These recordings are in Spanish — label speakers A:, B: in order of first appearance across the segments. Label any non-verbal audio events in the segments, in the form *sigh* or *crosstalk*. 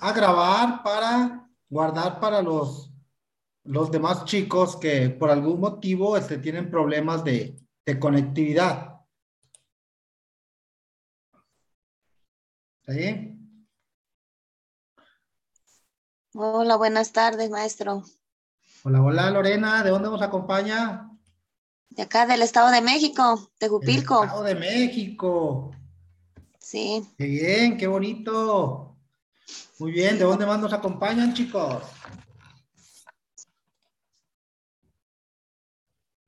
A: a grabar para guardar para los, los demás chicos que por algún motivo este, tienen problemas de, de conectividad. ¿Sí?
B: Hola, buenas tardes, maestro.
A: Hola, hola Lorena, ¿de dónde nos acompaña?
B: De acá, del Estado de México, de Jupilco.
A: Estado de México.
B: Sí.
A: Qué bien, qué bonito. Muy bien, ¿de dónde más nos acompañan, chicos?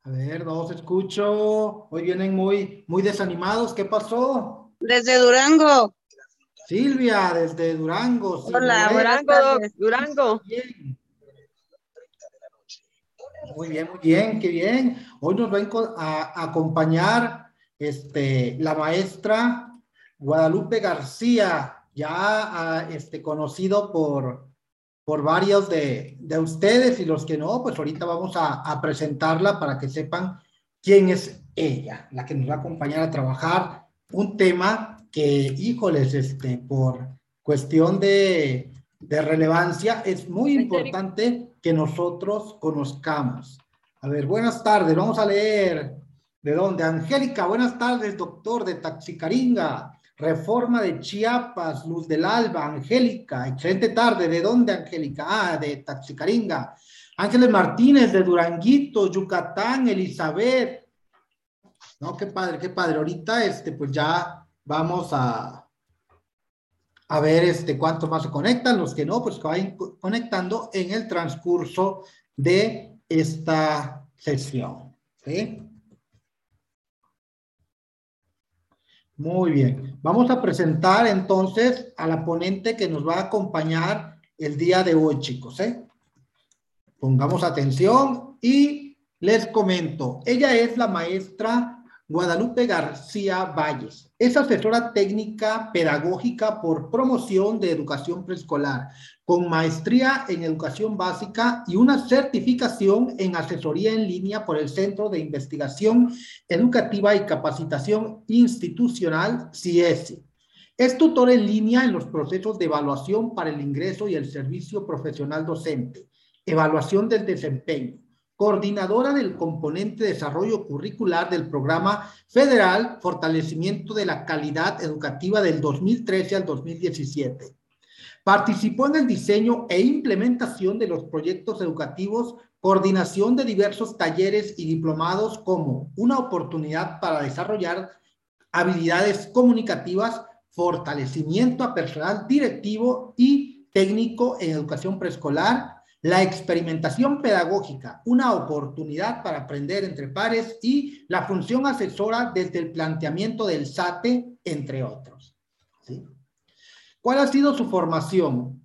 A: A ver, dos escucho. Hoy vienen muy, muy desanimados. ¿Qué pasó?
C: Desde Durango.
A: Silvia, desde Durango.
C: Hola, Durango, Durango.
A: Bien. Muy bien, muy bien, qué bien. Hoy nos va a acompañar este, la maestra Guadalupe García, ya ah, este, conocido por, por varios de, de, ustedes y los que no, pues ahorita vamos a, a, presentarla para que sepan quién es ella, la que nos va a acompañar a trabajar un tema que, híjoles, este, por cuestión de, de relevancia, es muy importante que nosotros conozcamos. A ver, buenas tardes, vamos a leer de dónde. Angélica, buenas tardes, doctor de Taxicaringa. Reforma de Chiapas, Luz del Alba, Angélica, excelente tarde. ¿De dónde, Angélica? Ah, de Taxicaringa. Ángeles Martínez, de Duranguito, Yucatán, Elizabeth. No, qué padre, qué padre. Ahorita, este, pues ya vamos a, a ver este, cuántos más se conectan. Los que no, pues que vayan conectando en el transcurso de esta sesión. ¿sí? Muy bien. Vamos a presentar entonces a la ponente que nos va a acompañar el día de hoy, chicos. ¿eh? Pongamos atención y les comento. Ella es la maestra Guadalupe García Valles. Es asesora técnica pedagógica por promoción de educación preescolar, con maestría en educación básica y una certificación en asesoría en línea por el Centro de Investigación Educativa y Capacitación Institucional, CIESI. Es tutor en línea en los procesos de evaluación para el ingreso y el servicio profesional docente, evaluación del desempeño, coordinadora del componente desarrollo curricular del programa federal Fortalecimiento de la Calidad Educativa del 2013 al 2017. Participó en el diseño e implementación de los proyectos educativos, coordinación de diversos talleres y diplomados como una oportunidad para desarrollar habilidades comunicativas, fortalecimiento a personal directivo y técnico en educación preescolar, la experimentación pedagógica, una oportunidad para aprender entre pares y la función asesora desde el planteamiento del SATE, entre otros. ¿Cuál ha sido su formación?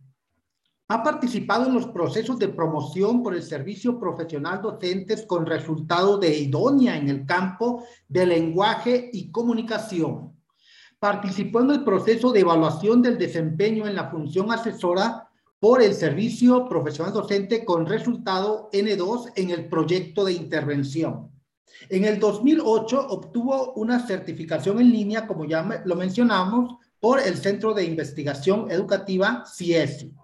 A: Ha participado en los procesos de promoción por el servicio profesional docentes con resultado de idónea en el campo de lenguaje y comunicación. Participó en el proceso de evaluación del desempeño en la función asesora por el servicio profesional docente con resultado N2 en el proyecto de intervención. En el 2008 obtuvo una certificación en línea, como ya lo mencionamos, por el Centro de Investigación Educativa CIESI.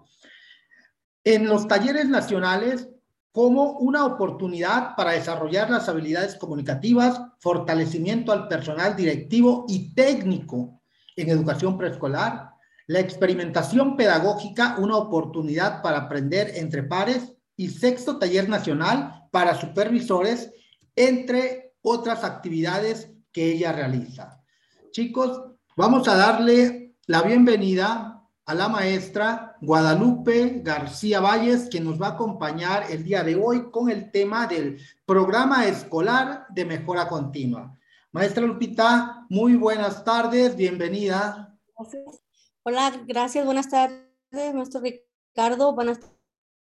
A: En los talleres nacionales, como una oportunidad para desarrollar las habilidades comunicativas, fortalecimiento al personal directivo y técnico en educación preescolar, la experimentación pedagógica, una oportunidad para aprender entre pares y sexto taller nacional para supervisores, entre otras actividades que ella realiza. Chicos, vamos a darle la bienvenida a la maestra Guadalupe García Valles, que nos va a acompañar el día de hoy con el tema del programa escolar de mejora continua. Maestra Lupita, muy buenas tardes, bienvenida.
D: Gracias. Hola, gracias, buenas tardes, maestro Ricardo, buenas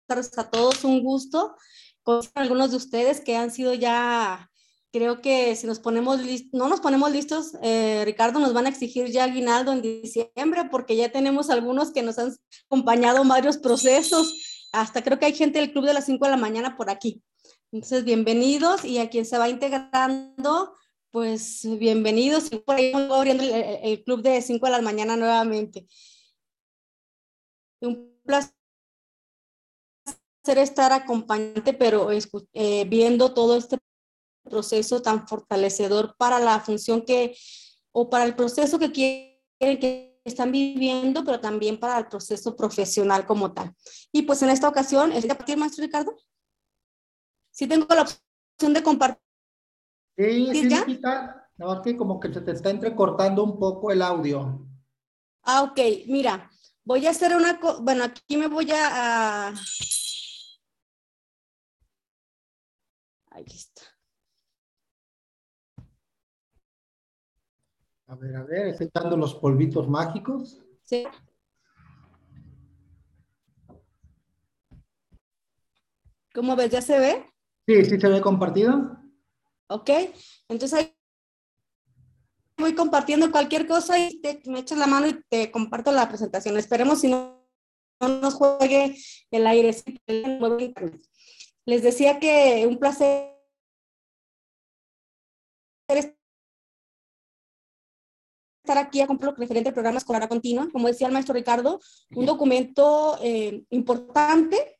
D: tardes a todos, un gusto con algunos de ustedes que han sido ya, creo que si nos ponemos no nos ponemos listos, eh, Ricardo, nos van a exigir ya aguinaldo en diciembre porque ya tenemos algunos que nos han acompañado en varios procesos, hasta creo que hay gente del club de las 5 de la mañana por aquí. Entonces, bienvenidos y a quien se va integrando, pues bienvenidos. Por ahí abriendo el, club de 5 de la mañana nuevamente. Un placer estar acompañante, pero eh, viendo todo este proceso tan fortalecedor para la función que, o para el proceso que quieren que están viviendo, pero también para el proceso profesional como tal. Y pues en esta ocasión, ¿es de partir, maestro Ricardo? Sí tengo la opción de compartir.
A: Sí, sí, ¿Ya? Nada más que como que se te está entrecortando un poco el audio.
D: Ah, ok. Mira, voy a hacer una... Bueno, aquí me voy a... Ahí está.
A: A ver, a ver, estoy dando los polvitos mágicos.
D: Sí. ¿Cómo ves? ¿Ya se ve?
A: Sí, sí se ve compartido.
D: Ok, entonces ahí voy compartiendo cualquier cosa y te, me echas la mano y te comparto la presentación. Esperemos si no, no nos juegue el aire. Les decía que un placer estar aquí a cumplir referente al programa escolar continua, como decía el maestro Ricardo, un documento eh, importante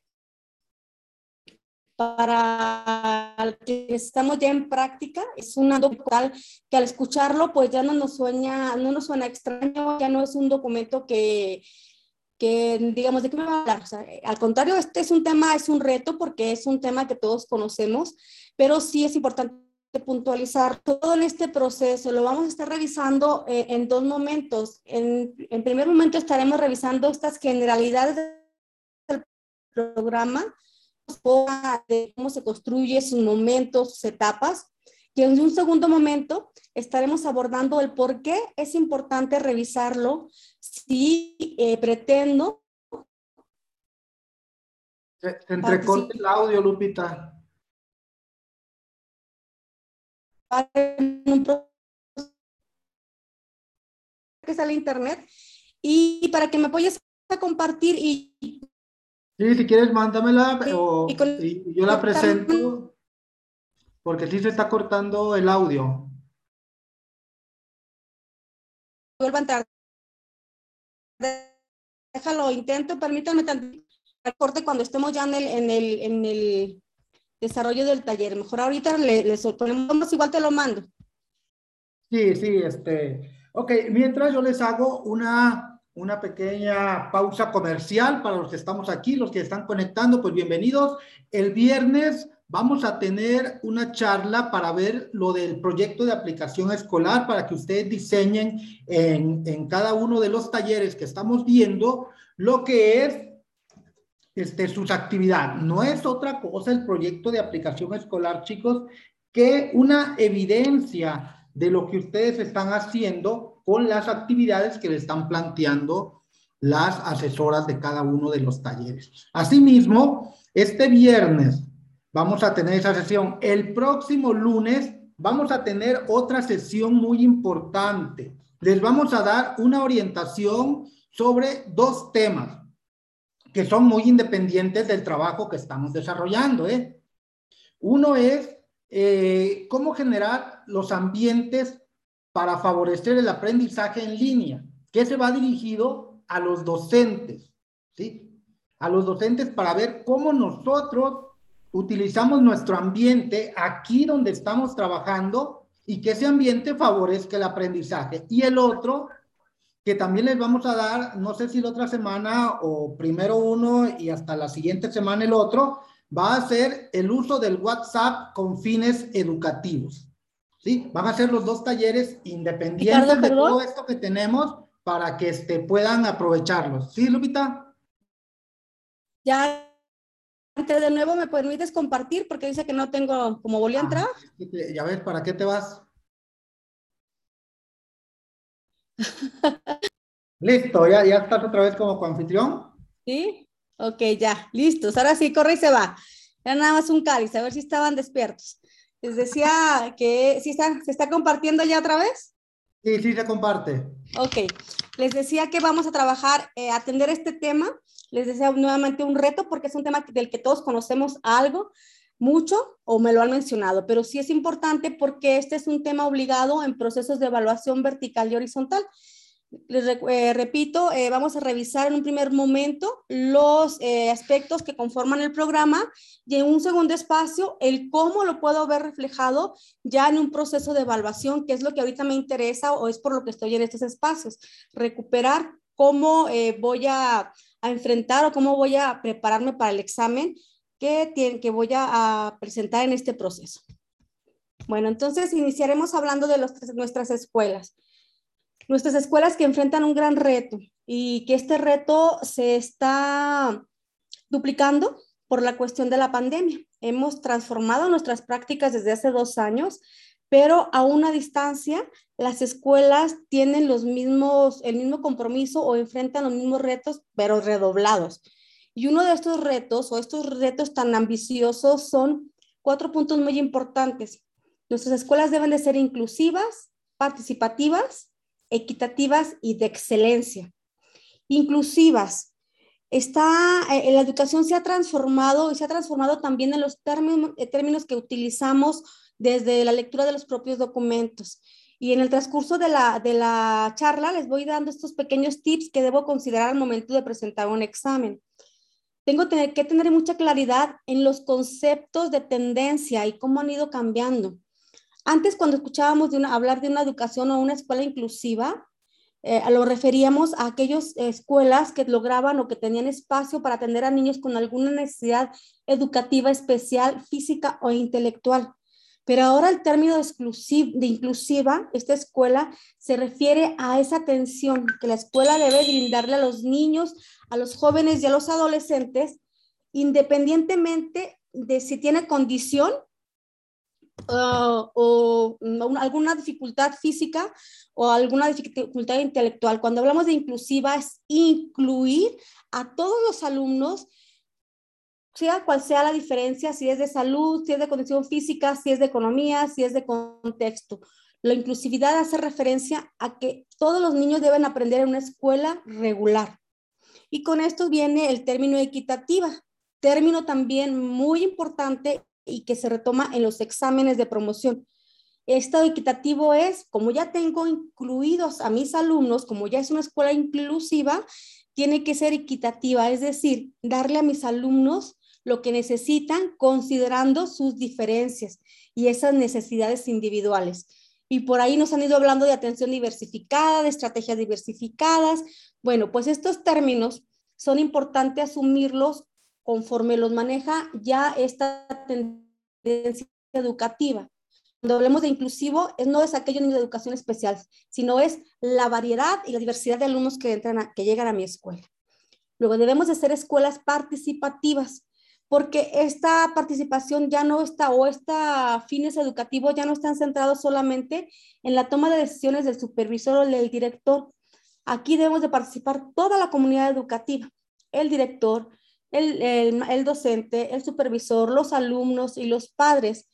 D: para que estamos ya en práctica, es un documento que al escucharlo pues ya no nos suena, no nos suena extraño, ya no es un documento que, que digamos, ¿de qué me va a hablar? al contrario, este es un tema, es un reto porque es un tema que todos conocemos, pero sí es importante puntualizar todo en este proceso. Lo vamos a estar revisando eh, en dos momentos. En, en primer momento estaremos revisando estas generalidades del programa, de cómo se construye sus momentos, sus etapas. Y en un segundo momento estaremos abordando el por qué es importante revisarlo si eh, pretendo.
A: Se, entrecorta el audio, Lupita.
D: que sale internet y para que me apoyes a compartir y
A: Sí, si quieres, mándamela o, y, yo la presento porque sí se está cortando el audio.
D: Vuelva a entrar. Déjalo, intento, permítanme tanto corte cuando estemos ya en el, en el, en el desarrollo del taller. Mejor ahorita le, le ponemos, igual te lo mando.
A: Sí, sí, este. Ok, mientras yo les hago una una pequeña pausa comercial para los que estamos aquí, los que están conectando, pues bienvenidos. El viernes vamos a tener una charla para ver lo del proyecto de aplicación escolar, para que ustedes diseñen en, en cada uno de los talleres que estamos viendo lo que es este, sus actividades. No es otra cosa el proyecto de aplicación escolar, chicos, que una evidencia de lo que ustedes están haciendo con las actividades que le están planteando las asesoras de cada uno de los talleres. Asimismo, este viernes vamos a tener esa sesión. El próximo lunes vamos a tener otra sesión muy importante. Les vamos a dar una orientación sobre dos temas que son muy independientes del trabajo que estamos desarrollando. ¿eh? Uno es eh, cómo generar los ambientes para favorecer el aprendizaje en línea, que se va dirigido a los docentes, ¿sí? A los docentes para ver cómo nosotros utilizamos nuestro ambiente aquí donde estamos trabajando y que ese ambiente favorezca el aprendizaje. Y el otro, que también les vamos a dar, no sé si la otra semana o primero uno y hasta la siguiente semana el otro, va a ser el uso del WhatsApp con fines educativos. ¿Sí? Van a ser los dos talleres independientes de todo esto que tenemos para que este, puedan aprovecharlos. ¿Sí, Lupita?
D: Ya, antes de nuevo, ¿me permites compartir? Porque dice que no tengo, como volví a ah, entrar.
A: ya ves, ¿para qué te vas? *laughs* Listo, ¿ya, ¿ya estás otra vez como coanfitrión?
D: Sí, ok, ya, listos. Ahora sí, corre y se va. Era nada más un cáliz, a ver si estaban despiertos. Les decía que ¿sí está, se está compartiendo ya otra vez.
A: Sí, sí se comparte.
D: Ok, les decía que vamos a trabajar, eh, atender este tema. Les decía nuevamente un reto porque es un tema del que todos conocemos algo, mucho o me lo han mencionado, pero sí es importante porque este es un tema obligado en procesos de evaluación vertical y horizontal. Les eh, repito, eh, vamos a revisar en un primer momento los eh, aspectos que conforman el programa y en un segundo espacio el cómo lo puedo ver reflejado ya en un proceso de evaluación, que es lo que ahorita me interesa o es por lo que estoy en estos espacios. Recuperar cómo voy a, enfrentar o cómo voy a prepararme para el examen que, tiene, que voy a, a presentar en este proceso. Bueno, entonces iniciaremos hablando de los, nuestras escuelas nuestras escuelas que enfrentan un gran reto y que este reto se está duplicando por la cuestión de la pandemia. Hemos transformado nuestras prácticas desde hace dos años, pero a una distancia las escuelas tienen los mismos, el mismo compromiso o enfrentan los mismos retos, pero redoblados. Y uno de estos retos o estos retos tan ambiciosos son cuatro puntos muy importantes. Nuestras escuelas deben de ser inclusivas, participativas, equitativas y de excelencia. Inclusivas. Está, eh, la educación se ha transformado y se ha transformado también en los términos, eh, términos que utilizamos desde la lectura de los propios documentos. Y en el transcurso de la, de la charla les voy dando estos pequeños tips que debo considerar al momento de presentar un examen. Tengo que tener mucha claridad en los conceptos de tendencia y cómo han ido cambiando. Antes, cuando escuchábamos hablar de una educación o una escuela inclusiva, eh, lo referíamos a aquellas escuelas que lograban o que tenían espacio para atender a niños con alguna necesidad educativa especial, física o intelectual. Pero ahora el término de inclusiva, esta escuela, se refiere a esa atención que la escuela debe brindarle a los niños, a los jóvenes y a los adolescentes, independientemente de si tiene condición Ah, o alguna dificultad física o alguna dificultad intelectual. Cuando hablamos de inclusiva es incluir a todos los alumnos, sea cual sea la diferencia, si es de salud, si es de condición física, si es de economía, si es de contexto. La inclusividad hace referencia a que todos los niños deben aprender en una escuela regular. Y con esto viene el término equitativa, término también muy importante y que se retoma en los exámenes de promoción. Esto equitativo es, como ya tengo incluidos a mis alumnos, como ya es una escuela inclusiva, tiene que ser equitativa, es decir, darle a mis alumnos lo que necesitan considerando sus diferencias y esas necesidades individuales. Y por ahí nos han ido hablando de atención diversificada, de estrategias diversificadas. Bueno, pues estos términos son importantes asumirlos conforme los maneja ya esta tendencia educativa. Cuando hablemos de inclusivo, no es aquello ni de educación especial, sino es la variedad y la diversidad de alumnos que, entran que llegan a mi escuela. Luego debemos de ser escuelas participativas, porque esta participación ya no está, o estos fines educativos ya no están centrados solamente en la toma de decisiones del supervisor o del director. Aquí debemos de participar toda la comunidad educativa, el director, el, docente, el supervisor, los alumnos y los padres.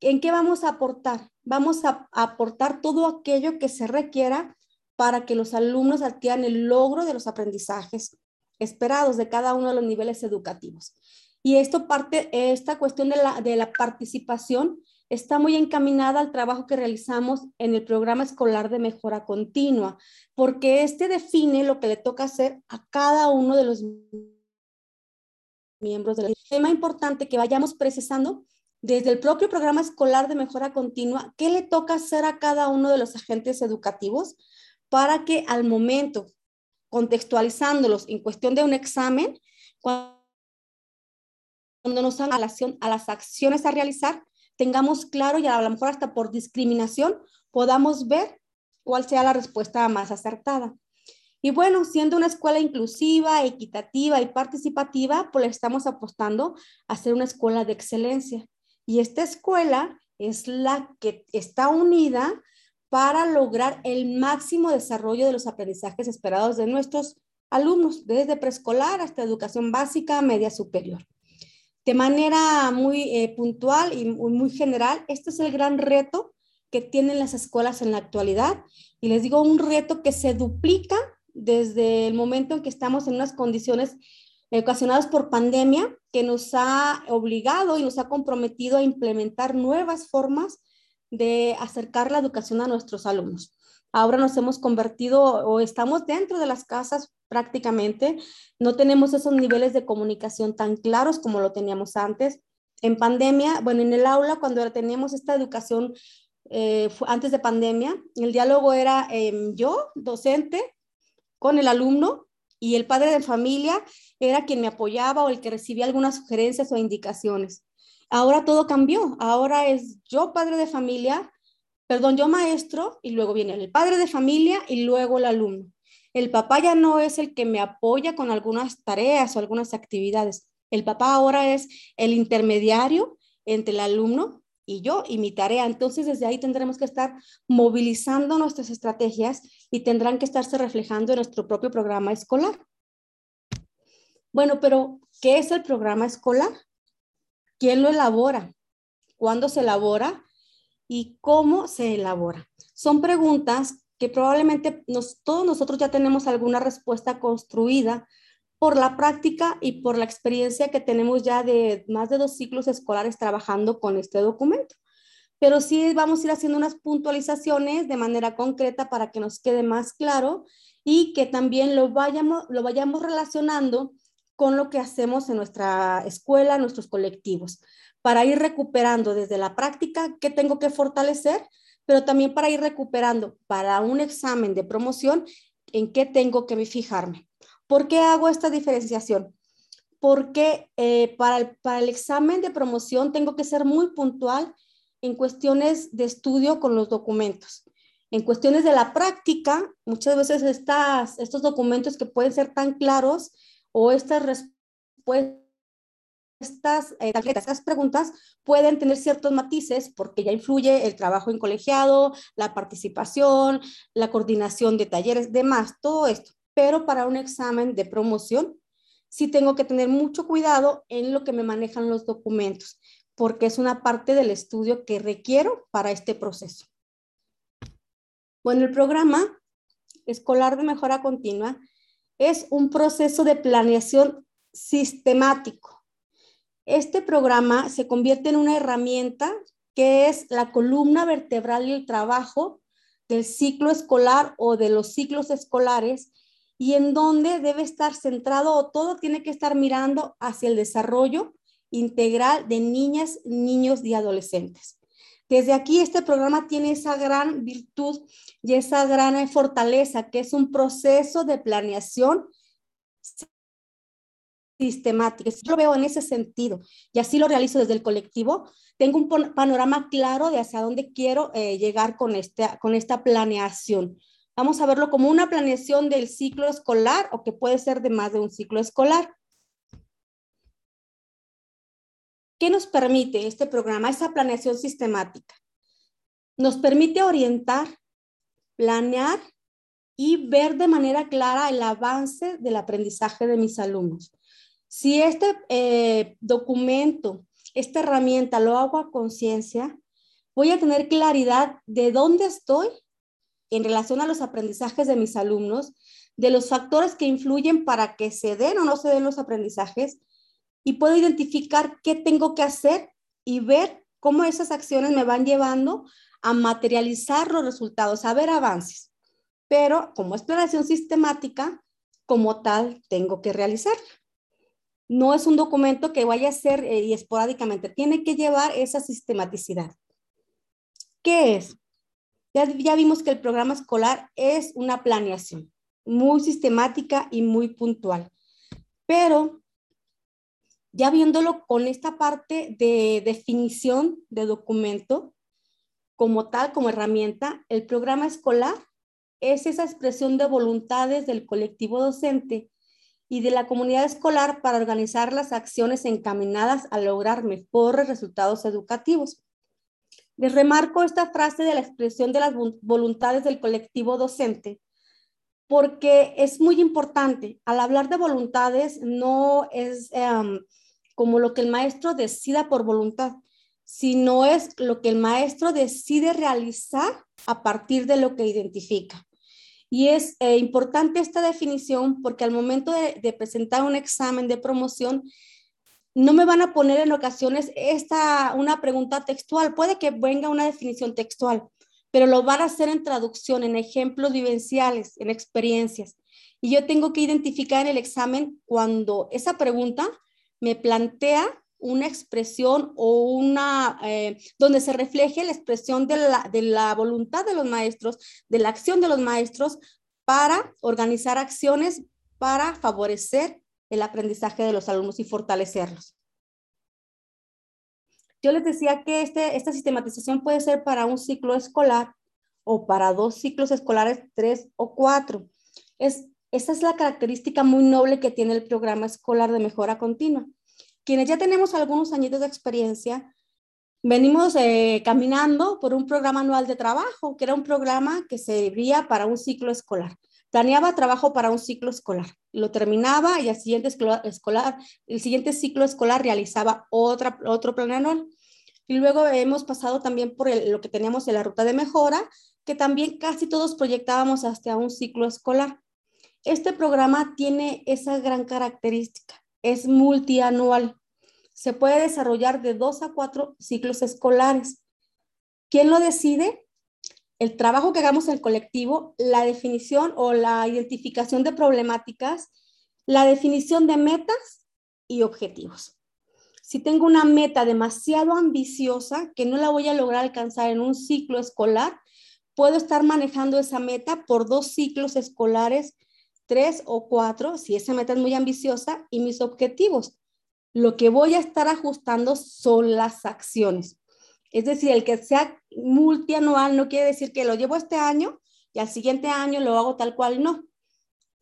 D: ¿En qué vamos a aportar? Vamos a, aportar todo aquello que se requiera para que los alumnos adquieran el logro de los aprendizajes esperados de cada uno de los niveles educativos. Y esto parte, esta cuestión de la, de la participación está muy encaminada al trabajo que realizamos en el programa escolar de mejora continua, porque este define lo que le toca hacer a cada uno de los miembros del tema importante que vayamos precisando desde el propio programa escolar de mejora continua, qué le toca hacer a cada uno de los agentes educativos para que al momento, contextualizándolos en cuestión de un examen, cuando nos hagan relación a las acciones a realizar, tengamos claro y a lo mejor hasta por discriminación podamos ver cuál sea la respuesta más acertada. Y bueno, siendo una escuela inclusiva, equitativa y participativa, pues estamos apostando a ser una escuela de excelencia. Y esta escuela es la que está unida para lograr el máximo desarrollo de los aprendizajes esperados de nuestros alumnos, desde preescolar hasta educación básica, media superior. De manera muy eh, puntual y muy general, este es el gran reto que tienen las escuelas en la actualidad. Y les digo, un reto que se duplica desde el momento en que estamos en unas condiciones ocasionadas por pandemia que nos ha obligado y nos ha comprometido a implementar nuevas formas de acercar la educación a nuestros alumnos. Ahora nos hemos convertido o estamos dentro de las casas prácticamente. No tenemos esos niveles de comunicación tan claros como lo teníamos antes. En pandemia, bueno, en el aula, cuando teníamos esta educación eh, antes de pandemia, el diálogo era em, yo, docente, con el alumno y el padre de familia era quien me apoyaba o el que recibía algunas sugerencias o indicaciones. Ahora todo cambió. Ahora es yo, padre de familia, perdón, yo maestro y luego viene el padre de familia y luego el alumno. El papá ya no es el que me apoya con algunas tareas o algunas actividades. El papá ahora es el intermediario entre el alumno y yo y mi tarea. Entonces, desde ahí tendremos que estar movilizando nuestras estrategias y tendrán que estarse reflejando en nuestro propio programa escolar. Bueno, pero ¿qué es el programa escolar? ¿Quién lo elabora? ¿Cuándo se elabora? ¿Y cómo se elabora? Son preguntas que probablemente todos nosotros ya tenemos alguna respuesta construida por la práctica y por la experiencia que tenemos ya de más de dos ciclos escolares trabajando con este documento. Pero sí vamos a ir haciendo unas puntualizaciones de manera concreta para que nos quede más claro y que también lo vayamos, lo vayamos relacionando con lo que hacemos en nuestra escuela, nuestros colectivos, para ir recuperando desde la práctica qué tengo que fortalecer, pero también para ir recuperando para un examen de promoción en qué tengo que fijarme. ¿Por qué hago esta diferenciación? Porque eh, para, el, examen de promoción tengo que ser muy puntual en cuestiones de estudio con los documentos. En cuestiones de la práctica, muchas veces estas, estos documentos que pueden ser tan claros o estas respuestas, eh, estas preguntas pueden tener ciertos matices porque ya influye el trabajo en colegiado, la participación, la coordinación de talleres, demás, todo esto. Pero para un examen de promoción, sí tengo que tener mucho cuidado en lo que me manejan los documentos, porque es una parte del estudio que requiero para este proceso. Bueno, el programa escolar de mejora continua es un proceso de planeación sistemático. Este programa se convierte en una herramienta que es la columna vertebral y el trabajo del ciclo escolar o de los ciclos escolares y en donde debe estar centrado o todo tiene que estar mirando hacia el desarrollo integral de niñas, niños y adolescentes. Desde aquí este programa tiene esa gran virtud y esa gran fortaleza que es un proceso de planeación sistemática. Yo lo veo en ese sentido y así lo realizo desde el colectivo. Tengo un panorama claro de hacia dónde quiero eh, llegar con, este, con esta planeación. Vamos a verlo como una planeación del ciclo escolar o que puede ser de más de un ciclo escolar. ¿Qué nos permite este programa, esa planeación sistemática? Nos permite orientar, planear y ver de manera clara el avance del aprendizaje de mis alumnos. Si este eh, documento, esta herramienta lo hago a conciencia, voy a tener claridad de dónde estoy en relación a los aprendizajes de mis alumnos, de los factores que influyen para que se den o no se den los aprendizajes y puedo identificar qué tengo que hacer y ver cómo esas acciones me van llevando a materializar los resultados, a ver avances. Pero como exploración sistemática, como tal, tengo que realizarla. No es un documento que vaya a ser eh, y esporádicamente, tiene que llevar esa sistematicidad. ¿Qué es? Ya, ya vimos que el programa escolar es una planeación muy sistemática y muy puntual. Pero ya viéndolo con esta parte de definición de documento, como tal, como herramienta, el programa escolar es esa expresión de voluntades del colectivo docente y de la comunidad escolar para organizar las acciones encaminadas a lograr mejores resultados educativos. Les remarco esta frase de la expresión de las voluntades del colectivo docente, porque es muy importante. Al hablar de voluntades, no es em, como lo que el maestro decida por voluntad, sino es lo que el maestro decide realizar a partir de lo que identifica. Y es eh, importante esta definición porque al momento de, presentar un examen de promoción, no me van a poner en ocasiones esta, una pregunta textual. Puede que venga una definición textual, pero lo van a hacer en traducción, en ejemplos vivenciales, en experiencias. Y yo tengo que identificar en el examen cuando esa pregunta me plantea una expresión o una, eh, donde se refleje la expresión de la, de la voluntad de los maestros, de la acción de los maestros para organizar acciones para favorecer el aprendizaje de los alumnos y fortalecerlos. Yo les decía que este, esta sistematización puede ser para un ciclo escolar o para dos ciclos escolares, tres o cuatro. Es, esta es la característica muy noble que tiene el programa escolar de mejora continua. Quienes ya tenemos algunos añitos de experiencia, venimos eh, caminando por un programa anual de trabajo, que era un programa que serviría para un ciclo escolar. Planeaba trabajo para un ciclo escolar, lo terminaba y al siguiente escolar, el siguiente ciclo escolar realizaba otra, otro plan anual. Y luego hemos pasado también por lo que teníamos en la ruta de mejora, que también casi todos proyectábamos hasta un ciclo escolar. Este programa tiene esa gran característica, es multianual. Se puede desarrollar de dos a cuatro ciclos escolares. ¿Quién lo decide? El trabajo que hagamos en el colectivo, la definición o la identificación de problemáticas, la definición de metas y objetivos. Si tengo una meta demasiado ambiciosa que no la voy a lograr alcanzar en un ciclo escolar, puedo estar manejando esa meta por dos ciclos escolares, tres o cuatro, si esa meta es muy ambiciosa, y mis objetivos. Lo que voy a estar ajustando son las acciones. Es decir, el que sea multianual no quiere decir que lo llevo este año y al siguiente año lo hago tal cual, no.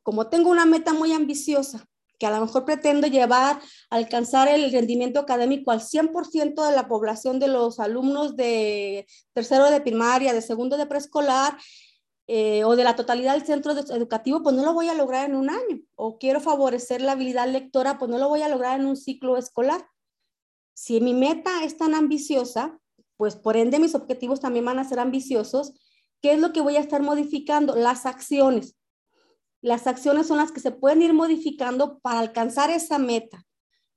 D: Como tengo una meta muy ambiciosa, que a lo mejor pretendo llevar, alcanzar el rendimiento académico al 100% de la población de los alumnos de tercero de primaria, de segundo de preescolar, eh, o de la totalidad del centro educativo, pues no lo voy a lograr en un año. O quiero favorecer la habilidad lectora, pues no lo voy a lograr en un ciclo escolar. Si mi meta es tan ambiciosa, pues por ende mis objetivos también van a ser ambiciosos. ¿Qué es lo que voy a estar modificando? Las acciones. Las acciones son las que se pueden ir modificando para alcanzar esa meta.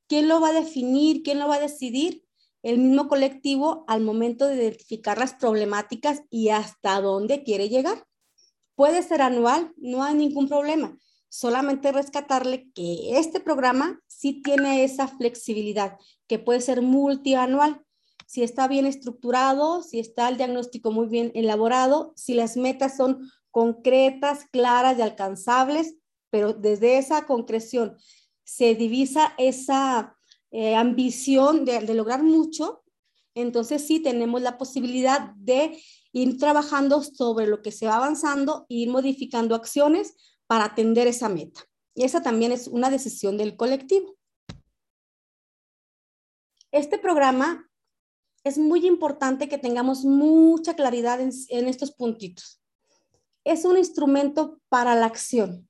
D: ¿Quién lo va a definir? ¿Quién lo va a decidir? El mismo colectivo al momento de identificar las problemáticas y hasta dónde quiere llegar. Puede ser anual, no hay ningún problema. Solamente rescatarle que este programa sí tiene esa flexibilidad, que puede ser multianual si está bien estructurado, si está el diagnóstico muy bien elaborado, si las metas son concretas, claras y alcanzables, pero desde esa concreción se divisa esa eh, ambición de, de lograr mucho, entonces sí tenemos la posibilidad de ir trabajando sobre lo que se va avanzando e ir modificando acciones para atender esa meta. Y esa también es una decisión del colectivo. Este programa es muy importante que tengamos mucha claridad en, estos puntitos. Es un instrumento para la acción.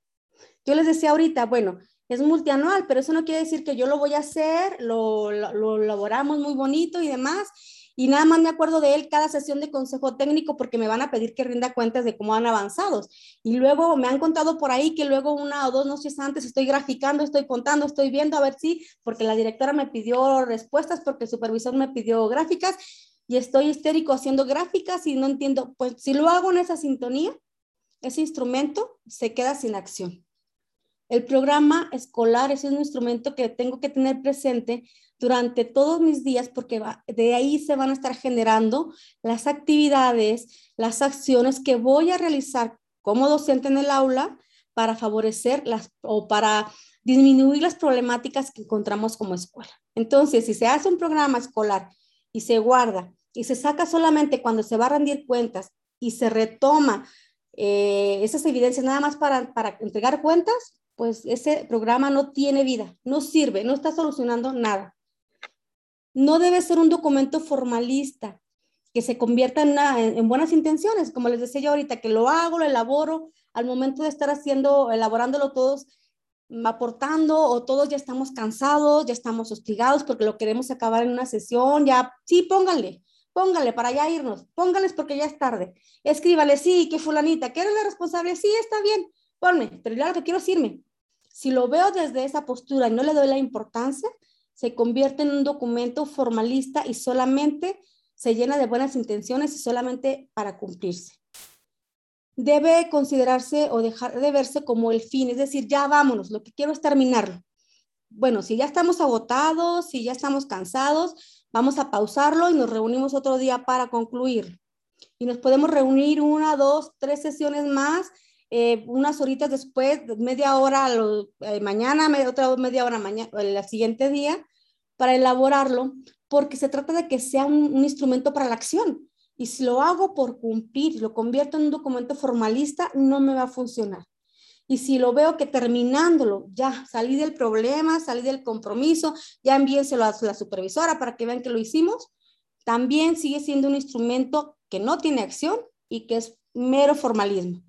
D: Yo les decía ahorita, bueno, es multianual, pero eso no quiere decir que yo lo voy a hacer, lo, lo, elaboramos muy bonito y demás, y nada más me acuerdo de él cada sesión de consejo técnico porque me van a pedir que rinda cuentas de cómo han avanzado. Y luego me han contado por ahí que luego una o dos noches antes estoy graficando, estoy contando, estoy viendo a ver si, porque la directora me pidió respuestas, porque el supervisor me pidió gráficas y estoy histérico haciendo gráficas y no entiendo. Pues si lo hago en esa sintonía, ese instrumento se queda sin acción. El programa escolar es un instrumento que tengo que tener presente durante todos mis días porque de ahí se van a estar generando las actividades, las acciones que voy a realizar como docente en el aula para favorecer las o para disminuir las problemáticas que encontramos como escuela. Entonces, si se hace un programa escolar y se guarda y se saca solamente cuando se va a rendir cuentas y se retoma eh, esas evidencias nada más para, para entregar cuentas, pues ese programa no tiene vida, no sirve, no está solucionando nada no debe ser un documento formalista que se convierta en, buenas intenciones, como les decía yo ahorita, que lo hago, lo elaboro, al momento de estar haciendo, elaborándolo todos, aportando o todos ya estamos cansados, ya estamos hostigados porque lo queremos acabar en una sesión, ya, sí, pónganle, póngale para ya irnos, póngales porque ya es tarde, escríbale, sí, que fulanita, que eres la responsable, sí, está bien, ponme, pero ya lo que quiero es irme. Si lo veo desde esa postura y no le doy la importancia, se convierte en un documento formalista y solamente se llena de buenas intenciones y solamente para cumplirse. Debe considerarse o dejar de verse como el fin, es decir, ya vámonos, lo que quiero es terminarlo. Bueno, si ya estamos agotados, si ya estamos cansados, vamos a pausarlo y nos reunimos otro día para concluir. Y nos podemos reunir una, dos, tres sesiones más eh, unas horitas después, media hora eh, mañana, otra media hora mañana, el siguiente día, para elaborarlo, porque se trata de que sea un, instrumento para la acción. Y si lo hago por cumplir, lo convierto en un documento formalista, no me va a funcionar. Y si lo veo que terminándolo, ya salí del problema, salí del compromiso, ya envíenselo a la supervisora para que vean que lo hicimos, también sigue siendo un instrumento que no tiene acción y que es mero formalismo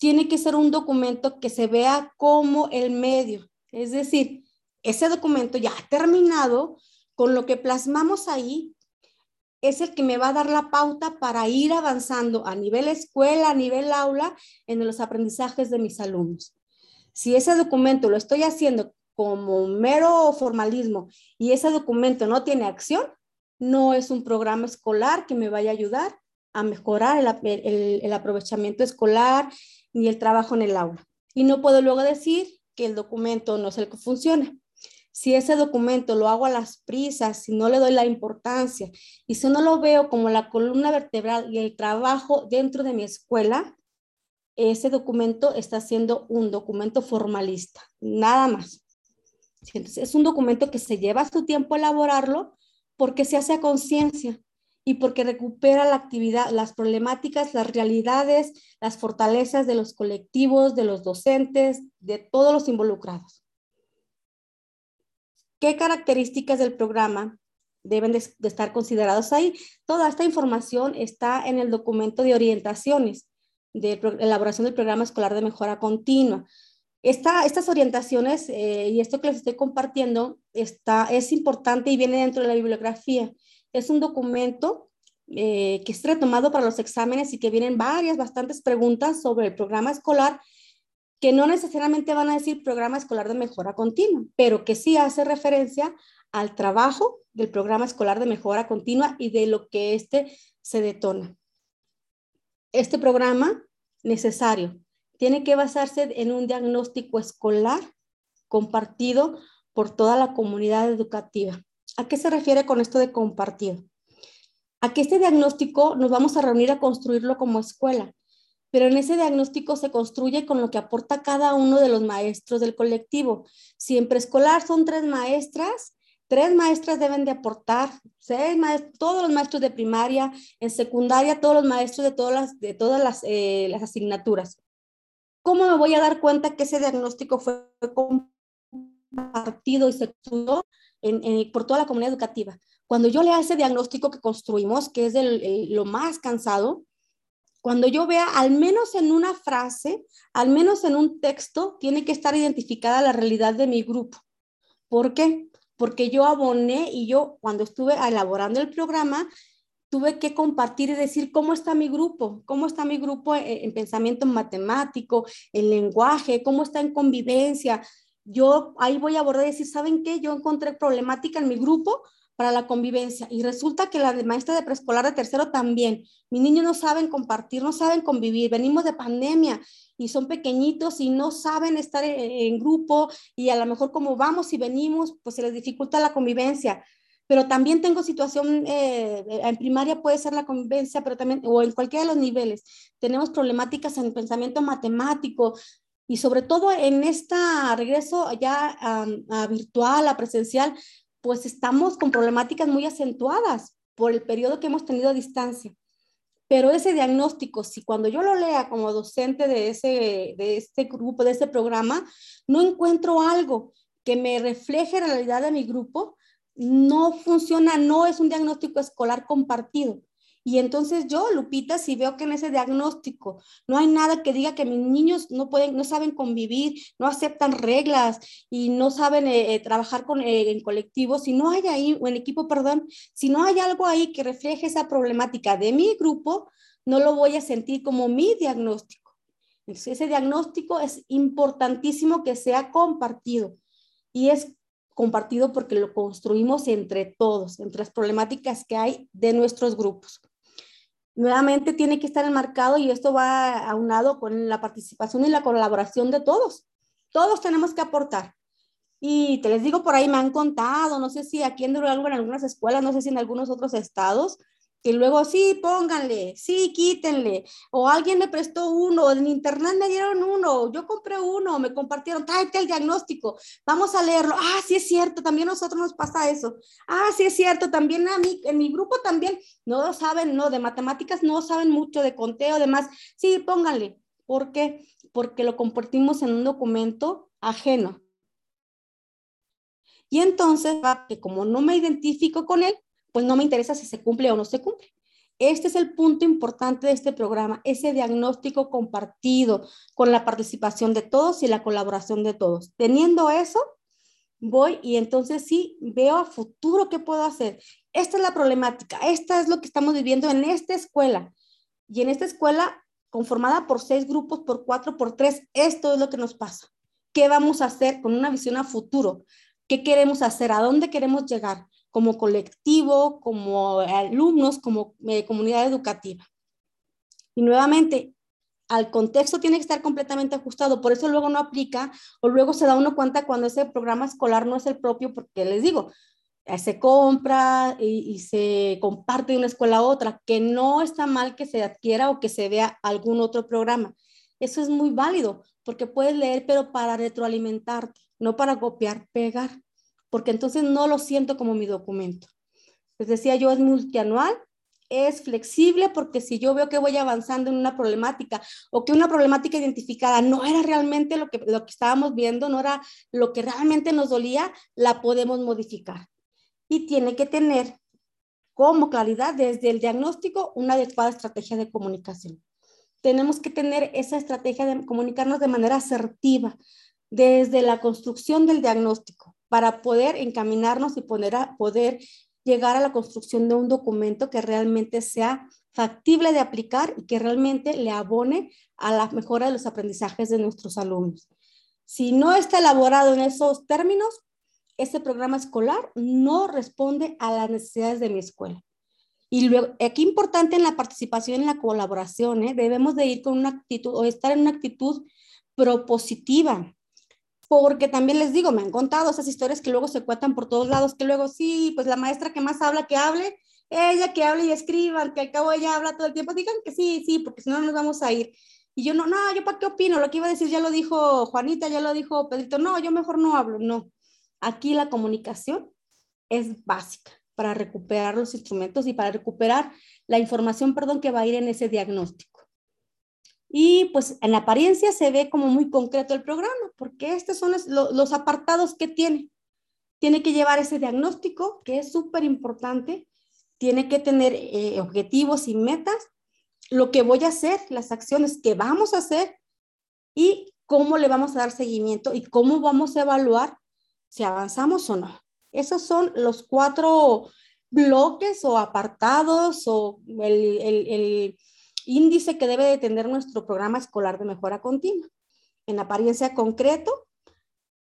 D: tiene que ser un documento que se vea como el medio. Es decir, ese documento ya terminado, con lo que plasmamos ahí, es el que me va a dar la pauta para ir avanzando a nivel escuela, a nivel aula, en los aprendizajes de mis alumnos. Si ese documento lo estoy haciendo como mero formalismo y ese documento no tiene acción, no es un programa escolar que me vaya a ayudar a mejorar el, el aprovechamiento escolar ni el trabajo en el aula. Y no puedo luego decir que el documento no es el que funciona. Si ese documento lo hago a las prisas, si no le doy la importancia y si no lo veo como la columna vertebral y el trabajo dentro de mi escuela, ese documento está siendo un documento formalista, nada más. Entonces, es un documento que se lleva su tiempo elaborarlo porque se hace a conciencia y porque recupera la actividad, las problemáticas, las realidades, las fortalezas de los colectivos, de los docentes, de todos los involucrados. ¿Qué características del programa deben de, estar considerados ahí? Toda esta información está en el documento de orientaciones de elaboración del programa escolar de mejora continua. estas orientaciones eh, y esto que les estoy compartiendo está, es importante y viene dentro de la bibliografía es un documento eh, que es retomado para los exámenes y que vienen varias, bastantes preguntas sobre el programa escolar que no necesariamente van a decir programa escolar de mejora continua, pero que sí hace referencia al trabajo del programa escolar de mejora continua y de lo que éste se detona. Este programa necesario tiene que basarse en un diagnóstico escolar compartido por toda la comunidad educativa. ¿A qué se refiere con esto de compartir? A que este diagnóstico nos vamos a reunir a construirlo como escuela, pero en ese diagnóstico se construye con lo que aporta cada uno de los maestros del colectivo. Si en preescolar son tres maestras, tres maestras deben de aportar, seis todos los maestros de primaria, en secundaria todos los maestros de todas las, de todas las, eh, las asignaturas. ¿Cómo me voy a dar cuenta que ese diagnóstico fue compartido y se estudió? Por toda la comunidad educativa. Cuando yo lea ese diagnóstico que construimos, que es lo más cansado, cuando yo vea al menos en una frase, al menos en un texto, tiene que estar identificada la realidad de mi grupo. ¿Por qué? Porque yo aboné y yo cuando estuve elaborando el programa, tuve que compartir y decir cómo está mi grupo, cómo está mi grupo en, en pensamiento matemático, en lenguaje, cómo está en convivencia, yo ahí voy a abordar y decir, ¿saben qué? Yo encontré problemática en mi grupo para la convivencia y resulta que la maestra de preescolar de tercero también. Mis niños no saben compartir, no saben convivir, venimos de pandemia y son pequeñitos y no saben estar en, grupo y a lo mejor como vamos y venimos, pues se les dificulta la convivencia pero también tengo situación, eh, en primaria puede ser la convivencia, pero también, o en cualquiera de los niveles, tenemos problemáticas en el pensamiento matemático, y sobre todo en esta regreso ya a, virtual, a presencial, pues estamos con problemáticas muy acentuadas por el periodo que hemos tenido a distancia. Pero ese diagnóstico, si cuando yo lo lea como docente de, ese, de este grupo, de este programa, no encuentro algo que me refleje la realidad de mi grupo, no funciona, no es un diagnóstico escolar compartido. Y entonces yo, Lupita, si veo que en ese diagnóstico no hay nada que diga que mis niños no pueden, no saben convivir, no aceptan reglas y no saben eh, eh, trabajar con, eh, en colectivo, si no hay ahí, o en equipo, perdón, si no hay algo ahí que refleje esa problemática de mi grupo, no lo voy a sentir como mi diagnóstico. Entonces, ese diagnóstico es importantísimo que sea compartido y es compartido porque lo construimos entre todos, entre las problemáticas que hay de nuestros grupos. Nuevamente tiene que estar enmarcado y esto va aunado con la participación y la colaboración de todos. Todos tenemos que aportar. Y te les digo, por ahí me han contado, no sé si aquí en Durango, en algunas escuelas, no sé si en algunos otros estados, que luego sí, pónganle, sí, quítenle, o alguien me prestó uno, en internet me dieron uno, yo compré uno, me compartieron, tráete el diagnóstico, vamos a leerlo, ah, sí es cierto, también a nosotros nos pasa eso, ah, sí es cierto, también a mí, en mi grupo también, no saben, no, de matemáticas no saben mucho, de conteo, demás, sí, pónganle, ¿por qué? Porque lo compartimos en un documento ajeno. Y entonces, que como no me identifico con él, pues no me interesa si se cumple o no se cumple. Este es el punto importante de este programa, ese diagnóstico compartido con la participación de todos y la colaboración de todos. Teniendo eso, voy y entonces sí veo a futuro qué puedo hacer. Esta es la problemática, esta es lo que estamos viviendo en esta escuela. Y en esta escuela, conformada por seis grupos, por cuatro, por tres, esto es lo que nos pasa. ¿Qué vamos a hacer con una visión a futuro? ¿Qué queremos hacer? ¿A dónde queremos llegar? Como colectivo, como alumnos, como eh, comunidad educativa. Y nuevamente, al contexto tiene que estar completamente ajustado, por eso luego no aplica o luego se da uno cuenta cuando ese programa escolar no es el propio, porque les digo, eh, se compra y, y, se comparte de una escuela a otra, que no está mal que se adquiera o que se vea algún otro programa. Eso es muy válido, porque puedes leer, pero para retroalimentarte, no para copiar, pegar porque entonces no lo siento como mi documento. Les decía yo, es multianual, es flexible porque si yo veo que voy avanzando en una problemática o que una problemática identificada no era realmente lo que, lo que estábamos viendo, no era lo que realmente nos dolía, la podemos modificar. Y tiene que tener como claridad desde el diagnóstico una adecuada estrategia de comunicación. Tenemos que tener esa estrategia de comunicarnos de manera asertiva desde la construcción del diagnóstico para poder encaminarnos y poner a, poder llegar a la construcción de un documento que realmente sea factible de aplicar y que realmente le abone a la mejora de los aprendizajes de nuestros alumnos. Si no está elaborado en esos términos, este programa escolar no responde a las necesidades de mi escuela. Y luego, aquí importante en la participación, en la colaboración, ¿eh? debemos de ir con una actitud o estar en una actitud propositiva, porque también les digo, me han contado esas historias que luego se cuentan por todos lados, que luego sí, pues la maestra que más habla, que hable, ella que hable y escriban, que al cabo ella habla todo el tiempo, digan que sí, sí, porque si no nos vamos a ir. Y yo no, no, yo para qué opino, lo que iba a decir ya lo dijo Juanita, ya lo dijo Pedrito, no, yo mejor no hablo, no. Aquí la comunicación es básica para recuperar los instrumentos y para recuperar la información, perdón, que va a ir en ese diagnóstico. Y pues en apariencia se ve como muy concreto el programa, porque estos son los, apartados que tiene. Tiene que llevar ese diagnóstico, que es súper importante, tiene que tener eh, objetivos y metas, lo que voy a hacer, las acciones que vamos a hacer y cómo le vamos a dar seguimiento y cómo vamos a evaluar si avanzamos o no. Esos son los cuatro bloques o apartados o el índice que debe de tener nuestro programa escolar de mejora continua. En apariencia concreto,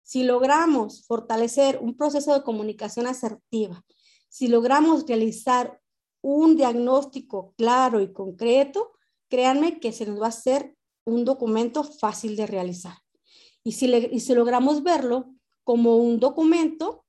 D: si logramos fortalecer un proceso de comunicación asertiva, si logramos realizar un diagnóstico claro y concreto, créanme que se nos va a hacer un documento fácil de realizar. Y si, y si logramos verlo como un documento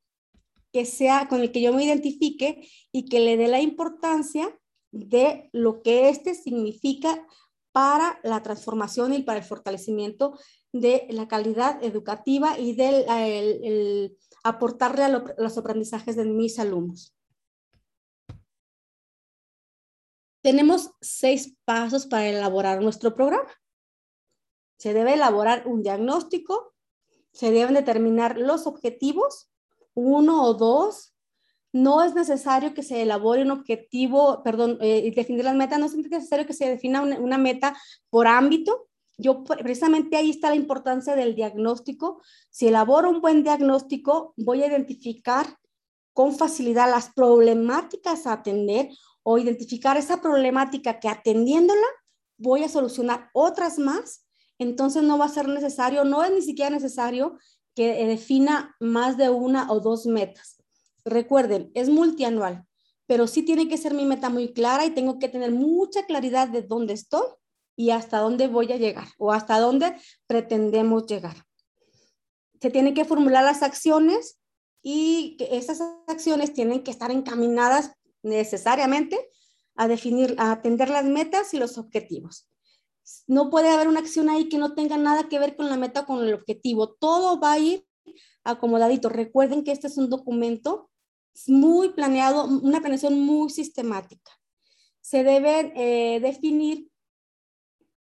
D: que sea con el que yo me identifique y que le dé la importancia de lo que este significa para la transformación y para el fortalecimiento de la calidad educativa y del aportarle a los aprendizajes de mis alumnos. Tenemos seis pasos para elaborar nuestro programa. Se debe elaborar un diagnóstico, se deben determinar los objetivos, uno o dos, no es necesario que se elabore un objetivo, perdón, eh, definir las metas, no es necesario que se defina una, meta por ámbito. Yo precisamente ahí está la importancia del diagnóstico. Si elaboro un buen diagnóstico, voy a identificar con facilidad las problemáticas a atender o identificar esa problemática que atendiéndola voy a solucionar otras más. Entonces no va a ser necesario, no es ni siquiera necesario que defina más de una o dos metas. Recuerden, es multianual, pero sí tiene que ser mi meta muy clara y tengo que tener mucha claridad de dónde estoy y hasta dónde voy a llegar o hasta dónde pretendemos llegar. Se tienen que formular las acciones y que esas acciones tienen que estar encaminadas necesariamente a definir, a atender las metas y los objetivos. No puede haber una acción ahí que no tenga nada que ver con la meta con el objetivo. Todo va a ir acomodadito. Recuerden que este es un documento muy planeado, una planeación muy sistemática. Se debe eh, definir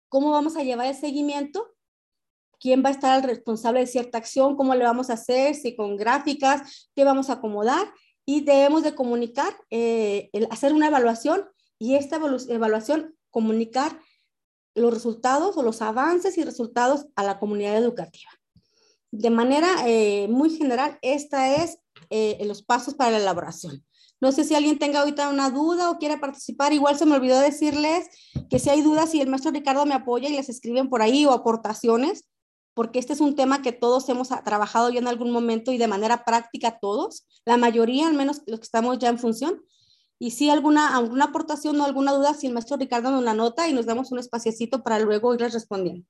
D: cómo vamos a llevar el seguimiento, quién va a estar el responsable de cierta acción, cómo le vamos a hacer, si con gráficas, qué vamos a acomodar y debemos de comunicar, eh, hacer una evaluación y esta evaluación comunicar los resultados o los avances y resultados a la comunidad educativa. De manera eh, muy general, esta es eh, los pasos para la elaboración. No sé si alguien tenga ahorita una duda o quiere participar. Igual se me olvidó decirles que si hay dudas, si el maestro Ricardo me apoya y les escriben por ahí o aportaciones, porque este es un tema que todos hemos trabajado ya en algún momento y de manera práctica todos, la mayoría, al menos los que estamos ya en función. Y si alguna, alguna aportación o alguna duda, si el maestro Ricardo nos la nota y nos damos un espaciecito para luego irles respondiendo.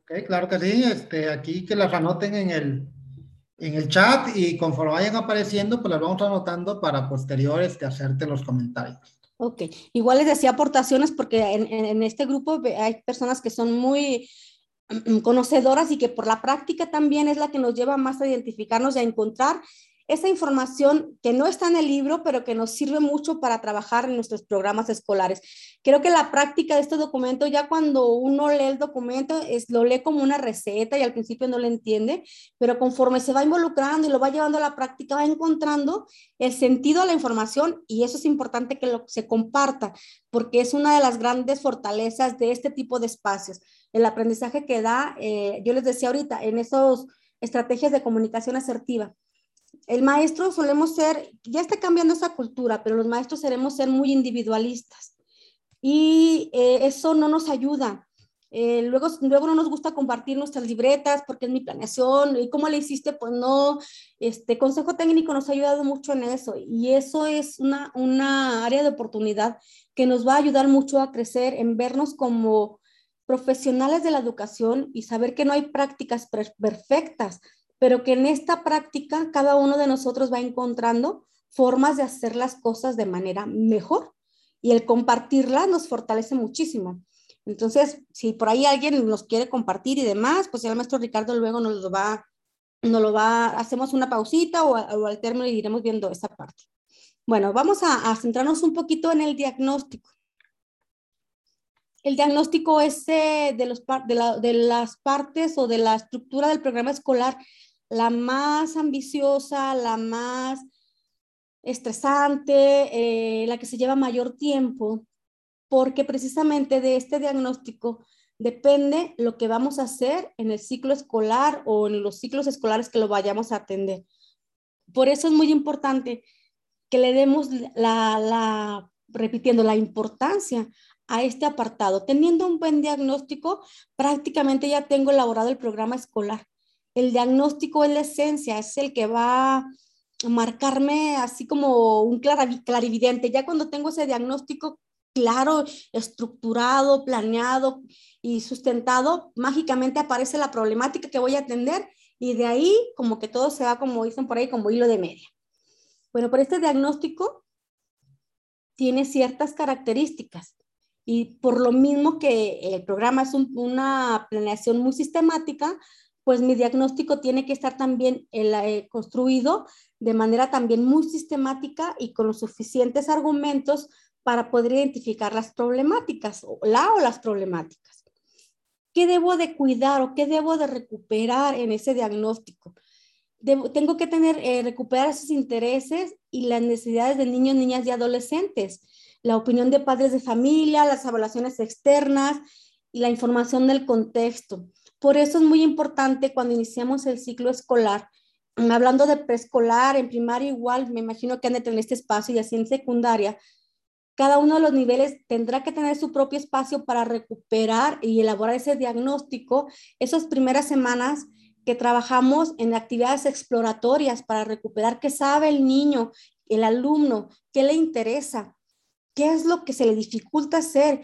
A: Ok, claro que sí. Este, aquí que las anoten en el, en el chat y conforme vayan apareciendo, pues las vamos anotando para posteriores de hacerte los comentarios.
D: Ok, igual les decía aportaciones porque en, en, este grupo hay personas que son muy mm, conocedoras y que por la práctica también es la que nos lleva más a identificarnos y a encontrar esa información que no está en el libro, pero que nos sirve mucho para trabajar en nuestros programas escolares. Creo que la práctica de este documento, ya cuando uno lee el documento, es, lo lee como una receta y al principio no lo entiende, pero conforme se va involucrando y lo va llevando a la práctica, va encontrando el sentido de la información y eso es importante que lo, se comparta, porque es una de las grandes fortalezas de este tipo de espacios. El aprendizaje que da, eh, yo les decía ahorita, en esas estrategias de comunicación asertiva el maestro solemos ser, ya está cambiando esa cultura, pero los maestros seremos ser muy individualistas. Y eh, eso no nos ayuda. Eh, luego, luego no nos gusta compartir nuestras libretas porque es mi planeación. Y cómo le hiciste, pues no, este consejo técnico nos ha ayudado mucho en eso. Y eso es una, una área de oportunidad que nos va a ayudar mucho a crecer en vernos como profesionales de la educación y saber que no hay prácticas perfectas, pero que en esta práctica cada uno de nosotros va encontrando formas de hacer las cosas de manera mejor y el compartirla nos fortalece muchísimo. Entonces, si por ahí alguien nos quiere compartir y demás, pues el maestro Ricardo luego nos lo va, nos lo va, hacemos una pausita o, al término y iremos viendo esa parte. Bueno, vamos a, centrarnos un poquito en el diagnóstico. El diagnóstico es de, los, de, de las partes o de la estructura del programa escolar la más ambiciosa, la más estresante, eh, la que se lleva mayor tiempo, porque precisamente de este diagnóstico depende lo que vamos a hacer en el ciclo escolar o en los ciclos escolares que lo vayamos a atender. Por eso es muy importante que le demos la, la repitiendo, la importancia a este apartado. Teniendo un buen diagnóstico, prácticamente ya tengo elaborado el programa escolar el diagnóstico es la esencia, es el que va a marcarme así como un clarividente. Ya cuando tengo ese diagnóstico claro, estructurado, planeado y sustentado, mágicamente aparece la problemática que voy a atender y de ahí como que todo se va, como dicen por ahí, como hilo de media. Bueno, pero este diagnóstico tiene ciertas características y por lo mismo que el programa es una planeación muy sistemática, pues mi diagnóstico tiene que estar también eh, construido de manera también muy sistemática y con los suficientes argumentos para poder identificar las problemáticas, o la o las problemáticas. ¿Qué debo de cuidar o qué debo de recuperar en ese diagnóstico? tengo que tener, eh, recuperar esos intereses y las necesidades de niños, niñas y adolescentes, la opinión de padres de familia, las evaluaciones externas y la información del contexto por eso es muy importante cuando iniciamos el ciclo escolar, hablando de preescolar, en primaria igual, me imagino que han de tener este espacio y así en secundaria, cada uno de los niveles tendrá que tener su propio espacio para recuperar y elaborar ese diagnóstico. Esas primeras semanas que trabajamos en actividades exploratorias para recuperar qué sabe el niño, el alumno, qué le interesa, qué es lo que se le dificulta hacer,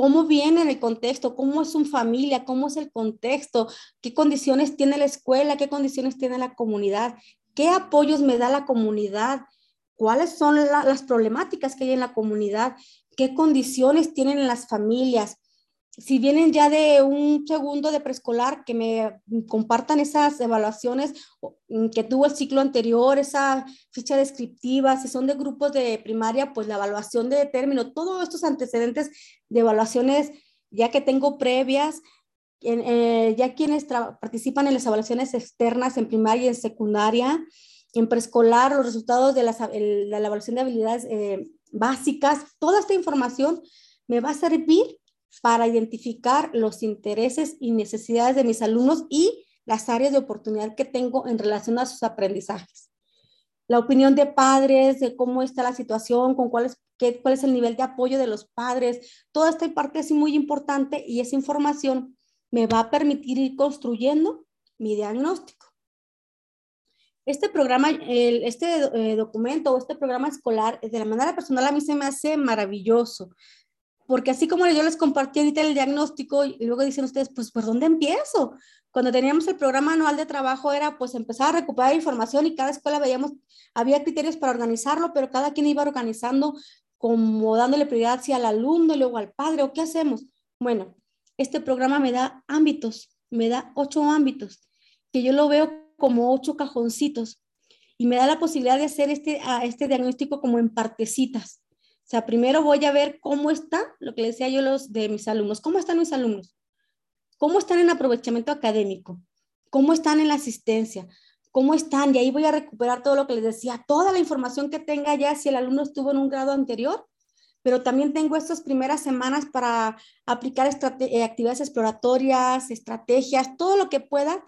D: cómo viene en el contexto, cómo es su familia, cómo es el contexto, qué condiciones tiene la escuela, qué condiciones tiene la comunidad, qué apoyos me da la comunidad, cuáles son las problemáticas que hay en la comunidad, qué condiciones tienen las familias, si vienen ya de un segundo de preescolar, que me compartan esas evaluaciones mm, que tuvo el ciclo anterior, esa ficha descriptiva, si son de grupos de primaria, pues la evaluación de término, todos estos antecedentes de evaluaciones ya que tengo previas, eh, ya quienes participan en las evaluaciones externas en primaria y en secundaria, en preescolar, los resultados de, la evaluación de habilidades eh, básicas, toda esta información me va a servir para identificar los intereses y necesidades de mis alumnos y las áreas de oportunidad que tengo en relación a sus aprendizajes. La opinión de padres, de cómo está la situación, con cuál es, qué, cuál es el nivel de apoyo de los padres, toda esta parte es muy importante y esa información me va a permitir ir construyendo mi diagnóstico. Este programa, este eh, documento o este programa escolar, de la manera personal a mí se me hace maravilloso porque así como yo les compartí ahorita el diagnóstico y luego dicen ustedes, pues, ¿por dónde empiezo? Cuando teníamos el programa anual de trabajo era pues empezar a recuperar información y cada escuela veíamos, había criterios para organizarlo, pero cada quien iba organizando como dándole prioridad hacia al alumno luego al padre, ¿o qué hacemos? Bueno, este programa me da ámbitos, me da ocho ámbitos, que yo lo veo como ocho cajoncitos y me da la posibilidad de hacer este, este diagnóstico como en partecitas. Sea, primero voy a ver cómo está, lo que decía yo los de mis alumnos, cómo están mis alumnos, cómo están en aprovechamiento académico, cómo están en la asistencia, cómo están, y ahí voy a recuperar todo lo que les decía, toda la información que tenga ya si el alumno estuvo en un grado anterior, pero también tengo estas primeras semanas para aplicar eh, actividades exploratorias, estrategias, todo lo que pueda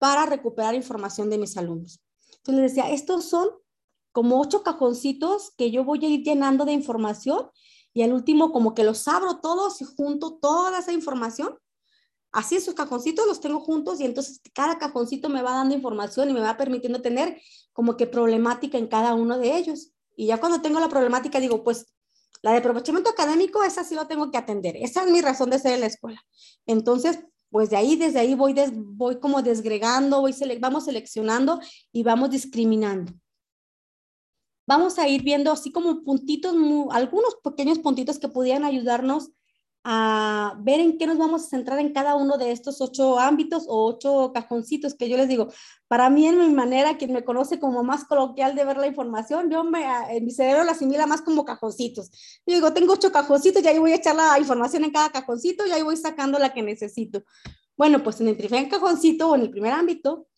D: para recuperar información de mis alumnos. Entonces les decía, estos son como ocho cajoncitos que yo voy a ir llenando de información y al último como que los abro todos y junto toda esa información. Así esos cajoncitos los tengo juntos y entonces cada cajoncito me va dando información y me va permitiendo tener como que problemática en cada uno de ellos. Y ya cuando tengo la problemática digo, pues la de aprovechamiento académico, esa sí lo tengo que atender. Esa es mi razón de ser en la escuela. Entonces, pues de ahí, desde ahí voy, voy como desgregando, voy vamos seleccionando y vamos discriminando vamos a ir viendo así como puntitos, algunos pequeños puntitos que pudieran ayudarnos a ver en qué nos vamos a centrar en cada uno de estos ocho ámbitos o ocho cajoncitos que yo les digo. Para mí, en mi manera, quien me conoce como más coloquial de ver la información, yo me, en mi cerebro la asimila más como cajoncitos. Yo digo, tengo ocho cajoncitos y ahí voy a echar la información en cada cajoncito y ahí voy sacando la que necesito. Bueno, pues en el primer cajoncito o en el primer ámbito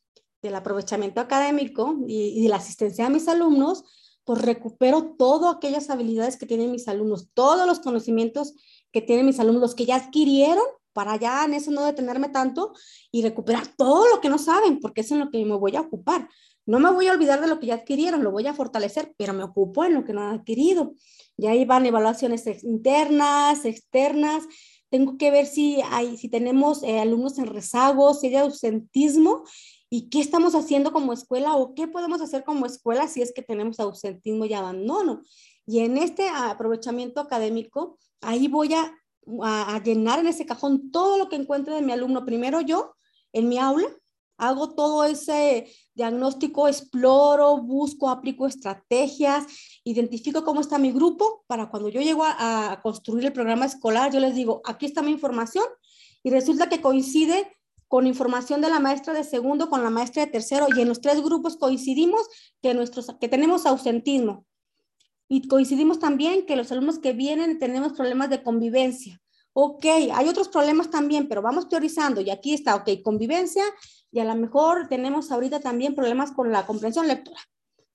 D: del aprovechamiento académico y, y de la asistencia a mis alumnos, pues recupero todas aquellas habilidades que tienen mis alumnos, todos los conocimientos que tienen mis alumnos, los que ya adquirieron, para ya en eso no detenerme tanto y recuperar todo lo que no saben, porque es en lo que me voy a ocupar. No me voy a olvidar de lo que ya adquirieron, lo voy a fortalecer, pero me ocupo en lo que no han adquirido. Y ahí van evaluaciones internas, externas. Tengo que ver si, hay, si tenemos eh, alumnos en rezago, si hay ausentismo ¿Y qué estamos haciendo como escuela o qué podemos hacer como escuela si es que tenemos ausentismo y abandono? Y en este aprovechamiento académico, ahí voy a, a, llenar en ese cajón todo lo que encuentre de mi alumno. Primero yo, en mi aula, hago todo ese diagnóstico, exploro, busco, aplico estrategias, identifico cómo está mi grupo para cuando yo llego a, a construir el programa escolar, yo les digo, aquí está mi información y resulta que coincide con información de la maestra de segundo con la maestra de tercero y en los tres grupos coincidimos que, nuestros, que tenemos ausentismo. Y coincidimos también que los alumnos que vienen tenemos problemas de convivencia. Ok, hay otros problemas también, pero vamos priorizando y aquí está, ok, convivencia y a lo mejor tenemos ahorita también problemas con la comprensión lectora.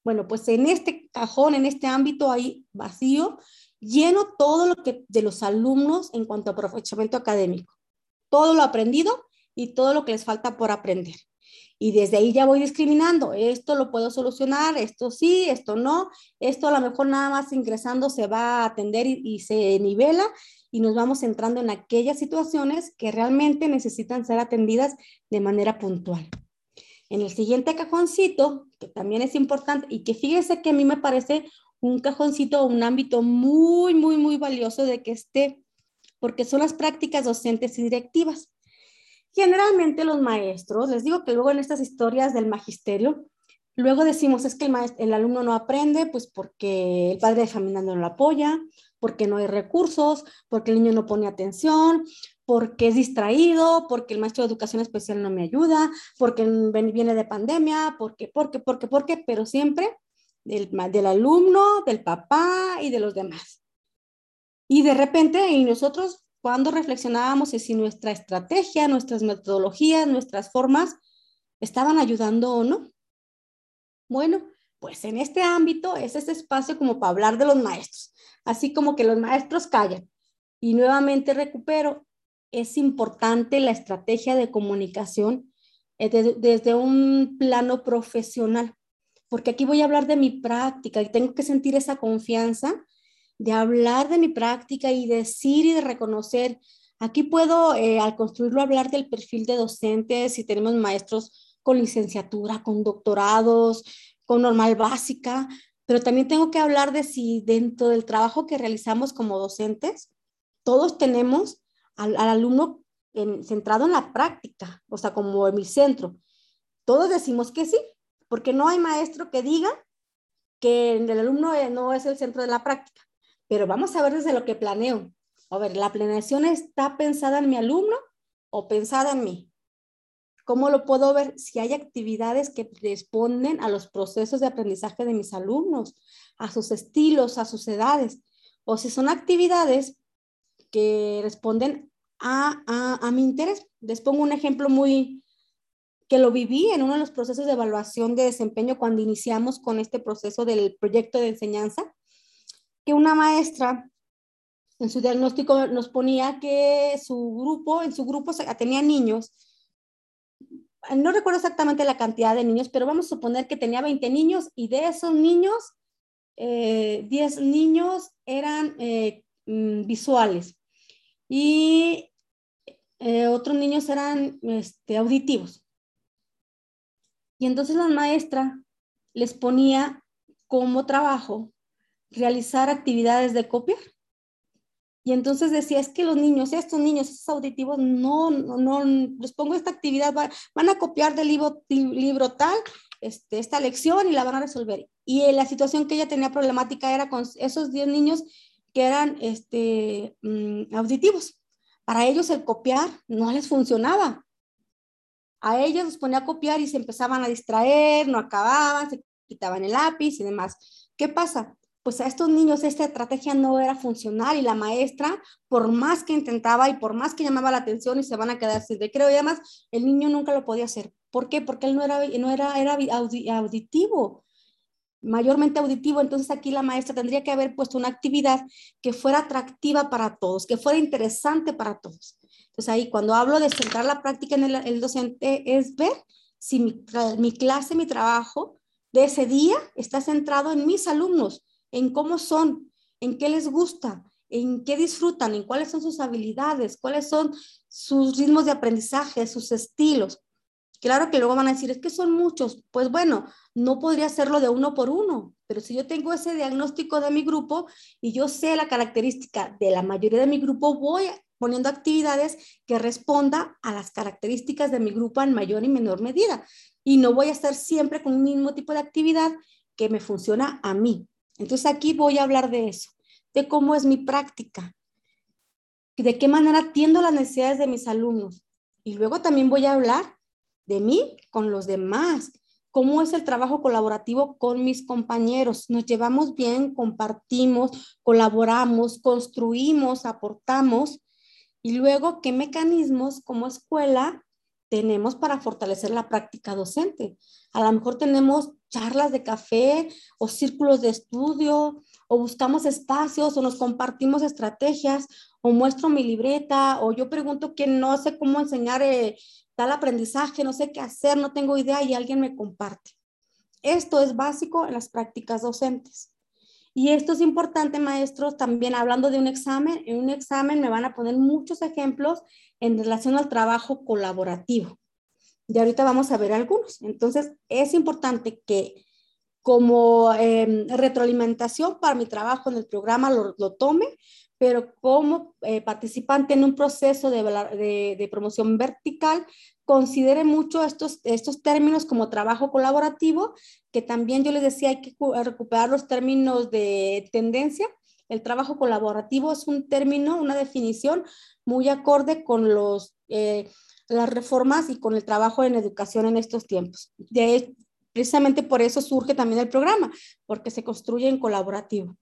D: Bueno, pues en este cajón, en este ámbito ahí vacío, lleno todo lo que de los alumnos en cuanto a aprovechamiento académico. Todo lo aprendido y todo lo que les falta por aprender. Y desde ahí ya voy discriminando, esto lo puedo solucionar, esto sí, esto no, esto a lo mejor nada más ingresando se va a atender y, se nivela y nos vamos entrando en aquellas situaciones que realmente necesitan ser atendidas de manera puntual. En el siguiente cajoncito, que también es importante y que fíjese que a mí me parece un cajoncito un ámbito muy, muy, muy valioso de que esté, porque son las prácticas docentes y directivas. Generalmente los maestros, les digo que luego en estas historias del magisterio, luego decimos es que el, el alumno no aprende, pues porque el padre de familia no lo apoya, porque no hay recursos, porque el niño no pone atención, porque es distraído, porque el maestro de educación especial no me ayuda, porque viene de pandemia, porque, porque, porque, porque, pero siempre del, del alumno, del papá y de los demás. Y de repente, y nosotros cuando reflexionábamos si nuestra estrategia, nuestras metodologías, nuestras formas estaban ayudando o no. Bueno, pues en este ámbito es ese espacio como para hablar de los maestros, así como que los maestros callan. Y nuevamente recupero, es importante la estrategia de comunicación eh, desde un plano profesional, porque aquí voy a hablar de mi práctica y tengo que sentir esa confianza de hablar de mi práctica y decir y de reconocer. Aquí puedo, eh, al construirlo, hablar del perfil de docentes, si tenemos maestros con licenciatura, con doctorados, con normal básica, pero también tengo que hablar de si dentro del trabajo que realizamos como docentes, todos tenemos al, alumno centrado en la práctica, o sea, como en mi centro. Todos decimos que sí, porque no hay maestro que diga que el alumno eh, no es el centro de la práctica. Pero vamos a ver desde lo que planeo. A ver, ¿la planeación está pensada en mi alumno o pensada en mí? ¿Cómo lo puedo ver? Si hay actividades que responden a los procesos de aprendizaje de mis alumnos, a sus estilos, a sus edades, o si son actividades que responden a, a, mi interés. Les pongo un ejemplo muy que lo viví en uno de los procesos de evaluación de desempeño cuando iniciamos con este proceso del proyecto de enseñanza, que una maestra en su diagnóstico nos ponía que su grupo, en su grupo tenía niños no recuerdo exactamente la cantidad de niños, pero vamos a suponer que tenía 20 niños y de esos niños, 10 eh, niños eran eh, mm, visuales y eh, otros niños eran este, auditivos. Y entonces la maestra les ponía como trabajo realizar actividades de copiar. Y entonces decía, es que los niños, estos niños, estos auditivos, no, no, no les pongo esta actividad, van a copiar del libro, tal, este, esta lección y la van a resolver. Y la situación que ella tenía problemática era con esos 10 niños que eran este, mm, auditivos. Para ellos el copiar no les funcionaba. A ellos los ponía a copiar y se empezaban a distraer, no acababan, se quitaban el lápiz y demás. ¿Qué pasa? Pues a estos niños esta estrategia no era funcional y la maestra, por más que intentaba y por más que llamaba la atención y se van a quedar sin recreo y además, el niño nunca lo podía hacer. ¿Por qué? Porque él no era, no era, era auditivo, mayormente auditivo. Entonces aquí la maestra tendría que haber puesto una actividad que fuera atractiva para todos, que fuera interesante para todos. Entonces ahí cuando hablo de centrar la práctica en el, docente es ver si mi, mi clase, mi trabajo de ese día está centrado en mis alumnos, en cómo son, en qué les gusta, en qué disfrutan, en cuáles son sus habilidades, cuáles son sus ritmos de aprendizaje, sus estilos. Claro que luego van a decir, es que son muchos. Pues bueno, no podría hacerlo de uno por uno, pero si yo tengo ese diagnóstico de mi grupo y yo sé la característica de la mayoría de mi grupo, voy poniendo actividades que responda a las características de mi grupo en mayor y menor medida. Y no voy a estar siempre con un mismo tipo de actividad que me funciona a mí. Entonces aquí voy a hablar de eso, de cómo es mi práctica, de qué manera atiendo las necesidades de mis alumnos. Y luego también voy a hablar de mí con los demás, cómo es el trabajo colaborativo con mis compañeros. Nos llevamos bien, compartimos, colaboramos, construimos, aportamos. Y luego, ¿qué mecanismos como escuela tenemos para fortalecer la práctica docente? A lo mejor tenemos charlas de café o círculos de estudio o buscamos espacios o nos compartimos estrategias o muestro mi libreta o yo pregunto que no sé cómo enseñar eh, tal aprendizaje, no sé qué hacer, no tengo idea y alguien me comparte. Esto es básico en las prácticas docentes. Y esto es importante, maestros, también hablando de un examen. En un examen me van a poner muchos ejemplos en relación al trabajo colaborativo. Y ahorita vamos a ver algunos. Entonces, es importante que como em, retroalimentación para mi trabajo en el programa lo, tome, pero como eh, participante en un proceso de, promoción vertical, considere mucho estos, estos términos como trabajo colaborativo, que también yo les decía hay que recuperar los términos de tendencia. El trabajo colaborativo es un término, una definición muy acorde con los, eh, las reformas y con el trabajo en educación en estos tiempos. De, precisamente por eso surge también el programa, porque se construye en colaborativo.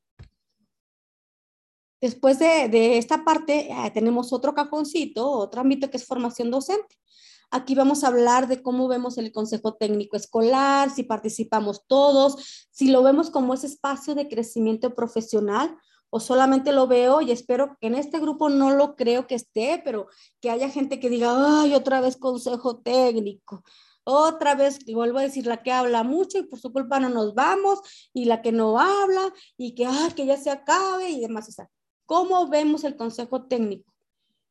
D: Después de, de esta parte, eh, tenemos otro cajoncito, otro ámbito que es formación docente. Aquí vamos a hablar de cómo vemos el Consejo Técnico Escolar, si participamos todos, si lo vemos como ese espacio de crecimiento profesional o solamente lo veo y espero que en este grupo no lo creo que esté, pero que haya gente que diga, ay, otra vez Consejo Técnico. Otra vez, vuelvo a decir, la que habla mucho y por su culpa no nos vamos, y la que no habla, y que, ay, que ya se acabe y demás. O sea, ¿Cómo vemos el consejo técnico?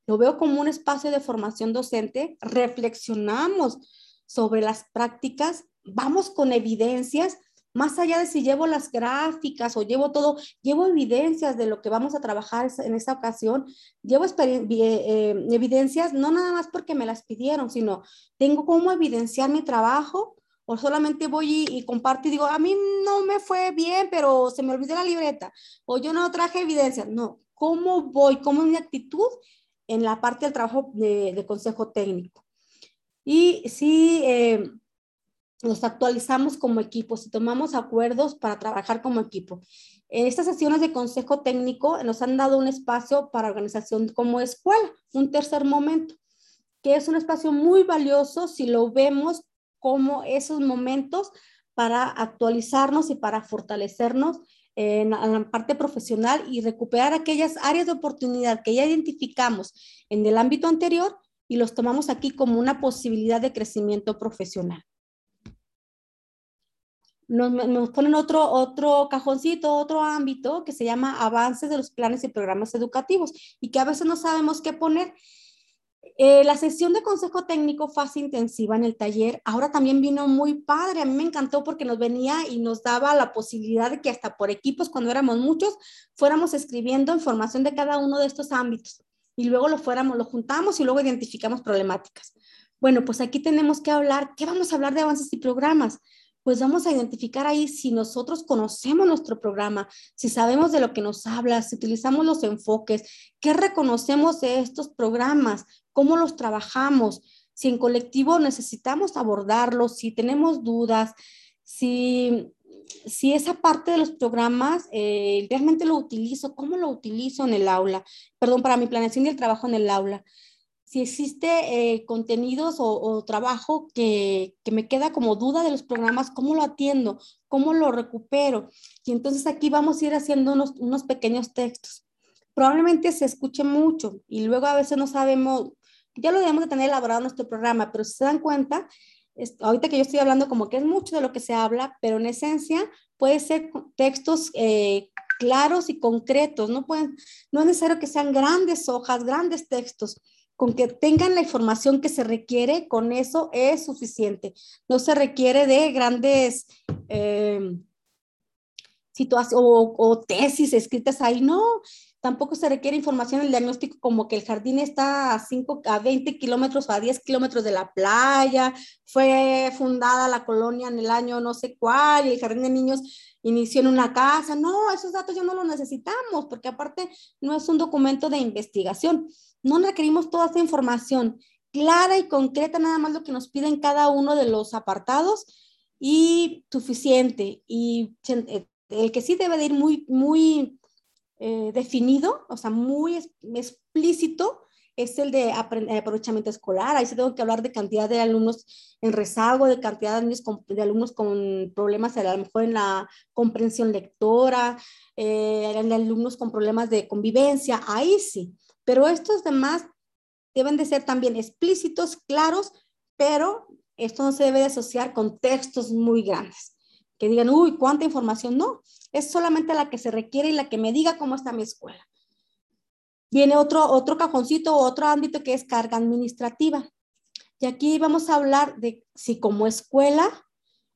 D: Lo veo como un espacio de formación docente, reflexionamos sobre las prácticas, vamos con evidencias, más allá de si llevo las gráficas o llevo todo, llevo evidencias de lo que vamos a trabajar en esta ocasión, llevo eh, evidencias no nada más porque me las pidieron, sino tengo cómo evidenciar mi trabajo o solamente voy y, comparto y digo, a mí no me fue bien, pero se me olvidó la libreta, o yo no traje evidencia. No, ¿cómo voy? ¿Cómo es mi actitud en la parte del trabajo de, consejo técnico? Y si eh, nos actualizamos como equipo, si tomamos acuerdos para trabajar como equipo. En estas sesiones de consejo técnico nos han dado un espacio para organización como escuela, un tercer momento, que es un espacio muy valioso si lo vemos como esos momentos para actualizarnos y para fortalecernos en la parte profesional y recuperar aquellas áreas de oportunidad que ya identificamos en el ámbito anterior y los tomamos aquí como una posibilidad de crecimiento profesional. Nos, nos, ponen otro, otro cajoncito, otro ámbito que se llama avances de los planes y programas educativos y que a veces no sabemos qué poner eh, la sesión de consejo técnico fase intensiva en el taller, ahora también vino muy padre, a mí me encantó porque nos venía y nos daba la posibilidad de que hasta por equipos, cuando éramos muchos, fuéramos escribiendo información de cada uno de estos ámbitos y luego lo fuéramos, lo juntamos y luego identificamos problemáticas. Bueno, pues aquí tenemos que hablar, ¿qué vamos a hablar de avances y programas? Pues vamos a identificar ahí si nosotros conocemos nuestro programa, si sabemos de lo que nos habla, si utilizamos los enfoques, qué reconocemos de estos programas, cómo los trabajamos, si en colectivo necesitamos abordarlos, si tenemos dudas, si, si esa parte de los programas eh, realmente lo utilizo, cómo lo utilizo en el aula, perdón, para mi planeación y el trabajo en el aula si existe eh, contenidos o, trabajo que, que, me queda como duda de los programas, ¿cómo lo atiendo? ¿Cómo lo recupero? Y entonces aquí vamos a ir haciendo unos, unos pequeños textos. Probablemente se escuche mucho y luego a veces no sabemos, ya lo debemos de tener elaborado nuestro programa, pero si se dan cuenta, ahorita que yo estoy hablando como que es mucho de lo que se habla, pero en esencia puede ser textos eh, claros y concretos, no, pueden, no es necesario que sean grandes hojas, grandes textos, con que tengan la información que se requiere, con eso es suficiente. No se requiere de grandes eh, situaciones o, tesis escritas ahí, no. Tampoco se requiere información en el diagnóstico como que el jardín está a, 5, a 20 kilómetros o a 10 kilómetros de la playa, fue fundada la colonia en el año no sé cuál, y el jardín de niños inició en una casa. No, esos datos ya no los necesitamos, porque aparte no es un documento de investigación no requerimos toda esta información clara y concreta, nada más lo que nos piden cada uno de los apartados y suficiente. Y eh, el que sí debe de ir muy, muy eh, definido, o sea, muy explícito, es el de aprovechamiento escolar. Ahí sí tengo que hablar de cantidad de alumnos en rezago, de cantidad de, de alumnos con problemas a lo mejor en la comprensión lectora, eh, de alumnos con problemas de convivencia. Ahí sí. Pero estos demás deben de ser también explícitos, claros, pero esto no se debe de asociar con textos muy grandes, que digan, uy, cuánta información. No, es solamente la que se requiere y la que me diga cómo está mi escuela. Viene otro, otro cajoncito, otro ámbito que es carga administrativa. Y aquí vamos a hablar de si como escuela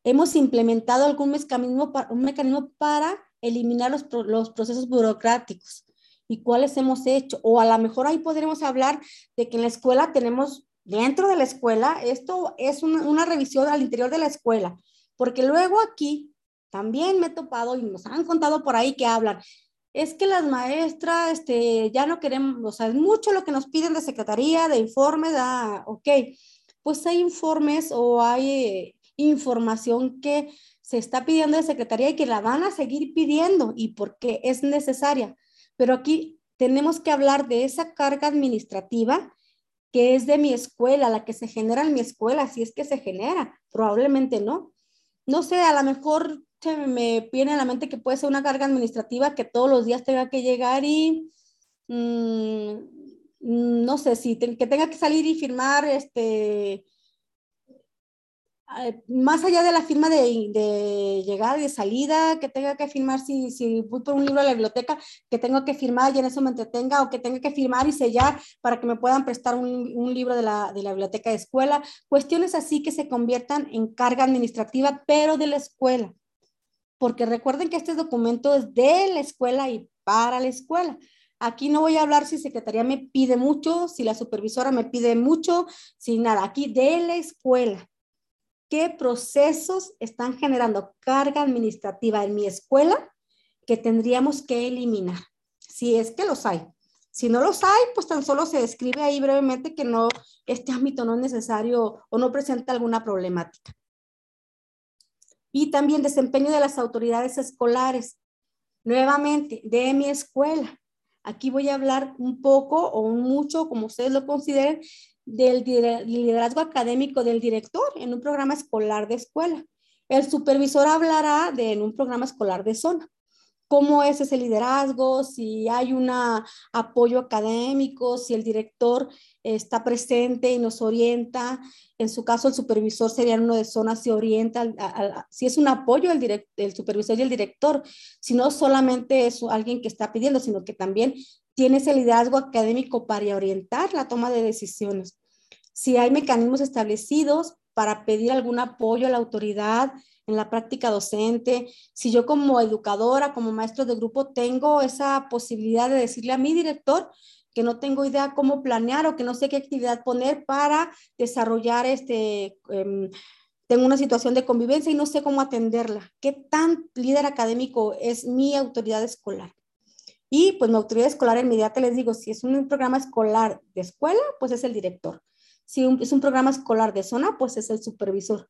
D: hemos implementado algún mecanismo para, un mecanismo para eliminar los, los procesos burocráticos y cuáles hemos hecho. O a lo mejor ahí podremos hablar de que en la escuela tenemos, dentro de la escuela, esto es una, revisión al interior de la escuela, porque luego aquí también me he topado y nos han contado por ahí que hablan. Es que las maestras este, ya no queremos, o sea, es mucho lo que nos piden de secretaría, de informes, ah, ok, pues hay informes o hay eh, información que se está pidiendo de secretaría y que la van a seguir pidiendo y porque es necesaria. Pero aquí tenemos que hablar de esa carga administrativa que es de mi escuela, la que se genera en mi escuela, si es que se genera, probablemente no. No sé, a lo mejor me viene a la mente que puede ser una carga administrativa que todos los días tenga que llegar y mm, no sé si que tenga que salir y firmar este más allá de la firma de, de, llegada y de salida, que tenga que firmar si, si voy por un libro a la biblioteca, que tengo que firmar y en eso me entretenga, o que tenga que firmar y sellar para que me puedan prestar un, un libro de la, de la, biblioteca de escuela. Cuestiones así que se conviertan en carga administrativa, pero de la escuela porque recuerden que este documento es de la escuela y para la escuela. Aquí no voy a hablar si secretaría me pide mucho, si la supervisora me pide mucho, si nada. Aquí de la escuela. ¿Qué procesos están generando carga administrativa en mi escuela que tendríamos que eliminar? Si es que los hay. Si no los hay, pues tan solo se describe ahí brevemente que no, este ámbito no es necesario o no presenta alguna problemática y también desempeño de las autoridades escolares. Nuevamente, de mi escuela. Aquí voy a hablar un poco o mucho, como ustedes lo consideren, del liderazgo académico del director en un programa escolar de escuela. El supervisor hablará de en un programa escolar de zona cómo es ese liderazgo, si hay un apoyo académico, si el director está presente y nos orienta. En su caso, el supervisor sería uno de zonas, se orienta, si es un apoyo el, el supervisor y el director, si no solamente es alguien que está pidiendo, sino que también tiene ese liderazgo académico para orientar la toma de decisiones. Si hay mecanismos establecidos para pedir algún apoyo a la autoridad, en la práctica docente, si yo como educadora, como maestro de grupo, tengo esa posibilidad de decirle a mi director que no tengo idea cómo planear o que no sé qué actividad poner para desarrollar este, em, tengo una situación de convivencia y no sé cómo atenderla. ¿Qué tan líder académico es mi autoridad escolar? Y pues mi autoridad escolar inmediata les digo, si es un programa escolar de escuela, pues es el director. Si es un programa escolar de zona, pues es el supervisor.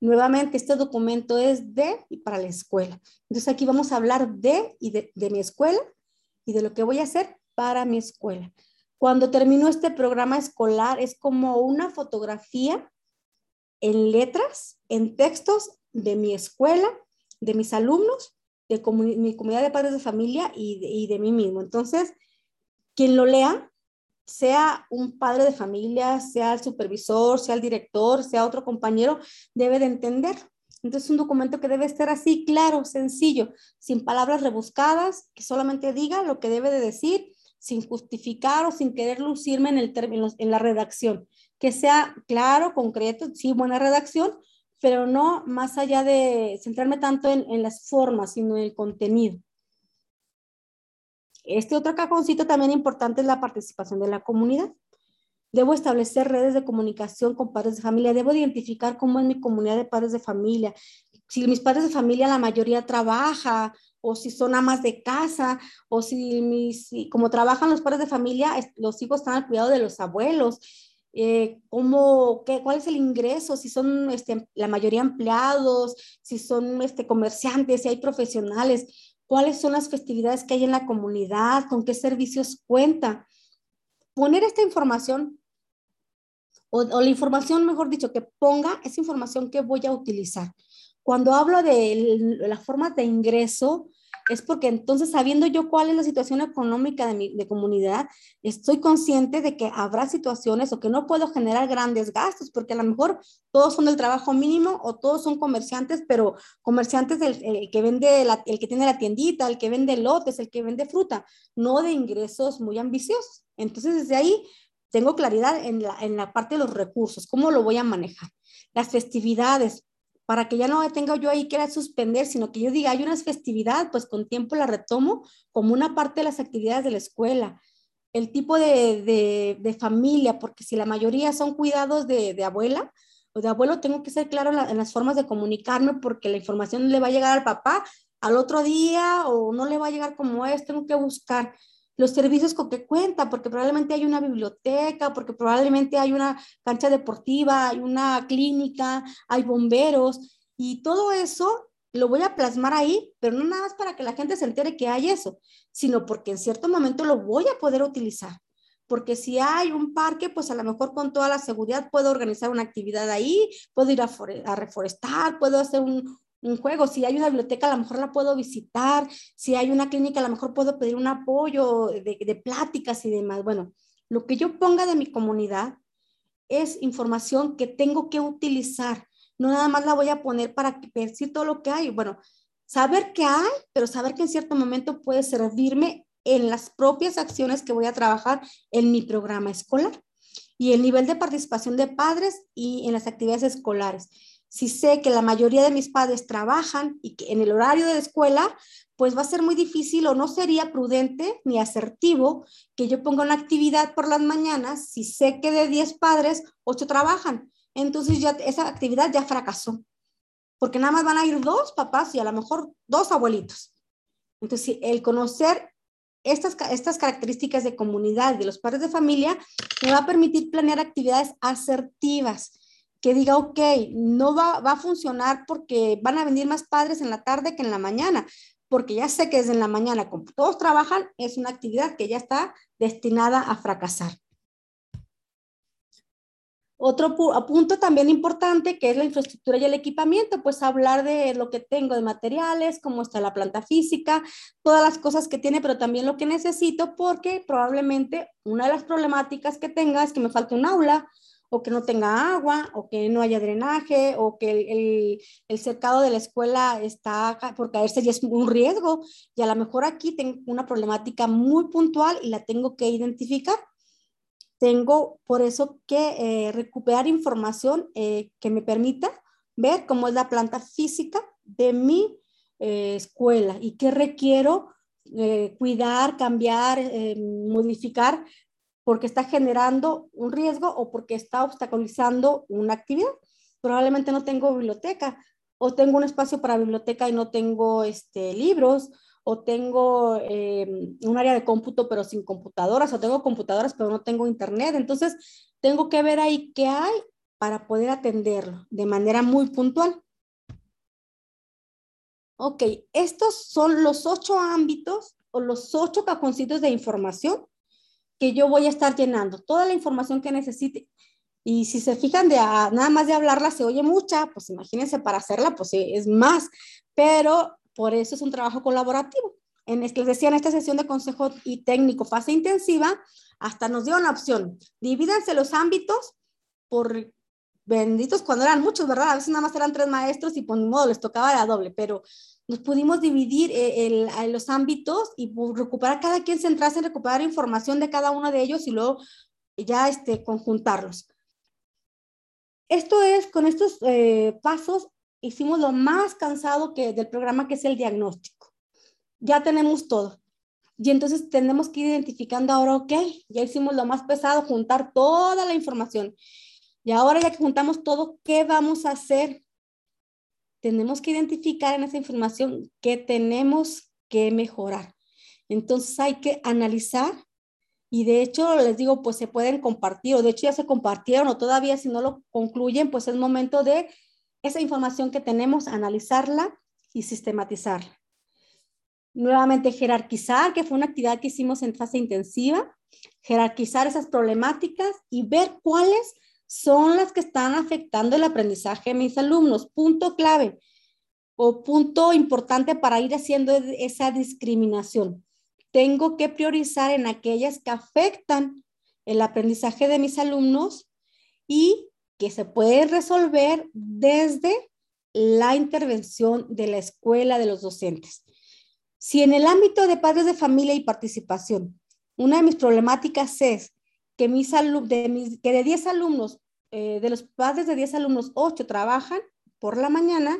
D: Nuevamente, este documento es de y para la escuela. Entonces aquí vamos a hablar de y de, mi escuela y de lo que voy a hacer para mi escuela. Cuando termino este programa escolar es como una fotografía en letras, en textos de mi escuela, de mis alumnos, de mi comunidad de padres de familia y de, y de mí mismo. Entonces, quien lo lea sea un padre de familia, sea el supervisor, sea el director, sea otro compañero, debe de entender. Entonces, un documento que debe estar así, claro, sencillo, sin palabras rebuscadas, que solamente diga lo que debe de decir, sin justificar o sin querer lucirme en, el término, en la redacción. Que sea claro, concreto, sí, buena redacción, pero no más allá de centrarme tanto en, en las formas, sino en el contenido. Este otro cajoncito también importante es la participación de la comunidad. Debo establecer redes de comunicación con padres de familia. Debo identificar cómo es mi comunidad de padres de familia. Si mis padres de familia, la mayoría trabaja, o si son amas de casa, o si mis, como trabajan los padres de familia, los hijos están al cuidado de los abuelos. Eh, cómo, qué, cuál es el ingreso, si son este, la mayoría empleados, si son este, comerciantes, si hay profesionales cuáles son las festividades que hay en la comunidad, con qué servicios cuenta. Poner esta información, o, la información, mejor dicho, que ponga esa información que voy a utilizar. Cuando hablo de las formas de ingreso, es porque entonces sabiendo yo cuál es la situación económica de mi de comunidad, estoy consciente de que habrá situaciones o que no puedo generar grandes gastos, porque a lo mejor todos son del trabajo mínimo o todos son comerciantes, pero comerciantes el que vende, el que tiene la tiendita, el que vende lotes, el que vende fruta, no de ingresos muy ambiciosos. Entonces desde ahí tengo claridad en la, en la parte de los recursos, cómo lo voy a manejar. Las festividades, para que ya no tenga yo ahí que suspender, sino que yo diga, hay unas festividades, pues con tiempo la retomo como una parte de las actividades de la escuela. El tipo de, de, familia, porque si la mayoría son cuidados de, de abuela, o de abuelo, tengo que ser claro en, las formas de comunicarme porque la información le va a llegar al papá al otro día o no le va a llegar como es, tengo que buscar los servicios con que cuenta, porque probablemente hay una biblioteca, porque probablemente hay una cancha deportiva, hay una clínica, hay bomberos, y todo eso lo voy a plasmar ahí, pero no nada más para que la gente se entere que hay eso, sino porque en cierto momento lo voy a poder utilizar. Porque si hay un parque, pues a lo mejor con toda la seguridad puedo organizar una actividad ahí, puedo ir a, reforestar, puedo hacer un, juego, si hay una biblioteca a lo mejor la puedo visitar, si hay una clínica a lo mejor puedo pedir un apoyo de, de pláticas y demás. Bueno, lo que yo ponga de mi comunidad es información que tengo que utilizar, no nada más la voy a poner para decir todo lo que hay. Bueno, saber que hay, pero saber que en cierto momento puede servirme en las propias acciones que voy a trabajar en mi programa escolar y el nivel de participación de padres y en las actividades escolares. Si sé que la mayoría de mis padres trabajan y que en el horario de la escuela, pues va a ser muy difícil o no sería prudente ni asertivo que yo ponga una actividad por las mañanas si sé que de 10 padres, 8 trabajan. Entonces ya esa actividad ya fracasó, porque nada más van a ir dos papás y a lo mejor dos abuelitos. Entonces, el conocer estas, estas características de comunidad de los padres de familia me va a permitir planear actividades asertivas, que diga, ok, no va, va a funcionar porque van a venir más padres en la tarde que en la mañana, porque ya sé que desde en la mañana, como todos trabajan, es una actividad que ya está destinada a fracasar. Otro punto también importante que es la infraestructura y el equipamiento, pues hablar de lo que tengo de materiales, cómo está la planta física, todas las cosas que tiene, pero también lo que necesito porque probablemente una de las problemáticas que tenga es que me falte un aula o que no tenga agua o que no haya drenaje o que el, el, cercado de la escuela está por caerse y es un riesgo. Y a lo mejor aquí tengo una problemática muy puntual y la tengo que identificar. Tengo por eso que eh, recuperar información eh, que me permita ver cómo es la planta física de mi eh, escuela y qué requiero cuidar, cambiar, modificar porque está generando un riesgo o porque está obstaculizando una actividad. Probablemente no tengo biblioteca o tengo un espacio para biblioteca y no tengo este, libros o tengo eh, un área de cómputo pero sin computadoras, o tengo computadoras pero no tengo internet. Entonces, tengo que ver ahí qué hay para poder atenderlo de manera muy puntual. Ok, estos son los ocho ámbitos o los ocho cajoncitos de información que yo voy a estar llenando. Toda la información que necesite. Y si se fijan, de nada más de hablarla se oye mucha, pues imagínense para hacerla, pues es más. Pero por eso es un trabajo colaborativo. En, les decía, en esta sesión de consejo y técnico fase intensiva, hasta nos dio una opción. Divídanse los ámbitos por benditos cuando eran muchos, ¿verdad? A veces nada más eran tres maestros y por mi modo les tocaba la doble, pero nos pudimos dividir eh, los ámbitos y recuperar, cada quien centrarse en recuperar información de cada uno de ellos y luego ya este, conjuntarlos. Esto es, con estos eh, pasos, hicimos lo más cansado que del programa, que es el diagnóstico. Ya tenemos todo. Y entonces tenemos que ir identificando ahora, ok, ya hicimos lo más pesado, juntar toda la información. Y ahora ya que juntamos todo, ¿qué vamos a hacer? Tenemos que identificar en esa información qué tenemos que mejorar. Entonces hay que analizar y de hecho les digo, pues se pueden compartir o de hecho ya se compartieron o todavía si no lo concluyen, pues es momento de esa información que tenemos, analizarla y sistematizarla. Nuevamente, jerarquizar, que fue una actividad que hicimos en fase intensiva, jerarquizar esas problemáticas y ver cuáles son las que están afectando el aprendizaje de mis alumnos. Punto clave o punto importante para ir haciendo esa discriminación. Tengo que priorizar en aquellas que afectan el aprendizaje de mis alumnos y que se puede resolver desde la intervención de la escuela de los docentes. Si en el ámbito de padres de familia y participación, una de mis problemáticas es que, mis de, mis, que de 10 alumnos, eh, de los padres de 10 alumnos, 8 trabajan por la mañana,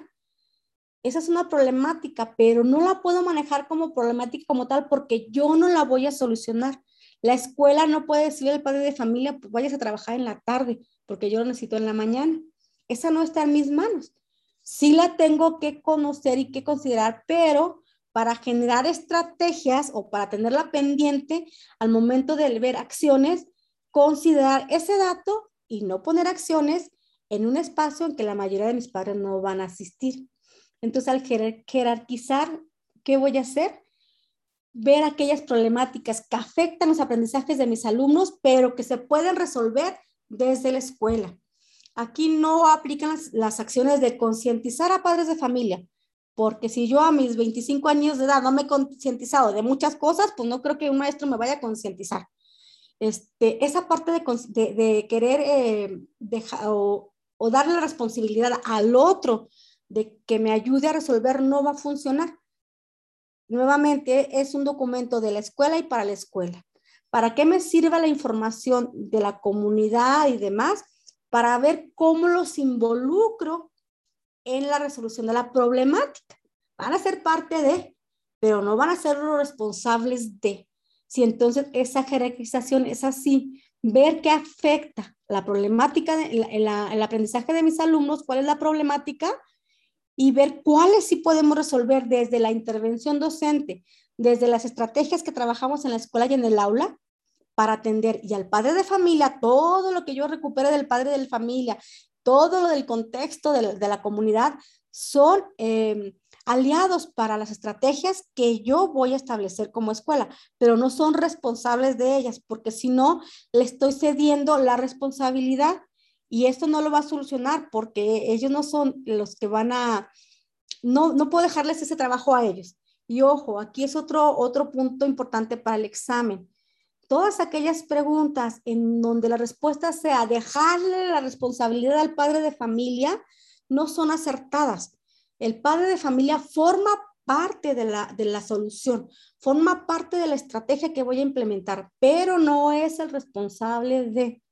D: esa es una problemática, pero no la puedo manejar como problemática como tal porque yo no la voy a solucionar. La escuela no puede decirle al padre de familia, pues vayas a trabajar en la tarde, porque yo lo necesito en la mañana. Esa no está en mis manos. Sí la tengo que conocer y que considerar, pero para generar estrategias o para tenerla pendiente al momento de ver acciones, considerar ese dato y no poner acciones en un espacio en que la mayoría de mis padres no van a asistir. Entonces, al jerarquizar, ¿qué voy a hacer? Ver aquellas problemáticas que afectan los aprendizajes de mis alumnos, pero que se pueden resolver desde la escuela. Aquí no aplican las, las acciones de concientizar a padres de familia, porque si yo a mis 25 años de edad no me he concientizado de muchas cosas, pues no creo que un maestro me vaya a concientizar. Este, esa parte de, de, querer eh, dejar, o, o darle la responsabilidad al otro de que me ayude a resolver no va a funcionar. Nuevamente, es un documento de la escuela y para la escuela. ¿Para qué me sirve la información de la comunidad y demás? Para ver cómo los involucro en la resolución de la problemática. Van a ser parte de, pero no van a ser los responsables de. Si entonces esa jerarquización es así, ver qué afecta la problemática, el aprendizaje de mis alumnos, cuál es la problemática, y ver cuáles sí podemos resolver desde la intervención docente, desde las estrategias que trabajamos en la escuela y en el aula para atender y al padre de familia, todo lo que yo recupere del padre de familia, todo lo del contexto de la, comunidad, son em, aliados para las estrategias que yo voy a establecer como escuela, pero no son responsables de ellas, porque si no, le estoy cediendo la responsabilidad y esto no lo va a solucionar porque ellos no son los que van a, no, no puedo dejarles ese trabajo a ellos. Y ojo, aquí es otro, otro punto importante para el examen. Todas aquellas preguntas en donde la respuesta sea dejarle la responsabilidad al padre de familia no son acertadas. El padre de familia forma parte de la, de la solución, forma parte de la estrategia que voy a implementar, pero no es el responsable de.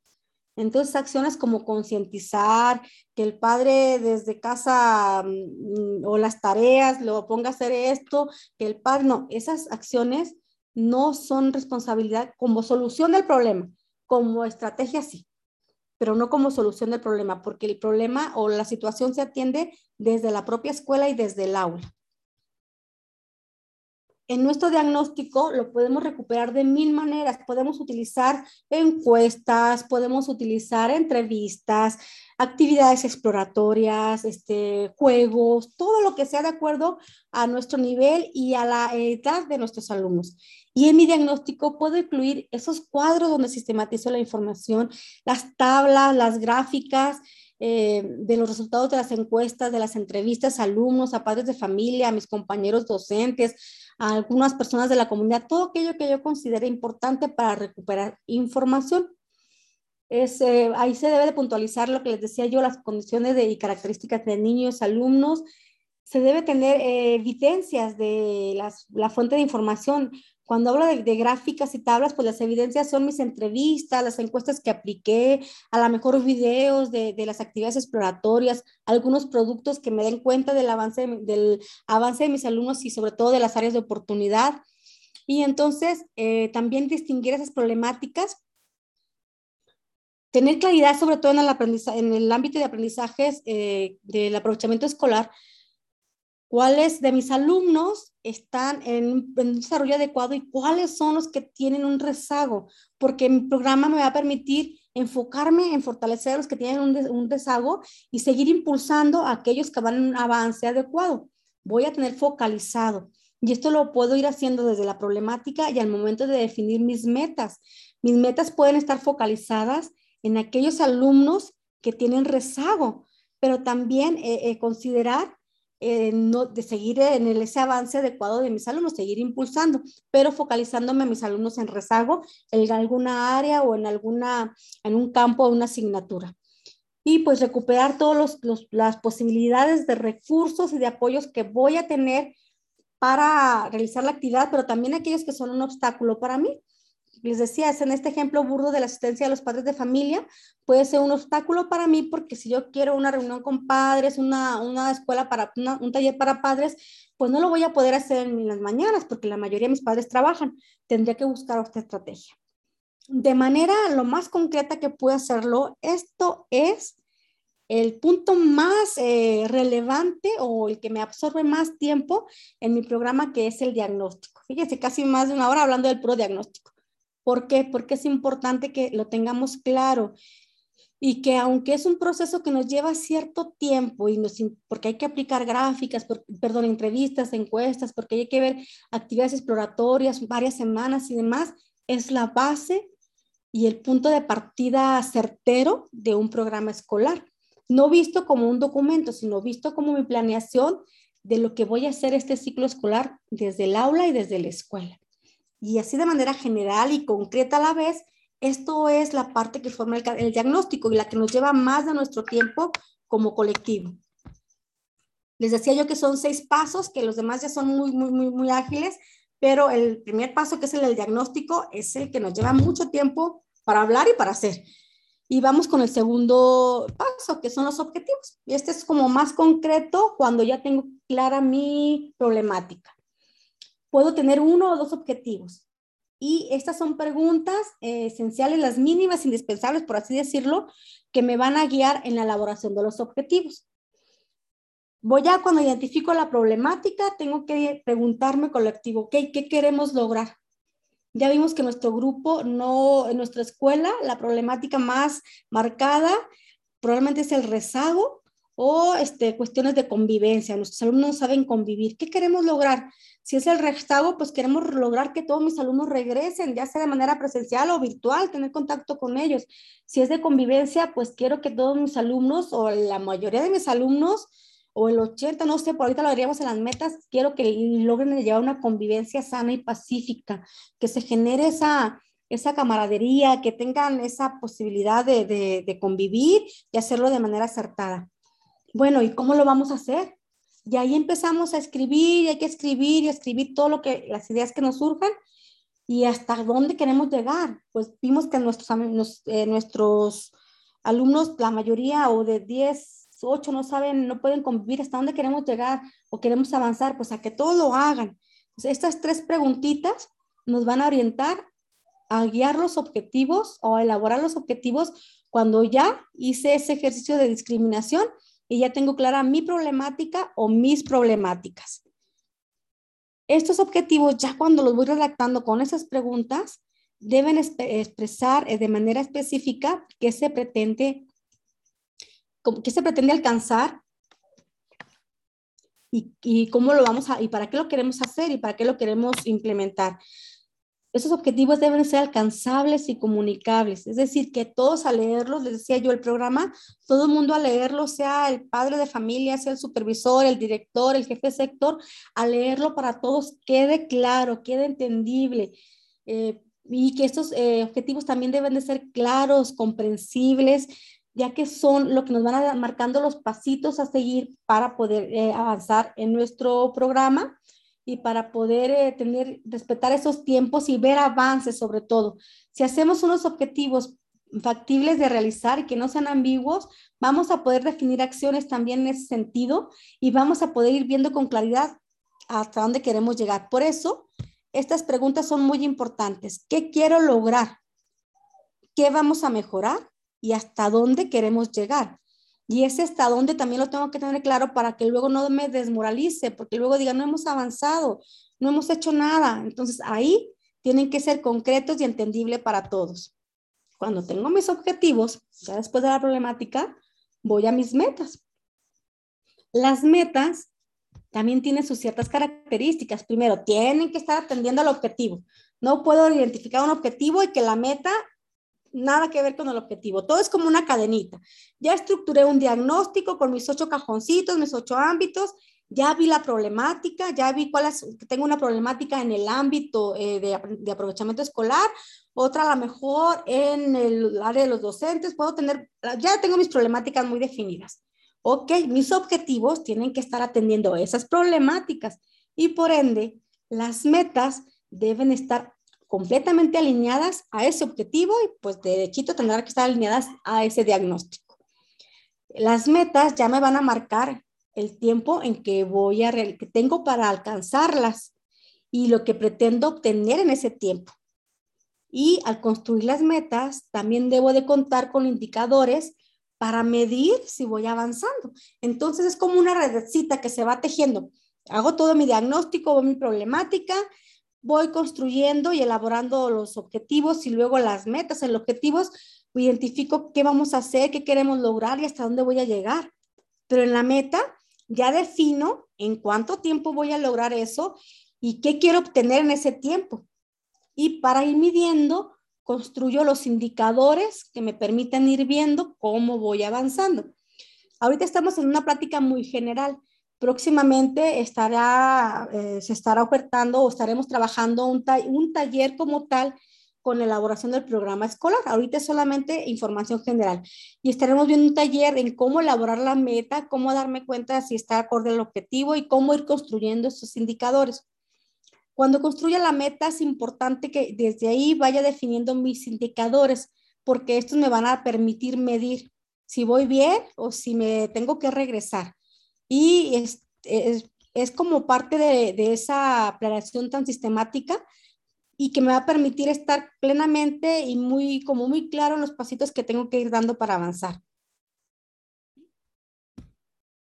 D: Entonces, acciones como concientizar, que el padre desde casa mm, o las tareas lo ponga a hacer esto, que el padre, no, esas acciones no son responsabilidad como solución del problema, como estrategia sí, pero no como solución del problema, porque el problema o la situación se atiende desde la propia escuela y desde el aula en nuestro diagnóstico lo podemos recuperar de mil maneras. Podemos utilizar encuestas, podemos utilizar entrevistas, actividades exploratorias, este, juegos, todo lo que sea de acuerdo a nuestro nivel y a la edad de nuestros alumnos. Y en mi diagnóstico puedo incluir esos cuadros donde sistematizo la información, las tablas, las gráficas, eh, de los resultados de las encuestas, de las entrevistas a alumnos, a padres de familia, a mis compañeros docentes, a algunas personas de la comunidad, todo aquello que yo considere importante para recuperar información. Es, eh, ahí se debe de puntualizar lo que les decía yo, las condiciones de, y características de niños, alumnos. Se debe tener eh, evidencias de las, la fuente de información, cuando hablo de, gráficas y tablas, pues las evidencias son mis entrevistas, las encuestas que apliqué, a lo mejor videos de, las actividades exploratorias, algunos productos que me den cuenta del avance, del avance de mis alumnos y sobre todo de las áreas de oportunidad. Y entonces eh, también distinguir esas problemáticas tener claridad sobre todo en el, ámbito de aprendizajes eh, del aprovechamiento escolar, cuáles de mis alumnos están en, un desarrollo adecuado y cuáles son los que tienen un rezago, porque mi programa me va a permitir enfocarme en fortalecer a los que tienen un, un y seguir impulsando a aquellos que van en un avance adecuado. Voy a tener focalizado. Y esto lo puedo ir haciendo desde la problemática y al momento de definir mis metas. Mis metas pueden estar focalizadas en aquellos alumnos que tienen rezago, pero también eh, eh, considerar eh, no, de seguir en ese avance adecuado de mis alumnos, seguir impulsando, pero focalizándome a mis alumnos en rezago, en alguna área o en alguna, en un campo o una asignatura. Y pues recuperar todas las posibilidades de recursos y de apoyos que voy a tener para realizar la actividad, pero también aquellos que son un obstáculo para mí. Les decía, es en este ejemplo burdo de la asistencia de los padres de familia, puede ser un obstáculo para mí porque si yo quiero una reunión con padres, una, una escuela para, un taller para padres, pues no lo voy a poder hacer en las mañanas porque la mayoría de mis padres trabajan. Tendría que buscar otra estrategia. De manera lo más concreta que puedo hacerlo, esto es el punto más eh, relevante o el que me absorbe más tiempo en mi programa, que es el diagnóstico. Fíjense, casi más de una hora hablando del pro diagnóstico. ¿Por qué? Porque es importante que lo tengamos claro y que aunque es un proceso que nos lleva cierto tiempo y porque hay que aplicar gráficas, perdón, entrevistas, encuestas, porque hay que ver actividades exploratorias varias semanas y demás, es la base y el punto de partida certero de un programa escolar no visto como un documento, sino visto como mi planeación de lo que voy a hacer este ciclo escolar desde el aula y desde la escuela. Y así de manera general y concreta a la vez, esto es la parte que forma el, diagnóstico y la que nos lleva más de nuestro tiempo como colectivo. Les decía yo que son seis pasos, que los demás ya son muy, muy, muy, muy ágiles, pero el primer paso, que es el del diagnóstico, es el que nos lleva mucho tiempo para hablar y para hacer. Y vamos con el segundo paso, que son los objetivos. Y este es como más concreto cuando ya tengo clara mi problemática. Puedo tener uno o dos objetivos. Y estas son preguntas eh, esenciales, las mínimas, indispensables, por así decirlo, que me van a guiar en la elaboración de los objetivos. Voy a, cuando identifico la problemática, tengo que preguntarme colectivo, ¿qué queremos lograr? Ya vimos que nuestro grupo, no, en nuestra escuela, la problemática más marcada probablemente es el rezago o este, cuestiones de convivencia. Nuestros alumnos no saben convivir. ¿Qué queremos lograr? Si es el rezago, pues queremos lograr que todos mis alumnos regresen, ya sea de manera presencial o virtual, tener contacto con ellos. Si es de convivencia, pues quiero que todos mis alumnos o la mayoría de mis alumnos o el 80, no sé, por ahorita lo veríamos en las metas, quiero que logren llevar una convivencia sana y pacífica, que se genere esa, esa camaradería, que tengan esa posibilidad de, de, convivir y hacerlo de manera acertada. Bueno, ¿y cómo lo vamos a hacer? Y ahí empezamos a escribir, y hay que escribir y escribir todo lo que, las ideas que nos surjan y hasta dónde queremos llegar. Pues vimos que nuestros, eh, nuestros alumnos, la mayoría o de 10 ocho no saben, no pueden convivir, hasta dónde queremos llegar o queremos avanzar, pues a que todos lo hagan. estas tres preguntitas nos van a orientar a guiar los objetivos o a elaborar los objetivos cuando ya hice ese ejercicio de discriminación y ya tengo clara mi problemática o mis problemáticas. Estos objetivos, ya cuando los voy redactando con esas preguntas, deben expresar eh, de manera específica qué se pretende qué se pretende alcanzar y, cómo lo vamos a, y para qué lo queremos hacer y para qué lo queremos implementar. Esos objetivos deben ser alcanzables y comunicables, es decir, que todos al leerlos, les decía yo el programa, todo el mundo al leerlo, sea el padre de familia, sea el supervisor, el director, el jefe de sector, al leerlo para todos quede claro, quede entendible. Eh, y que estos eh, objetivos también deben de ser claros, comprensibles, ya que son lo que nos van a marcando los pasitos a seguir para poder eh, avanzar en nuestro programa y para poder eh, tener, respetar esos tiempos y ver avances sobre todo. Si hacemos unos objetivos factibles de realizar y que no sean ambiguos, vamos a poder definir acciones también en ese sentido y vamos a poder ir viendo con claridad hasta dónde queremos llegar. Por eso, estas preguntas son muy importantes. ¿Qué quiero lograr? ¿Qué vamos a mejorar? y hasta dónde queremos llegar. Y ese hasta dónde también lo tengo que tener claro para que luego no me desmoralice, porque luego diga, no hemos avanzado, no hemos hecho nada. Entonces ahí tienen que ser concretos y entendibles para todos. Cuando tengo mis objetivos, ya después de la problemática, voy a mis metas. Las metas también tienen sus ciertas características. Primero, tienen que estar atendiendo al objetivo. No puedo identificar un objetivo y que la meta nada que ver con el objetivo. Todo es como una cadenita. Ya estructuré un diagnóstico con mis ocho cajoncitos, mis ocho ámbitos. Ya vi la problemática, ya vi cuál es, tengo una problemática en el ámbito eh, de, aprovechamiento escolar, otra a lo mejor en el área de los docentes, puedo tener, ya tengo mis problemáticas muy definidas. Ok, mis objetivos tienen que estar atendiendo esas problemáticas y por ende las metas deben estar completamente alineadas a ese objetivo y pues de derechito tendrán que estar alineadas a ese diagnóstico. Las metas ya me van a marcar el tiempo en que voy a que tengo para alcanzarlas y lo que pretendo obtener en ese tiempo. Y al construir las metas, también debo de contar con indicadores para medir si voy avanzando. Entonces es como una redecita que se va tejiendo. Hago todo mi diagnóstico, mi problemática, voy construyendo y elaborando los objetivos y luego las metas en los objetivos, identifico qué vamos a hacer, qué queremos lograr y hasta dónde voy a llegar. Pero en la meta ya defino en cuánto tiempo voy a lograr eso y qué quiero obtener en ese tiempo. Y para ir midiendo, construyo los indicadores que me permiten ir viendo cómo voy avanzando. Ahorita estamos en una plática muy general. Próximamente estará, eh, se estará ofertando o estaremos trabajando un, un taller como tal con elaboración del programa escolar. Ahorita es solamente información general. Y estaremos viendo un taller en cómo elaborar la meta, cómo darme cuenta si está acorde al objetivo y cómo ir construyendo esos indicadores. Cuando construya la meta es importante que desde ahí vaya definiendo mis indicadores, porque estos me van a permitir medir si voy bien o si me tengo que regresar. Y es, es, como parte de, de, esa planeación tan sistemática y que me va a permitir estar plenamente y muy, como muy claro en los pasitos que tengo que ir dando para avanzar.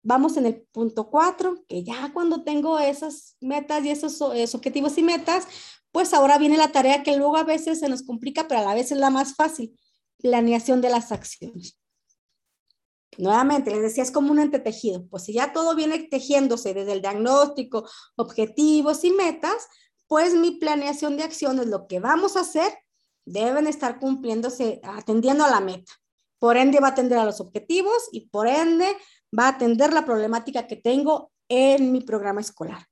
D: Vamos en el punto cuatro, que ya cuando tengo esas metas y esos, objetivos y metas, pues ahora viene la tarea que luego a veces se nos complica, pero a la vez es la más fácil, planeación de las acciones. Nuevamente, les decía, es como un entretejido. Pues si ya todo viene tejiéndose desde el diagnóstico, objetivos y metas, pues mi planeación de acciones, lo que vamos a hacer, deben estar cumpliéndose, atendiendo a la meta. Por ende, va a atender a los objetivos y por ende va a atender la problemática que tengo en mi programa escolar.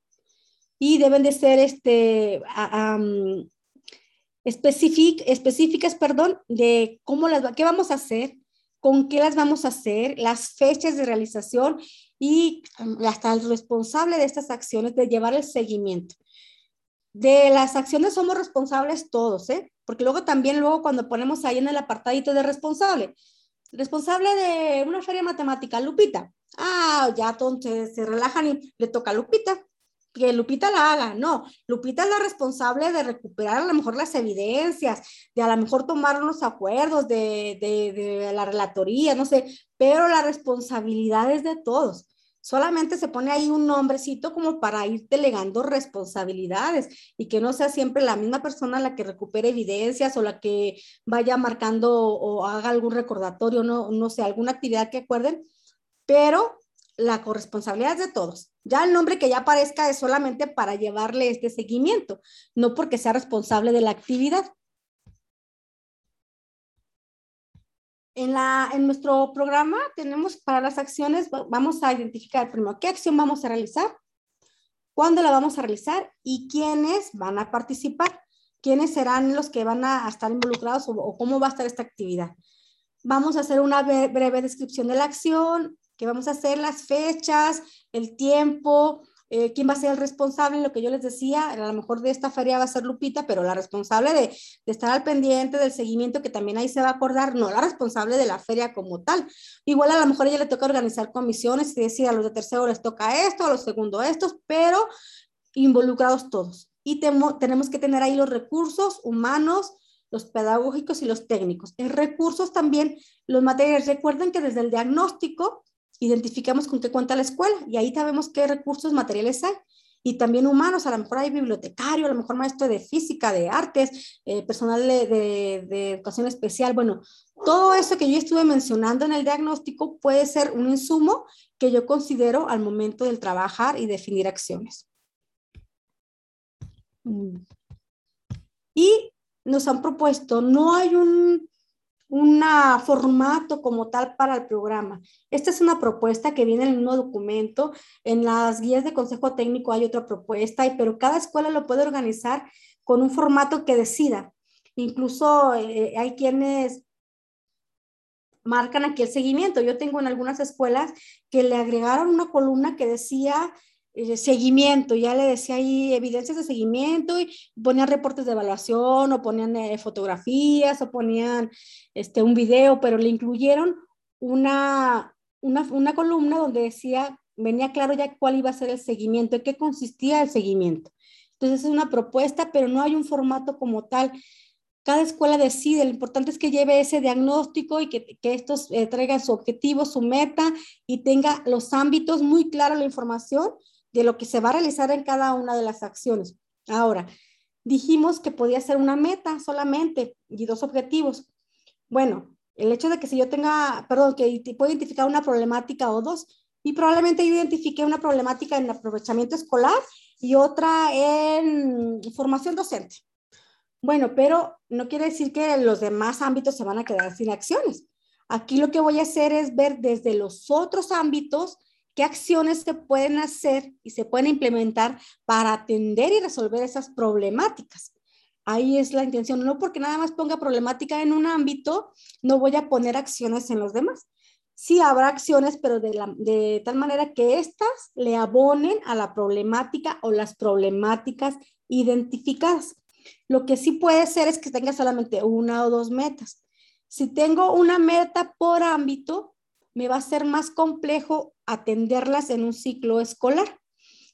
D: Y deben de ser este, específicas, perdón, de cómo las, qué vamos a hacer, con qué las vamos a hacer, las fechas de realización y hasta el responsable de estas acciones de llevar el seguimiento. De las acciones somos responsables todos, ¿eh? Porque luego también, luego cuando ponemos ahí en el apartadito de responsable, responsable de una feria matemática, Lupita. Ah, ya entonces se relajan y le toca a Lupita. Que Lupita la haga. No, Lupita es la responsable de recuperar a lo mejor las evidencias, de a lo mejor tomar unos acuerdos de, de, de la relatoría, no sé, pero la responsabilidad es de todos. Solamente se pone ahí un nombrecito como para ir delegando responsabilidades y que no sea siempre la misma persona la que recupere evidencias o la que vaya marcando o haga algún recordatorio, no, no sé, alguna actividad que acuerden, pero la corresponsabilidad es de todos. Ya el nombre que ya aparezca es solamente para llevarle este seguimiento, no porque sea responsable de la actividad. En, la, en nuestro programa tenemos para las acciones, vamos a identificar primero qué acción vamos a realizar, cuándo la vamos a realizar y quiénes van a participar, quiénes serán los que van a estar involucrados o, cómo va a estar esta actividad. Vamos a hacer una breve descripción de la acción, qué vamos a hacer, las fechas, el tiempo, eh, quién va a ser el responsable, lo que yo les decía, a lo mejor de esta feria va a ser Lupita, pero la responsable de, estar al pendiente del seguimiento, que también ahí se va a acordar, no la responsable de la feria como tal. Igual a lo mejor a ella le toca organizar comisiones y decir a los de tercero les toca esto, a los segundos estos, pero involucrados todos. Y tenemos que tener ahí los recursos humanos, los pedagógicos y los técnicos. En recursos también los materiales. Recuerden que desde el diagnóstico identificamos con qué cuenta la escuela y ahí sabemos qué recursos materiales hay. Y también humanos, a lo mejor hay bibliotecario, a lo mejor maestro de física, de artes, eh, personal de, de, educación especial. Bueno, todo eso que yo estuve mencionando en el diagnóstico puede ser un insumo que yo considero al momento del trabajar y definir acciones. Mm. Y nos han propuesto, no hay un un formato como tal para el programa. Esta es una propuesta que viene en el documento. En las guías de consejo técnico hay otra propuesta, pero cada escuela lo puede organizar con un formato que decida. Incluso eh, hay quienes marcan aquí el seguimiento. Yo tengo en algunas escuelas que le agregaron una columna que decía seguimiento, ya le decía ahí evidencias de seguimiento y ponían reportes de evaluación o ponían eh, fotografías o ponían este, un video, pero le incluyeron una, una, una columna donde decía, venía claro ya cuál iba a ser el seguimiento, en qué consistía el seguimiento. Entonces es una propuesta, pero no hay un formato como tal. Cada escuela decide, lo importante es que lleve ese diagnóstico y que, que estos eh, traigan su objetivo, su meta y tenga los ámbitos muy claros, la información de lo que se va a realizar en cada una de las acciones. Ahora, dijimos que podía ser una meta solamente y dos objetivos. Bueno, el hecho de que si yo tenga, perdón, que puedo identificar una problemática o dos, y probablemente identifique una problemática en aprovechamiento escolar y otra en formación docente. Bueno, pero no quiere decir que los demás ámbitos se van a quedar sin acciones. Aquí lo que voy a hacer es ver desde los otros ámbitos qué acciones se pueden hacer y se pueden implementar para atender y resolver esas problemáticas. Ahí es la intención, no porque nada más ponga problemática en un ámbito, no voy a poner acciones en los demás. Sí habrá acciones, pero de, de tal manera que éstas le abonen a la problemática o las problemáticas identificadas. Lo que sí puede ser es que tenga solamente una o dos metas. Si tengo una meta por ámbito, me va a ser más complejo atenderlas en un ciclo escolar.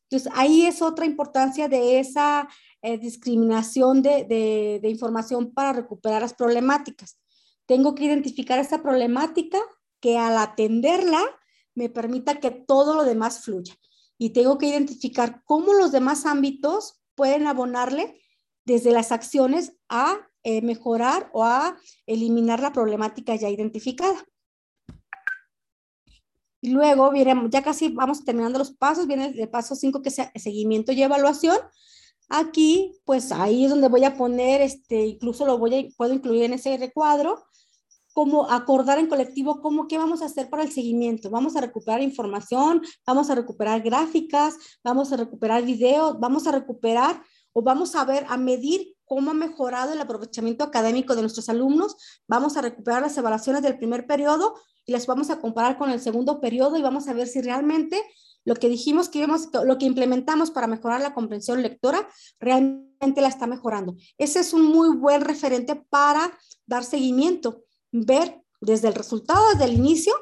D: Entonces, ahí es otra importancia de esa eh, discriminación de, de, información para recuperar las problemáticas. Tengo que identificar esa problemática que al atenderla me permita que todo lo demás fluya. Y tengo que identificar cómo los demás ámbitos pueden abonarle desde las acciones a eh, mejorar o a eliminar la problemática ya identificada. Y luego viene, ya casi vamos terminando los pasos, viene el paso 5 que es seguimiento y evaluación. Aquí, pues ahí es donde voy a poner, este, incluso lo voy a, puedo incluir en ese recuadro, como acordar en colectivo cómo, qué vamos a hacer para el seguimiento. Vamos a recuperar información, vamos a recuperar gráficas, vamos a recuperar videos, vamos a recuperar o vamos a ver, a medir cómo ha mejorado el aprovechamiento académico de nuestros alumnos. Vamos a recuperar las evaluaciones del primer periodo y las vamos a comparar con el segundo periodo y vamos a ver si realmente lo que dijimos que íbamos, lo que implementamos para mejorar la comprensión lectora, realmente la está mejorando. Ese es un muy buen referente para dar seguimiento, ver desde el resultado, desde el inicio,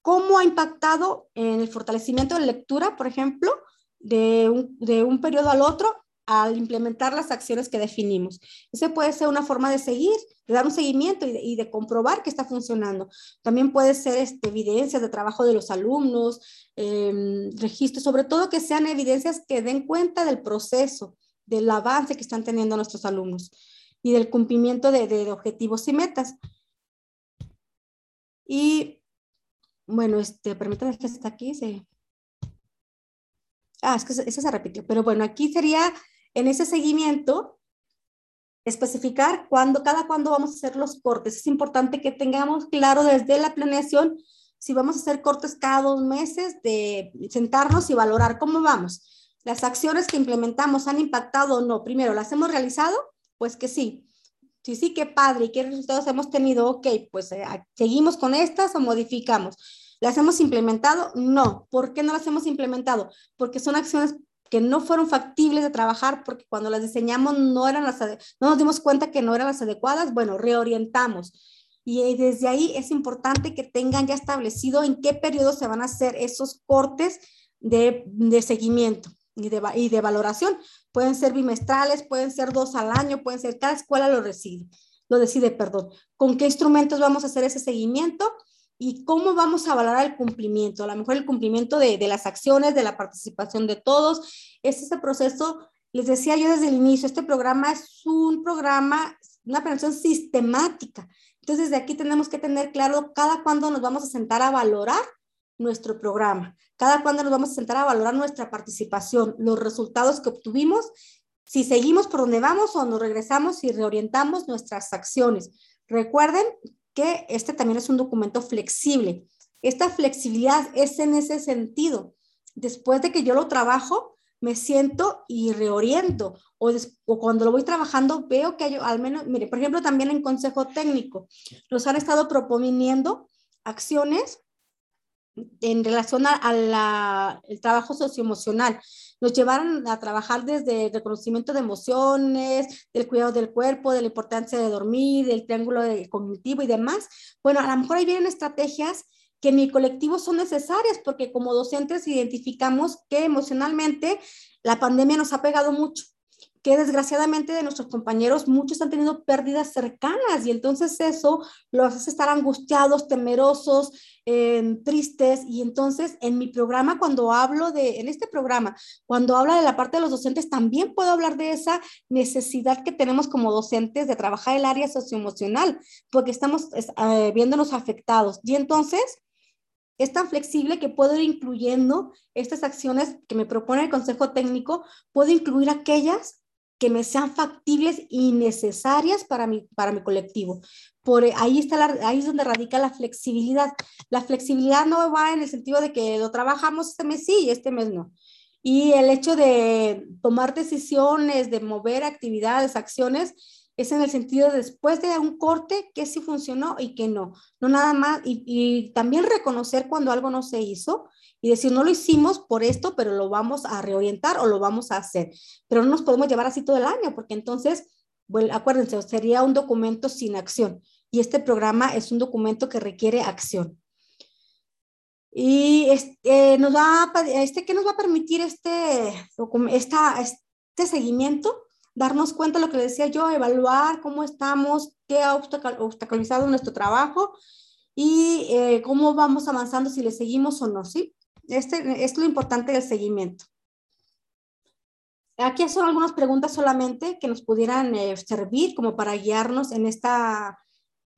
D: cómo ha impactado en el fortalecimiento de lectura, por ejemplo, de un, de un periodo al otro al implementar las acciones que definimos. Ese puede ser una forma de seguir, de dar un seguimiento y de, comprobar que está funcionando. También puede ser este, evidencias de trabajo de los alumnos, em, registros, sobre todo que sean evidencias que den cuenta del proceso, del avance que están teniendo nuestros alumnos y del cumplimiento de, objetivos y metas. Y bueno, este, permítanme que está aquí. Ah, es que eso se repitió, pero bueno, aquí sería en ese seguimiento, especificar cuándo, cada cuándo vamos a hacer los cortes. Es importante que tengamos claro desde la planeación si vamos a hacer cortes cada dos meses, de sentarnos y valorar cómo vamos. Las acciones que implementamos han impactado o no. Primero, ¿las hemos realizado? Pues que sí. Sí, sí, qué padre. ¿Y qué resultados hemos tenido? Ok, pues eh, seguimos con estas o modificamos. ¿Las hemos implementado? No. ¿Por qué no las hemos implementado? Porque son acciones que no fueron factibles de trabajar porque cuando las diseñamos no eran las, no nos dimos cuenta que no eran las adecuadas, bueno, reorientamos. Y eh, desde ahí es importante que tengan ya establecido en qué periodo se van a hacer esos cortes de, de seguimiento y de, y de valoración. Pueden ser bimestrales, pueden ser dos al año, pueden ser, cada escuela lo decide, lo decide, perdón. ¿Con qué instrumentos vamos a hacer ese seguimiento? Y cómo vamos a valorar el cumplimiento, a lo mejor el cumplimiento de, de, las acciones, de la participación de todos. Es ese proceso, les decía yo desde el inicio, este programa es un programa, una prevención sistemática. Entonces, de aquí tenemos que tener claro cada cuándo nos vamos a sentar a valorar nuestro programa, cada cuándo nos vamos a sentar a valorar nuestra participación, los resultados que obtuvimos, si seguimos por donde vamos o nos regresamos y reorientamos nuestras acciones. Recuerden que este también es un documento flexible. Esta flexibilidad es en ese sentido. Después de que yo lo trabajo, me siento y reoriento. O, cuando lo voy trabajando, veo que hay al menos, mire, por ejemplo, también en consejo técnico, nos han estado proponiendo acciones en relación al trabajo socioemocional. Nos llevaron a trabajar desde el reconocimiento de emociones, del cuidado del cuerpo, de la importancia de dormir, del triángulo cognitivo y demás. Bueno, a lo mejor ahí vienen estrategias que en mi colectivo son necesarias porque como docentes identificamos que emocionalmente la pandemia nos ha pegado mucho que desgraciadamente de nuestros compañeros muchos han tenido pérdidas cercanas y entonces eso los hace estar angustiados, temerosos, em, tristes. Y entonces en mi programa cuando hablo de, en este programa, cuando habla de la parte de los docentes, también puedo hablar de esa necesidad que tenemos como docentes de trabajar el área socioemocional, porque estamos eh, viéndonos afectados. Y entonces es tan flexible que puedo ir incluyendo estas acciones que me propone el Consejo Técnico, puedo incluir aquellas que me sean factibles y necesarias para mi, para mi colectivo. Por ahí, está la, ahí es donde radica la flexibilidad. La flexibilidad no va en el sentido de que lo trabajamos este mes sí y este mes no. Y el hecho de tomar decisiones, de mover actividades, acciones, es en el sentido de después de un corte que sí funcionó y que no. No nada más, y, y también reconocer cuando algo no se hizo y decir, no lo hicimos por esto, pero lo vamos a reorientar o lo vamos a hacer. Pero no nos podemos llevar así todo el año, porque entonces, bueno, acuérdense, sería un documento sin acción. Y este programa es un documento que requiere acción. Y este, nos va este, ¿qué nos va a permitir este, esta, este seguimiento? Darnos cuenta de lo que le decía yo, evaluar cómo estamos, qué ha obstaculizado nuestro trabajo y eh, cómo vamos avanzando, si le seguimos o no, ¿sí? Este es lo importante del seguimiento. Aquí son algunas preguntas solamente que nos pudieran eh, servir como para guiarnos en esta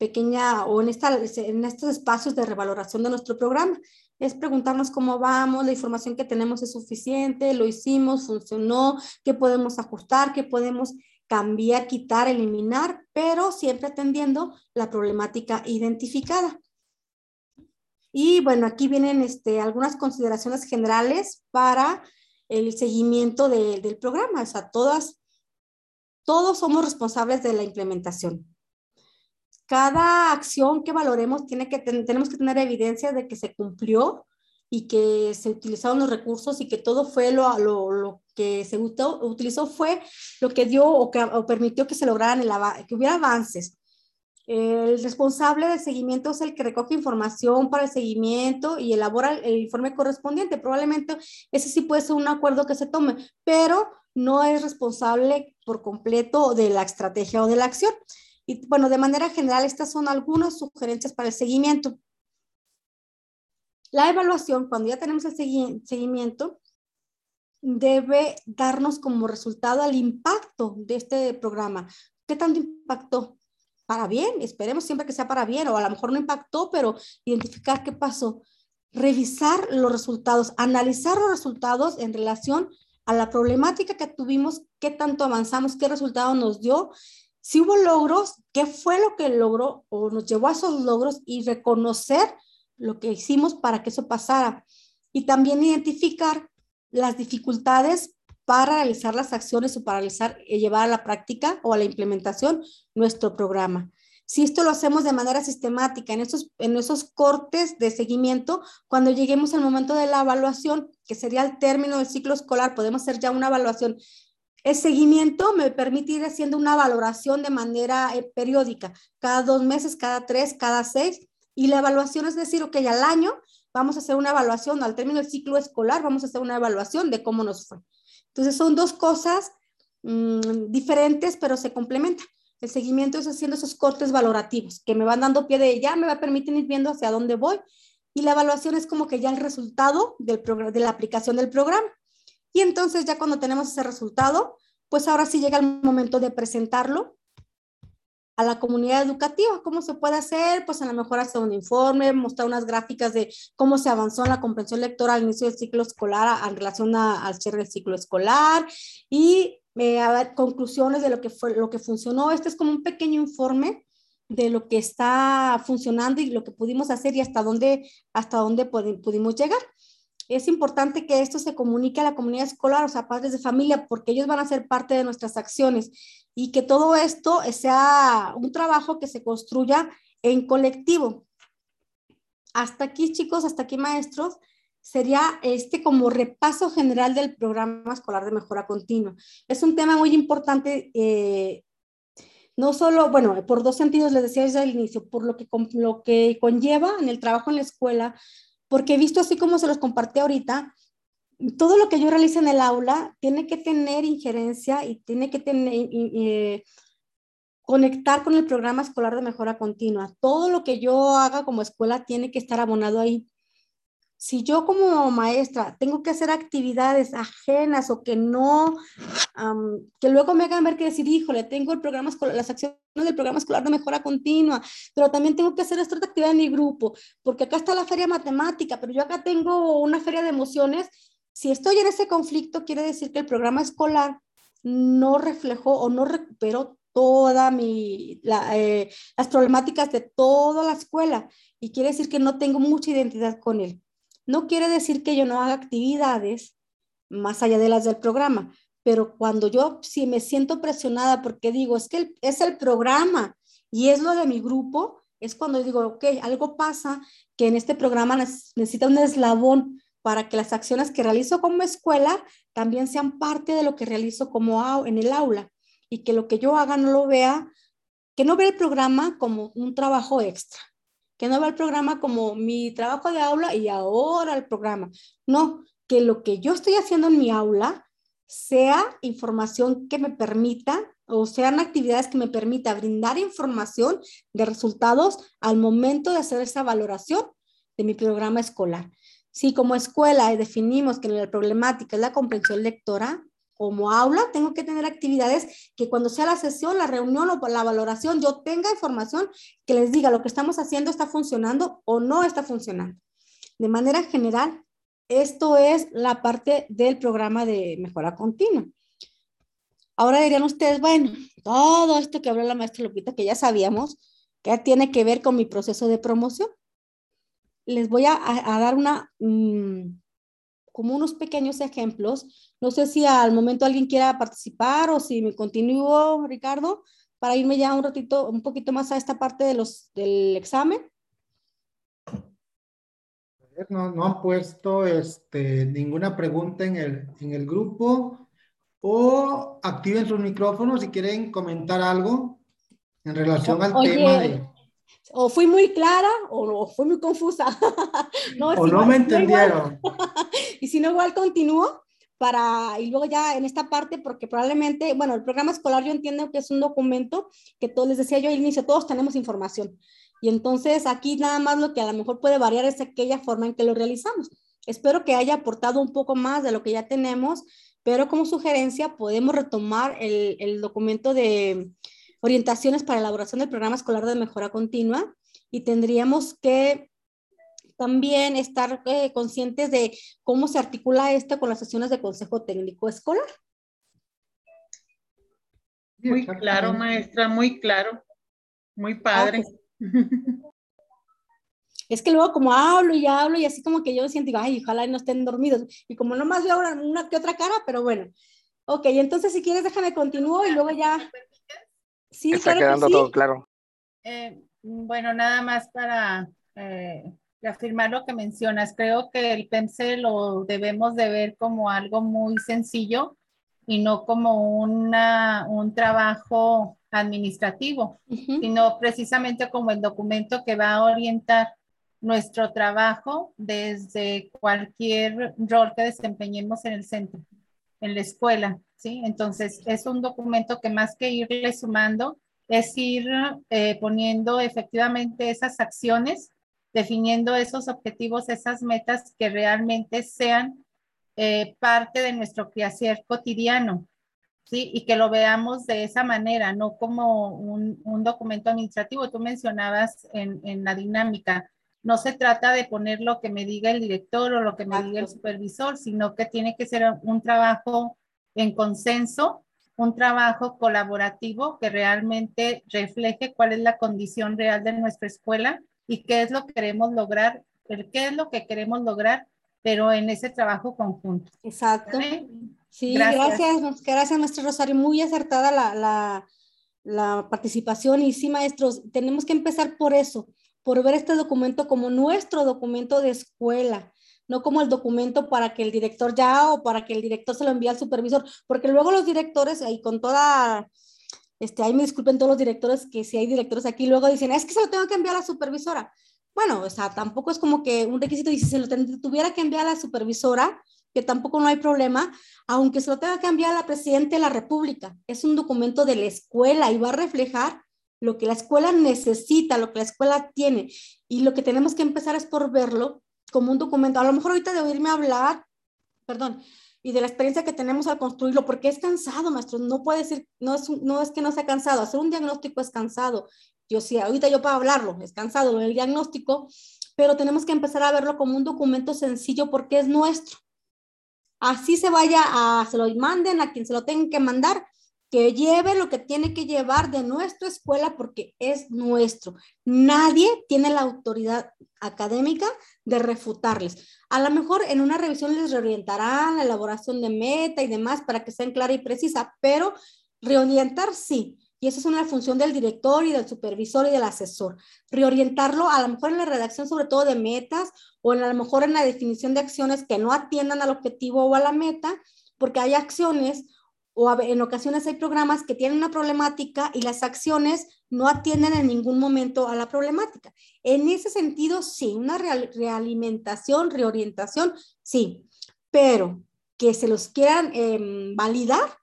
D: pequeña o en, esta, en estos espacios de revaloración de nuestro programa. Es preguntarnos cómo vamos, la información que tenemos es suficiente, lo hicimos, funcionó, qué podemos ajustar, qué podemos cambiar, quitar, eliminar, pero siempre atendiendo la problemática identificada. Y bueno, aquí vienen este, algunas consideraciones generales para el seguimiento del programa. O sea, todas, todos somos responsables de la implementación. Cada acción que valoremos tiene que tenemos que tener evidencia de que se cumplió y que se utilizaron los recursos y que todo fue lo, lo, lo que se utilizó fue lo que dio o que o permitió que se lograran el, que hubiera avances. El responsable del seguimiento es el que recoge información para el seguimiento y elabora el informe correspondiente. Probablemente ese sí puede ser un acuerdo que se tome, pero no es responsable por completo de la estrategia o de la acción. Y bueno, de manera general, estas son algunas sugerencias para el seguimiento. La evaluación, cuando ya tenemos el seguimiento, debe darnos como resultado el impacto de este programa. ¿Qué tanto impactó? para bien, esperemos siempre que sea para bien, o a lo mejor no impactó, pero identificar qué pasó, revisar los resultados, analizar los resultados en relación a la problemática que tuvimos, qué tanto avanzamos, qué resultado nos dio, si hubo logros, qué fue lo que logró o nos llevó a esos logros y reconocer lo que hicimos para que eso pasara. Y también identificar las dificultades para realizar las acciones o para realizar, eh, llevar a la práctica o a la implementación nuestro programa. Si esto lo hacemos de manera sistemática en esos, en esos cortes de seguimiento, cuando lleguemos al momento de la evaluación, que sería el término del ciclo escolar, podemos hacer ya una evaluación. El seguimiento me permite ir haciendo una valoración de manera eh, periódica, cada dos meses, cada tres, cada seis, y la evaluación es decir, ok, al año vamos a hacer una evaluación, al término del ciclo escolar vamos a hacer una evaluación de cómo nos fue. Entonces son dos cosas mm, diferentes, pero se complementan. El seguimiento es haciendo esos cortes valorativos que me van dando pie de ya, me va a permitir ir viendo hacia dónde voy. Y la evaluación es como que ya el resultado de la aplicación del programa. Y entonces ya cuando tenemos ese resultado, pues ahora sí llega el momento de presentarlo a la comunidad educativa. ¿Cómo se puede hacer? Pues a lo mejor hacer un informe, mostrar unas gráficas de cómo se avanzó en la comprensión lectora al inicio del ciclo escolar en relación al cierre del ciclo escolar y eh, a ver, conclusiones de lo que fue, lo que funcionó. Este es como un pequeño informe de lo que está funcionando y lo que pudimos hacer y hasta dónde, hasta dónde pudimos llegar es importante que esto se comunique a la comunidad escolar, o sea, padres de familia, porque ellos van a ser parte de nuestras acciones y que todo esto sea un trabajo que se construya en colectivo. hasta aquí, chicos, hasta aquí, maestros, sería este como repaso general del programa escolar de mejora continua. Es un tema muy importante, eh, no solo, bueno, por dos sentidos, les decía desde el inicio, por lo que, lo que conlleva en el trabajo en la escuela, porque visto así como se los compartí ahorita, todo lo que yo realice en el aula tiene que tener injerencia y tiene que tener, eh, conectar con el programa escolar de mejora continua. Todo lo que yo haga como escuela tiene que estar abonado ahí. Si yo como maestra tengo que hacer actividades ajenas o que no, que luego me hagan ver que decir, híjole, tengo el programa escolar, las acciones del programa escolar de mejora continua, pero también tengo que hacer esta actividad en mi grupo, porque acá está la feria matemática, pero yo acá tengo una feria de emociones. Si estoy en ese conflicto, quiere decir que el programa escolar no reflejó o no recuperó toda mi, eh, las problemáticas de toda la escuela y quiere decir que no tengo mucha identidad con él. No quiere decir que yo no haga actividades más allá de las del programa, pero cuando yo si me siento presionada porque digo, es que es el programa y es lo de mi grupo, es cuando digo, ok, algo pasa que en este programa necesita un eslabón para que las acciones que realizo como escuela también sean parte de lo que realizo como en el aula y que lo que yo haga no lo vea, que no vea el programa como un trabajo extra, que no vea el programa como mi trabajo de aula y ahora el programa. No, que lo que yo estoy haciendo en mi aula sea información que me permita o sean actividades que me permita brindar información de resultados al momento de hacer esa valoración de mi programa escolar. Si como escuela definimos que la problemática es la comprensión lectora, como aula tengo que tener actividades que cuando sea la sesión, la reunión o la valoración, yo tenga información que les diga lo que estamos haciendo está funcionando o no está funcionando. De manera general, esto es la parte del programa de mejora continua. Ahora dirían ustedes, bueno, todo esto que habló la maestra Lupita, que ya sabíamos, que tiene que ver con mi proceso de promoción. Les voy a, dar una, mm, como unos pequeños ejemplos. No sé si al momento alguien quiera participar o si me continúo, Ricardo, para irme ya un ratito, un poquito más a esta parte de los, del examen.
A: No, no han puesto este, ninguna pregunta en el, en el grupo o activen sus micrófonos si quieren comentar algo en relación al tema de
D: o fui muy clara o, no, fui muy confusa. *laughs*
A: no, o no me entendieron. *laughs*
D: y si no, igual continúo para, y luego ya en esta parte, porque probablemente, bueno, el programa escolar yo entiendo que es un documento que todos, les decía yo al inicio, todos tenemos información. Y entonces aquí nada más lo que a lo mejor puede variar es aquella forma en que lo realizamos. Espero que haya aportado un poco más de lo que ya tenemos, pero como sugerencia podemos retomar el, el documento de, orientaciones para elaboración del programa escolar de mejora continua y tendríamos que también estar eh, conscientes de cómo se articula esto con las sesiones de consejo técnico escolar.
C: Muy claro, maestra, muy claro. Muy padre. *laughs*
D: Es que luego como hablo y hablo y así como que yo siento, ay, ojalá no estén dormidos. Y como nomás veo una que otra cara, pero bueno. Ok, entonces si quieres déjame continúo y luego ya
E: Sí, Está quedando todo claro.
C: Eh, bueno, nada más para eh, afirmar lo que mencionas. Creo que el PEMSE lo debemos de ver como algo muy sencillo y no como una, un trabajo administrativo, sino precisamente como el documento que va a orientar nuestro trabajo desde cualquier rol que desempeñemos en el centro, en la escuela. ¿sí? Entonces, es un documento que más que irle sumando, es ir eh, poniendo efectivamente esas acciones, definiendo esos objetivos, esas metas que realmente sean eh, parte de nuestro quehacer cotidiano, ¿sí? Y que lo veamos de esa manera, no como un, documento administrativo. Tú mencionabas en, en, la dinámica, no se trata de poner lo que me diga el director o lo que me diga el supervisor, sino que tiene que ser un trabajo en consenso, un trabajo colaborativo que realmente refleje cuál es la condición real de nuestra escuela y qué es lo que queremos lograr, qué es lo que queremos lograr, pero en ese trabajo conjunto.
D: Exacto. Sí, gracias. gracias, maestro Rosario. Muy acertada la, la, la participación y sí, maestros, tenemos que empezar por eso, por ver este documento como nuestro documento de escuela, no como el documento para que el director ya o para que el director se lo envíe al supervisor, porque luego los directores, ahí con toda, este, ahí me disculpen todos los directores, que si hay directores aquí, luego dicen, es que se lo tengo que enviar a la supervisora. Bueno, o sea, tampoco es como que un requisito, y si se lo tuviera que enviar a la supervisora, que tampoco no hay problema, aunque se lo tenga que enviar a la presidenta de la República. Es un documento de la escuela y va a reflejar lo que la escuela necesita, lo que la escuela tiene. Y lo que tenemos que empezar es por verlo como un documento. A lo mejor ahorita de oírme hablar, perdón, y de la experiencia que tenemos al construirlo, porque es cansado, maestro. No puede decir, no es, no es que no sea cansado, hacer un diagnóstico es cansado. Yo sí, ahorita yo puedo hablarlo, es cansado el diagnóstico, pero tenemos que empezar a verlo como un documento sencillo porque es nuestro así se vaya a, se lo manden a quien se lo tengan que mandar, que lleve lo que tiene que llevar de nuestra escuela porque es nuestro. Nadie tiene la autoridad académica de refutarles. A lo mejor en una revisión les reorientarán la elaboración de meta y demás para que sean clara y precisa, pero reorientar sí, y esa es una función del director y del supervisor y del asesor. Reorientarlo a lo mejor en la redacción sobre todo de metas o a lo mejor en la definición de acciones que no atiendan al objetivo o a la meta, porque hay acciones o en ocasiones hay programas que tienen una problemática y las acciones no atienden en ningún momento a la problemática. En ese sentido, sí, una realimentación, reorientación, sí, pero que se los quieran em, validar,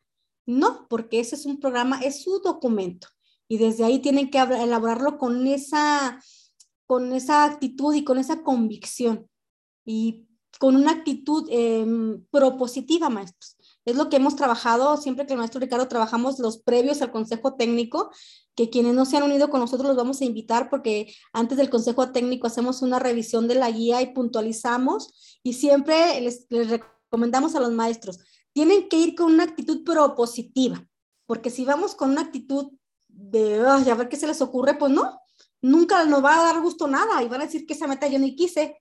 D: no, porque ese es un programa, es su documento. Y desde ahí tienen que elaborarlo con esa, con esa actitud y con esa convicción. Y con una actitud em, propositiva, maestros. Es lo que hemos trabajado siempre que el maestro Ricardo trabajamos los previos al consejo técnico, que quienes no se han unido con nosotros los vamos a invitar porque antes del consejo técnico hacemos una revisión de la guía y puntualizamos y siempre les, recomendamos a los maestros, tienen que ir con una actitud propositiva, porque si vamos con una actitud de, a ver qué se les ocurre, pues no, nunca nos va a dar gusto nada y van a decir que esa meta yo ni quise.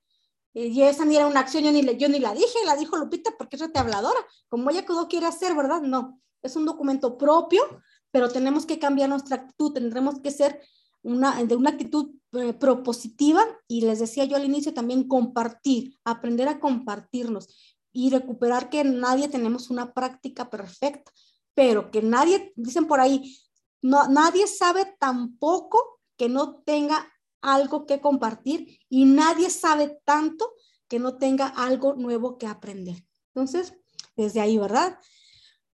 D: Y esa ni era una acción, yo ni, yo ni la dije, la dijo Lupita porque es habladora. Como ella todo quiere hacer, ¿verdad? No, es un documento propio, pero tenemos que cambiar nuestra actitud, tendremos que ser una, de una actitud eh, propositiva y les decía yo al inicio también compartir, aprender a compartirnos y recuperar que nadie tenemos una práctica perfecta, pero que nadie, dicen por ahí, no, nadie sabe tampoco que no tenga algo que compartir y nadie sabe tanto que no tenga algo nuevo que aprender. Entonces, desde ahí, ¿verdad?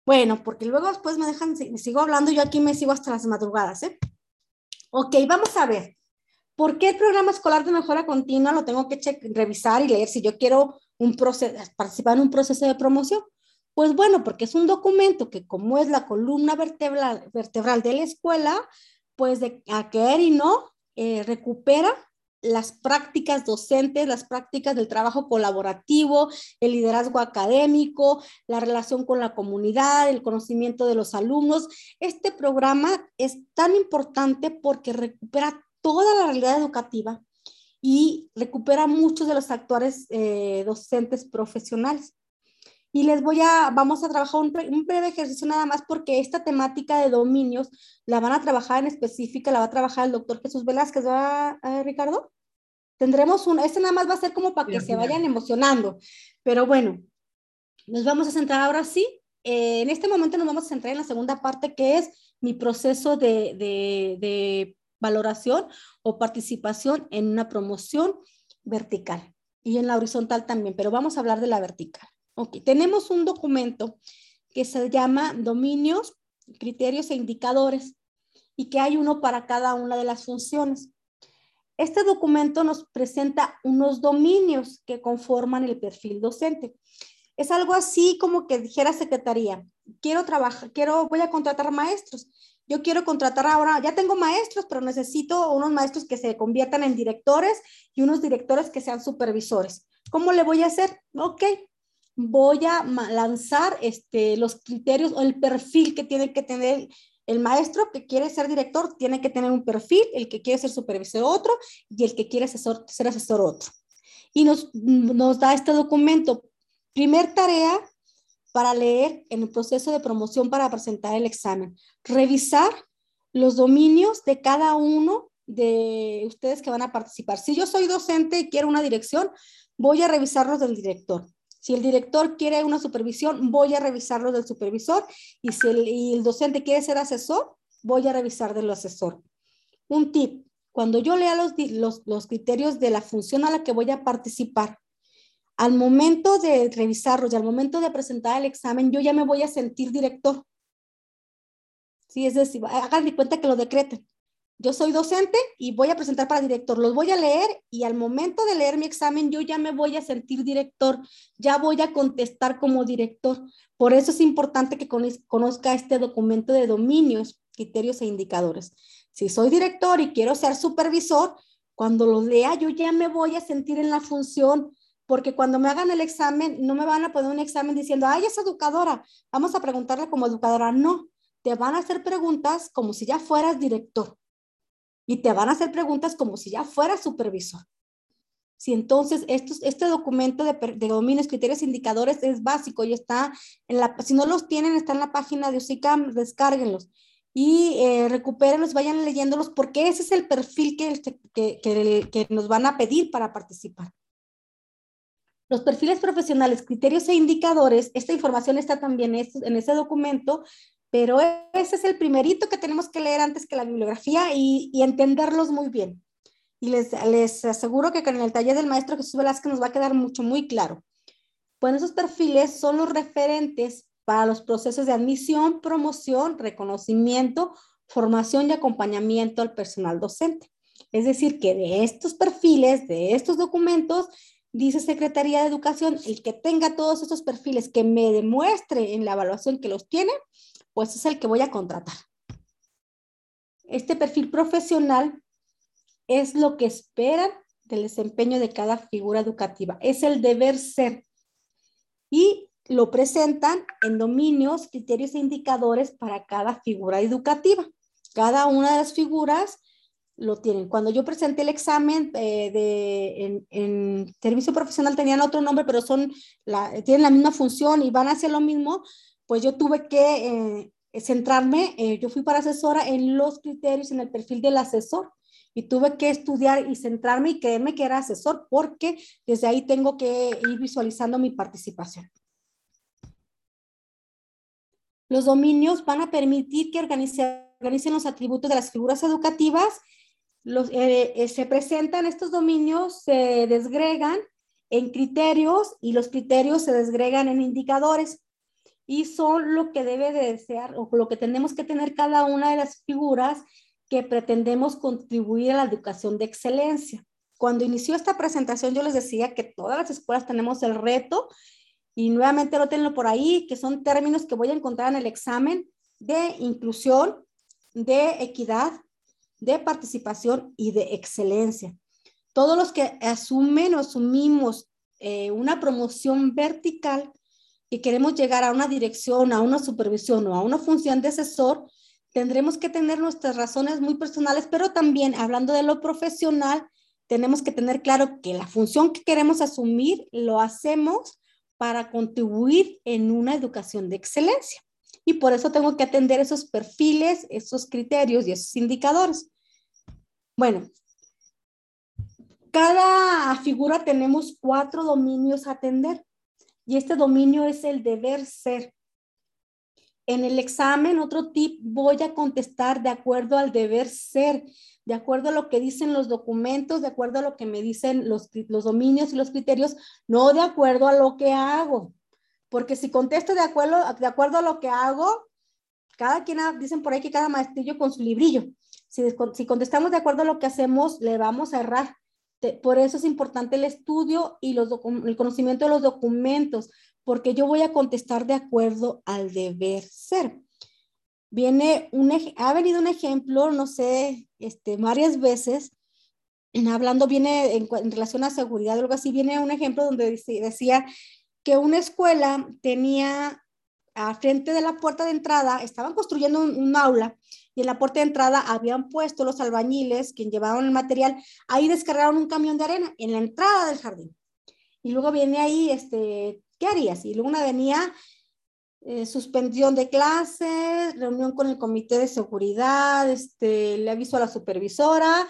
D: Bueno, porque luego después me dejan, sigo hablando, yo aquí me sigo hasta las madrugadas, ¿eh? Ok, vamos a ver. ¿Por qué el programa escolar de mejora continua lo tengo que revisar y leer si yo quiero un proceso, participar en un proceso de promoción? Pues bueno, porque es un documento que como es la columna vertebral, vertebral de la escuela, pues de a querer y no, eh, recupera las prácticas docentes, las prácticas del trabajo colaborativo, el liderazgo académico, la relación con la comunidad, el conocimiento de los alumnos. Este programa es tan importante porque recupera toda la realidad educativa y recupera muchos de los actores eh, docentes profesionales. Y les voy a, vamos a trabajar un, breve ejercicio nada más porque esta temática de dominios la van a trabajar en específica, la va a trabajar el doctor Jesús Velázquez, ¿va, eh, Ricardo? Tendremos un, este nada más va a ser como para que se vayan emocionando, pero bueno, nos vamos a centrar ahora sí. Eh, en este momento nos vamos a centrar en la segunda parte que es mi proceso de, de, de valoración o participación en una promoción vertical y en la horizontal también, pero vamos a hablar de la vertical. Ok, tenemos un documento que se llama dominios, criterios e indicadores y que hay uno para cada una de las funciones. Este documento nos presenta unos dominios que conforman el perfil docente. Es algo así como que dijera secretaría, quiero trabajar, quiero, voy a contratar maestros yo quiero contratar ahora, ya tengo maestros, pero necesito unos maestros que se conviertan en directores y unos directores que sean supervisores. ¿Cómo le voy a hacer? Ok, voy a lanzar este, los criterios o el perfil que tiene que tener el maestro que quiere ser director, tiene que tener un perfil, el que quiere ser supervisor otro y el que quiere ser asesor otro. Y nos, nos da este documento. Primer tarea, para leer en el proceso de promoción para presentar el examen. Revisar los dominios de cada uno de ustedes que van a participar. Si yo soy docente y quiero una dirección, voy a revisarlos del director. Si el director quiere una supervisión, voy a revisarlo del supervisor. Y si el, docente quiere ser asesor, voy a revisar del asesor. Un tip, cuando yo lea los, los, los criterios de la función a la que voy a participar, al momento de revisarlos y al momento de presentar el examen, yo ya me voy a sentir director. Sí, es decir, hagan de cuenta que lo decreten. Yo soy docente y voy a presentar para director. Los voy a leer y al momento de leer mi examen yo ya me voy a sentir director, ya voy a contestar como director. Por eso es importante que conozca este documento de dominios, criterios e indicadores. Si soy director y quiero ser supervisor, cuando lo lea yo ya me voy a sentir en la función, porque cuando me hagan el examen no me van a poner un examen diciendo, ay, es educadora, vamos a preguntarle como educadora. No, te van a hacer preguntas como si ya fueras director y te van a hacer preguntas como si ya fueras supervisor. Si entonces estos, este documento de, de, dominios, criterios, indicadores es básico y está en la, si no los tienen, está en la página de UCICAM, descárguenlos y eh, recupérenlos, vayan leyéndolos porque ese es el perfil que, que, que, que nos van a pedir para participar. Los perfiles profesionales, criterios e indicadores, esta información está también en ese documento pero ese es el primerito que tenemos que leer antes que la bibliografía y, entenderlos muy bien. Y les, les, aseguro que con el taller del maestro Jesús Velázquez nos va a quedar mucho, muy claro. Pues esos perfiles son los referentes para los procesos de admisión, promoción, reconocimiento, formación y acompañamiento al personal docente. Es decir, que de estos perfiles, de estos documentos, dice Secretaría de Educación, el que tenga todos estos perfiles, que me demuestre en la evaluación que los tiene, pues es el que voy a contratar. Este perfil profesional es lo que esperan del desempeño de cada figura educativa. Es el deber ser. Y lo presentan en dominios, criterios e indicadores para cada figura educativa. Cada una de las figuras lo tienen. Cuando yo presenté el examen eh, de, en, servicio profesional tenían otro nombre, pero son tienen la misma función y van a hacer lo mismo, pues yo tuve que eh, centrarme, eh, yo fui para asesora en los criterios, en el perfil del asesor y tuve que estudiar y centrarme y creerme que era asesor porque desde ahí tengo que ir visualizando mi participación. Los dominios van a permitir que organicen, los atributos de las figuras educativas. Los, eh, se presentan estos dominios, se desgregan en criterios y los criterios se desgregan en indicadores y son lo que debe de desear o lo que tenemos que tener cada una de las figuras que pretendemos contribuir a la educación de excelencia. Cuando inició esta presentación yo les decía que todas las escuelas tenemos el reto y nuevamente lo tengo por ahí, que son términos que voy a encontrar en el examen de inclusión, de equidad, de participación y de excelencia. Todos los que asumen o asumimos eh, una promoción vertical y queremos llegar a una dirección, a una supervisión o a una función de asesor, tendremos que tener nuestras razones muy personales, pero también hablando de lo profesional, tenemos que tener claro que la función que queremos asumir lo hacemos para contribuir en una educación de excelencia. Y por eso tengo que atender esos perfiles, esos criterios y esos indicadores. Bueno, cada figura tenemos cuatro dominios a atender y este dominio es el deber ser. En el examen, otro tip, voy a contestar de acuerdo al deber ser, de acuerdo a lo que dicen los documentos, de acuerdo a lo que me dicen los, los dominios y los criterios, no de acuerdo a lo que hago. Porque si contesto de acuerdo, de acuerdo a lo que hago, cada quien, dicen por ahí que cada maestrillo con su librillo. Si, si contestamos de acuerdo a lo que hacemos, le vamos a errar por eso es importante el estudio y los el conocimiento de los documentos, porque yo voy a contestar de acuerdo al deber ser. Viene un, ha venido un ejemplo, no sé, este, varias veces, hablando, viene en, relación a seguridad o algo así, viene un ejemplo donde decía que una escuela tenía a frente de la puerta de entrada, estaban construyendo un aula y en la puerta de entrada habían puesto los albañiles, quien llevaban el material, ahí descargaron un camión de arena en la entrada del jardín. Y luego viene ahí, este, ¿qué harías? Y luego una venía eh, suspensión de clases, reunión con el comité de seguridad, este, le aviso a la supervisora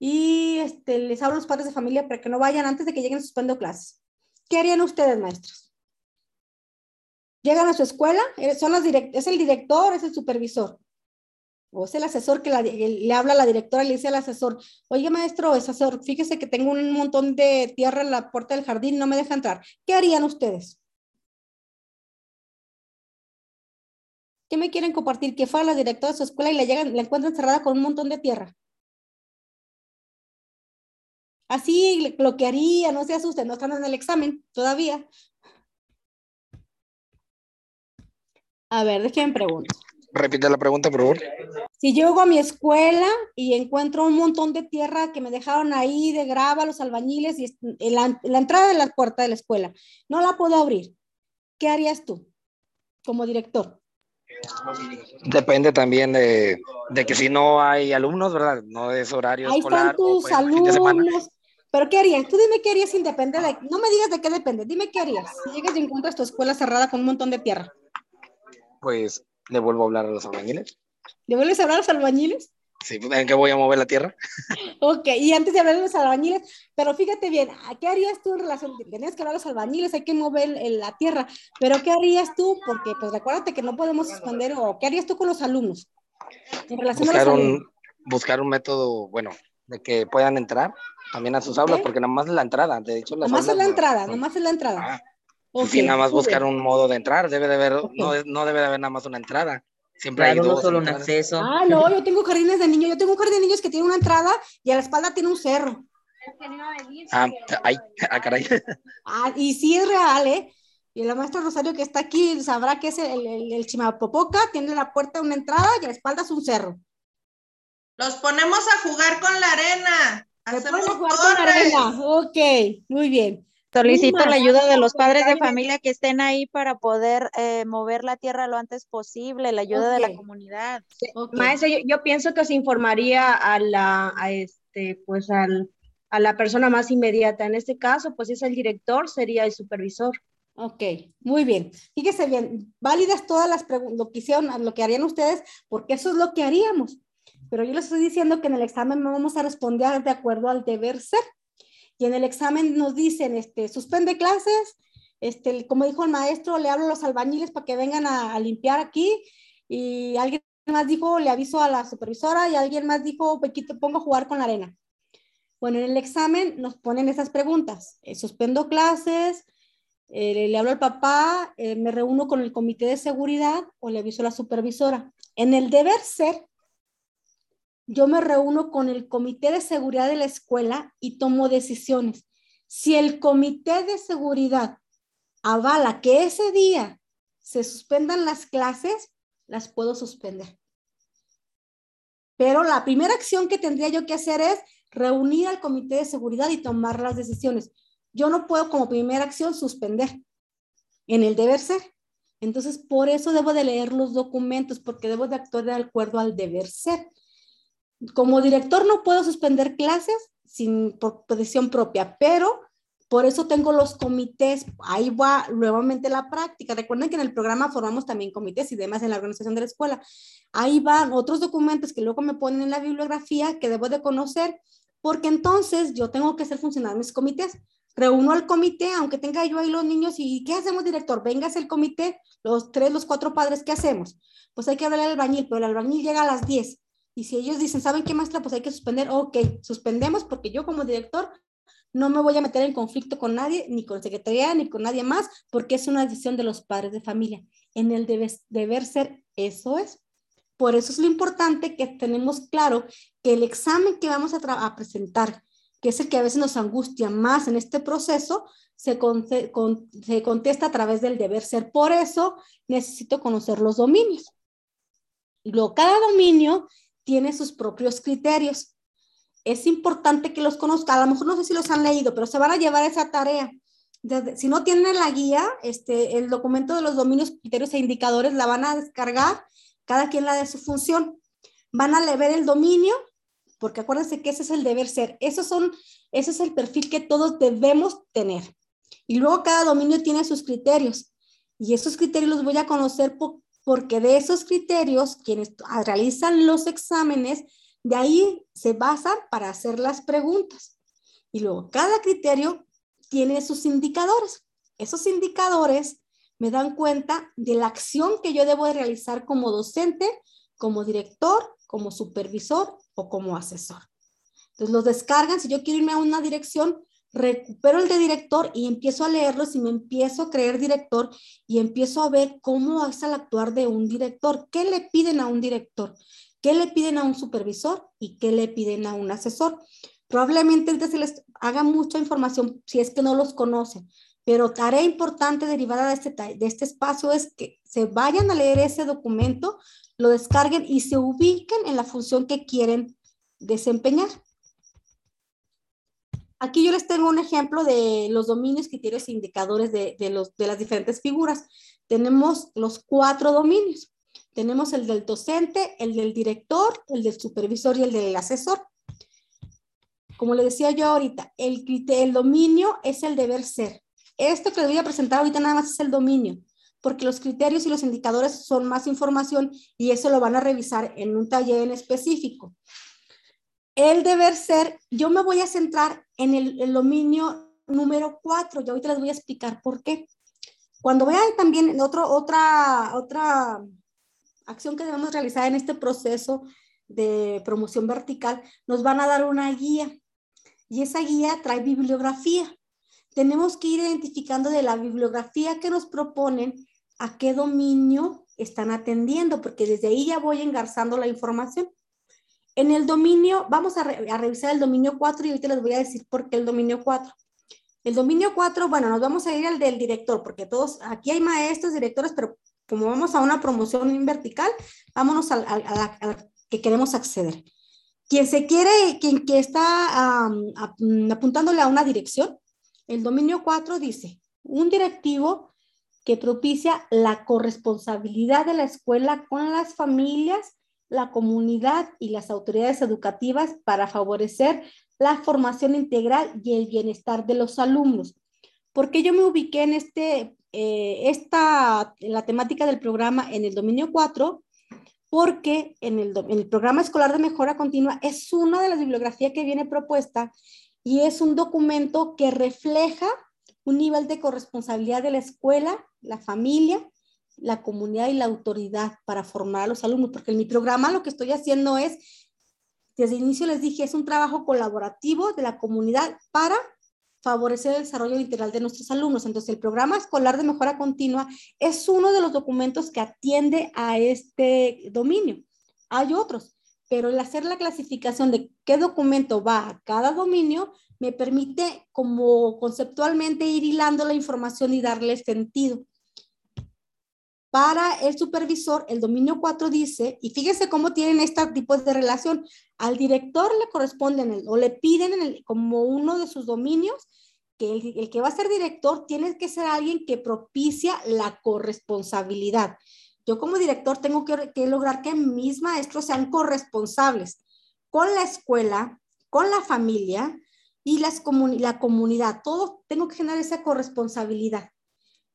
D: y este, les hablo a los padres de familia para que no vayan antes de que lleguen suspendo clases. ¿Qué harían ustedes, maestros? Llegan a su escuela, eh, son las es el director, es el supervisor, o es el asesor que le habla a la directora le dice al asesor, oye maestro, es asesor, fíjese que tengo un montón de tierra en la puerta del jardín, no me deja entrar. ¿Qué harían ustedes? ¿Qué me quieren compartir? Que fue a la directora de su escuela y la, llegan, la encuentran cerrada con un montón de tierra. Así lo que haría, no se asusten, no están en el examen todavía. A ver, déjenme preguntar.
E: Repite la pregunta, por favor.
D: Si llego a mi escuela y encuentro un montón de tierra que me dejaron ahí de grava los albañiles y la, la entrada de la puerta de la escuela, no la puedo abrir, ¿qué harías tú como director?
E: Depende también de, de, que si no hay alumnos, ¿verdad? No es horario
D: Ahí
E: escolar.
D: Están tus alumnos. Pero ¿qué harías? Tú dime qué harías independiente de... No me digas de qué depende. Dime qué harías. Si llegas y encuentras tu escuela cerrada con un montón de tierra.
E: Pues le vuelvo a hablar a los albañiles.
D: ¿Le vuelves a hablar a los albañiles?
E: Sí, ¿en qué voy a mover la tierra?
D: ok, y antes de hablar de los albañiles, pero fíjate bien, ¿qué harías tú en relación? Tenías que hablar a los albañiles, hay que mover la tierra, pero ¿qué harías tú? Porque, pues, recuérdate que no podemos suspender, o ¿qué harías tú con los alumnos?
E: En relación buscar a los alumnos. Un, buscar un método, bueno, de que puedan entrar también a sus aulas, porque nada más es la entrada, de hecho.
D: Las nomás es la entrada, nada más es la entrada. Ah,
E: okay, sí, nada más buscar un modo de entrar, debe de haber, okay. no, no debe de haber nada más una entrada. Siempre
F: claro,
E: hay dos.
F: No solo un acceso.
D: Ah, no, yo tengo jardines de niños. Yo tengo un jardín de niños que tiene una entrada y a la espalda tiene un cerro.
E: Ah, ay, ah, caray. *laughs*
D: Ah, y sí es real, ¿eh? Y la maestra Rosario que está aquí sabrá que es el, el, el Chimapopoca, tiene la puerta una entrada y a la espalda es un cerro.
G: Los ponemos a jugar con la arena.
D: Hacemos jugar con la arena. Ok, muy bien.
H: Solicito la ayuda de los padres de familia que estén ahí para poder eh, mover la tierra lo antes posible, la ayuda okay. de la comunidad.
F: Okay. Maestra, yo, yo, pienso que se informaría a la, a este, pues al, a la persona más inmediata. En este caso, pues es el director, sería el supervisor.
D: Ok, muy bien. Fíjese bien, válidas todas las preguntas, lo que hicieron, lo que harían ustedes, porque eso es lo que haríamos. Pero yo les estoy diciendo que en el examen no vamos a responder de acuerdo al deber ser y en el examen nos dicen, este, suspende clases, este, como dijo el maestro, le hablo a los albañiles para que vengan a, limpiar aquí, y alguien más dijo, le aviso a la supervisora, y alguien más dijo, Pequito, pongo a jugar con la arena. Bueno, en el examen nos ponen esas preguntas, eh, suspendo clases, eh, le hablo al papá, eh, me reúno con el comité de seguridad o le aviso a la supervisora. En el deber ser, yo me reúno con el comité de seguridad de la escuela y tomo decisiones. Si el comité de seguridad avala que ese día se suspendan las clases, las puedo suspender. Pero la primera acción que tendría yo que hacer es reunir al comité de seguridad y tomar las decisiones. Yo no puedo como primera acción suspender en el deber ser. Entonces, por eso debo de leer los documentos, porque debo de actuar de acuerdo al deber ser. Como director no puedo suspender clases sin por propia, pero por eso tengo los comités, ahí va nuevamente la práctica. Recuerden que en el programa formamos también comités y demás en la organización de la escuela. Ahí van otros documentos que luego me ponen en la bibliografía que debo de conocer, porque entonces yo tengo que hacer funcionar mis comités. Reúno al comité, aunque tenga yo ahí los niños, ¿y qué hacemos, director? Vengas el comité, los tres, los cuatro padres, ¿qué hacemos? Pues hay que hablar al albañil, pero el albañil llega a las 10 y si ellos dicen, ¿saben qué, maestra? Pues hay que suspender. Ok, suspendemos porque yo como director no me voy a meter en conflicto con nadie, ni con secretaría, ni con nadie más, porque es una decisión de los padres de familia. En el deber, deber ser, eso es. Por eso es lo importante que tenemos claro que el examen que vamos a, a presentar, que es el que a veces nos angustia más en este proceso, se, con con se contesta a través del deber ser. Por eso necesito conocer los dominios. Y luego cada dominio tiene sus propios criterios. Es importante que los conozca. A lo mejor no sé si los han leído, pero se van a llevar esa tarea. Desde, si no tienen la guía, este, el documento de los dominios, criterios e indicadores la van a descargar, cada quien la de su función. Van a leer el dominio, porque acuérdense que ese es el deber ser. Esos son, ese es el perfil que todos debemos tener. Y luego cada dominio tiene sus criterios. Y esos criterios los voy a conocer porque de esos criterios, quienes realizan los exámenes, de ahí se basan para hacer las preguntas. Y luego, cada criterio tiene sus indicadores. Esos indicadores me dan cuenta de la acción que yo debo de realizar como docente, como director, como supervisor o como asesor. Entonces los descargan, si yo quiero irme a una dirección, recupero el de director y empiezo a leerlos y me empiezo a creer director y empiezo a ver cómo es el actuar de un director, qué le piden a un director, qué le piden a un supervisor y qué le piden a un asesor. Probablemente se les haga mucha información si es que no los conocen, pero tarea importante derivada de este, de este espacio es que se vayan a leer ese documento, lo descarguen y se ubiquen en la función que quieren desempeñar. Aquí yo les tengo un ejemplo de los dominios, criterios e indicadores de, los, de las diferentes figuras. Tenemos los cuatro dominios. Tenemos el del docente, el del director, el del supervisor y el del asesor. Como le decía yo ahorita, el, el dominio es el deber ser. Esto que les voy a presentar ahorita nada más es el dominio, porque los criterios y los indicadores son más información y eso lo van a revisar en un taller en específico. El deber ser, yo me voy a centrar en el, dominio número cuatro y ahorita les voy a explicar por qué. Cuando vean también otro, otra, otra acción que debemos realizar en este proceso de promoción vertical, nos van a dar una guía y esa guía trae bibliografía. Tenemos que ir identificando de la bibliografía que nos proponen a qué dominio están atendiendo, porque desde ahí ya voy engarzando la información. En el dominio, vamos a, revisar el dominio 4 y ahorita les voy a decir por qué el dominio 4. El dominio 4, bueno, nos vamos a ir al del director, porque todos, aquí hay maestros, directores, pero como vamos a una promoción vertical, vámonos a, la que queremos acceder. Quien se quiere, quien que está apuntándole a una dirección, el dominio 4 dice, un directivo que propicia la corresponsabilidad de la escuela con las familias la comunidad y las autoridades educativas para favorecer la formación integral y el bienestar de los alumnos. ¿Por qué yo me ubiqué en este, eh, esta, la temática del programa en el dominio 4? Porque en el, en el programa escolar de mejora continua es una de las bibliografías que viene propuesta y es un documento que refleja un nivel de corresponsabilidad de la escuela, la familia la comunidad y la autoridad para formar a los alumnos, porque en mi programa lo que estoy haciendo es, desde el inicio les dije, es un trabajo colaborativo de la comunidad para favorecer el desarrollo integral de nuestros alumnos. Entonces, el programa escolar de mejora continua es uno de los documentos que atiende a este dominio. Hay otros, pero el hacer la clasificación de qué documento va a cada dominio me permite como conceptualmente ir hilando la información y darle sentido. Para el supervisor, el dominio 4 dice, y fíjese cómo tienen este tipo de relación, al director le corresponden o le piden como uno de sus dominios que el, que va a ser director tiene que ser alguien que propicia la corresponsabilidad. Yo como director tengo que, que lograr que mis maestros sean corresponsables con la escuela, con la familia y las la comunidad. Todo tengo que generar esa corresponsabilidad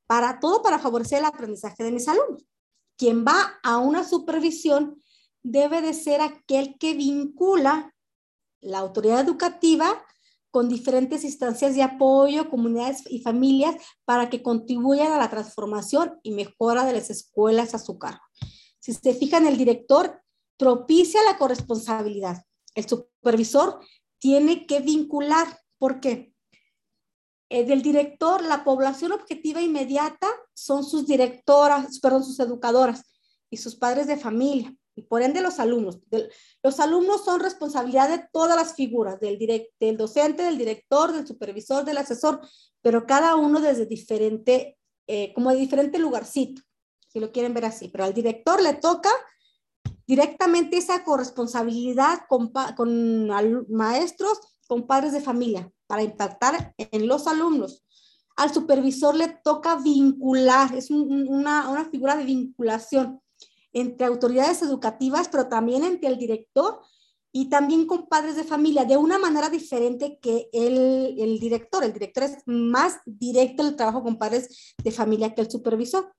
D: para todo para favorecer el aprendizaje de mis alumnos. Quien va a una supervisión debe de ser aquel que vincula la autoridad educativa con diferentes instancias de apoyo, comunidades y familias para que contribuyan a la transformación y mejora de las escuelas a su cargo. Si se fijan, el director propicia la corresponsabilidad. El supervisor tiene que vincular. ¿Por qué? Eh, del director, la población objetiva inmediata son sus directoras, perdón, sus educadoras y sus padres de familia, y por ende los alumnos. los alumnos son responsabilidad de todas las figuras, del, del docente, del director, del supervisor, del asesor, pero cada uno desde diferente, eh, como de diferente lugarcito, si lo quieren ver así. Pero al director le toca directamente esa corresponsabilidad con, con maestros, con padres de familia para impactar en los alumnos. Al supervisor le toca vincular, es una, una figura de vinculación entre autoridades educativas, pero también entre el director y también con padres de familia de una manera diferente que el, el director. El director es más directo el trabajo con padres de familia que el supervisor.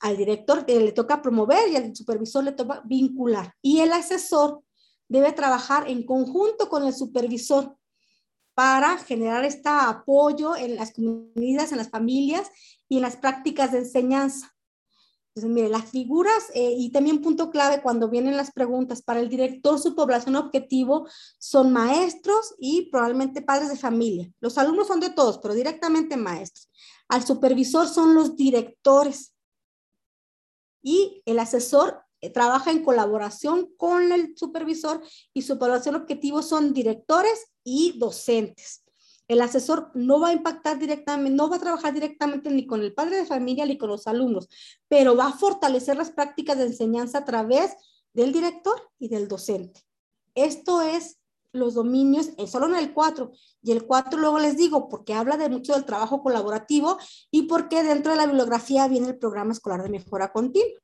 D: Al director le toca promover y al supervisor le toca vincular. Y el asesor debe trabajar en conjunto con el supervisor para generar este apoyo en las comunidades, en las familias y en las prácticas de enseñanza. Entonces, mire, las figuras eh, y también punto clave cuando vienen las preguntas para el director, su población objetivo son maestros y probablemente padres de familia. Los alumnos son de todos, pero directamente maestros. Al supervisor son los directores y el asesor eh, trabaja en colaboración con el supervisor y su población objetivo son directores y docentes. El asesor no va a impactar directamente, no va a trabajar directamente ni con el padre de familia ni con los alumnos, pero va a fortalecer las prácticas de enseñanza a través del director y del docente. Esto es los dominios, solo en el 4. Y el 4 luego les digo, porque habla de mucho del trabajo colaborativo y porque dentro de la bibliografía viene el programa escolar de mejora continua.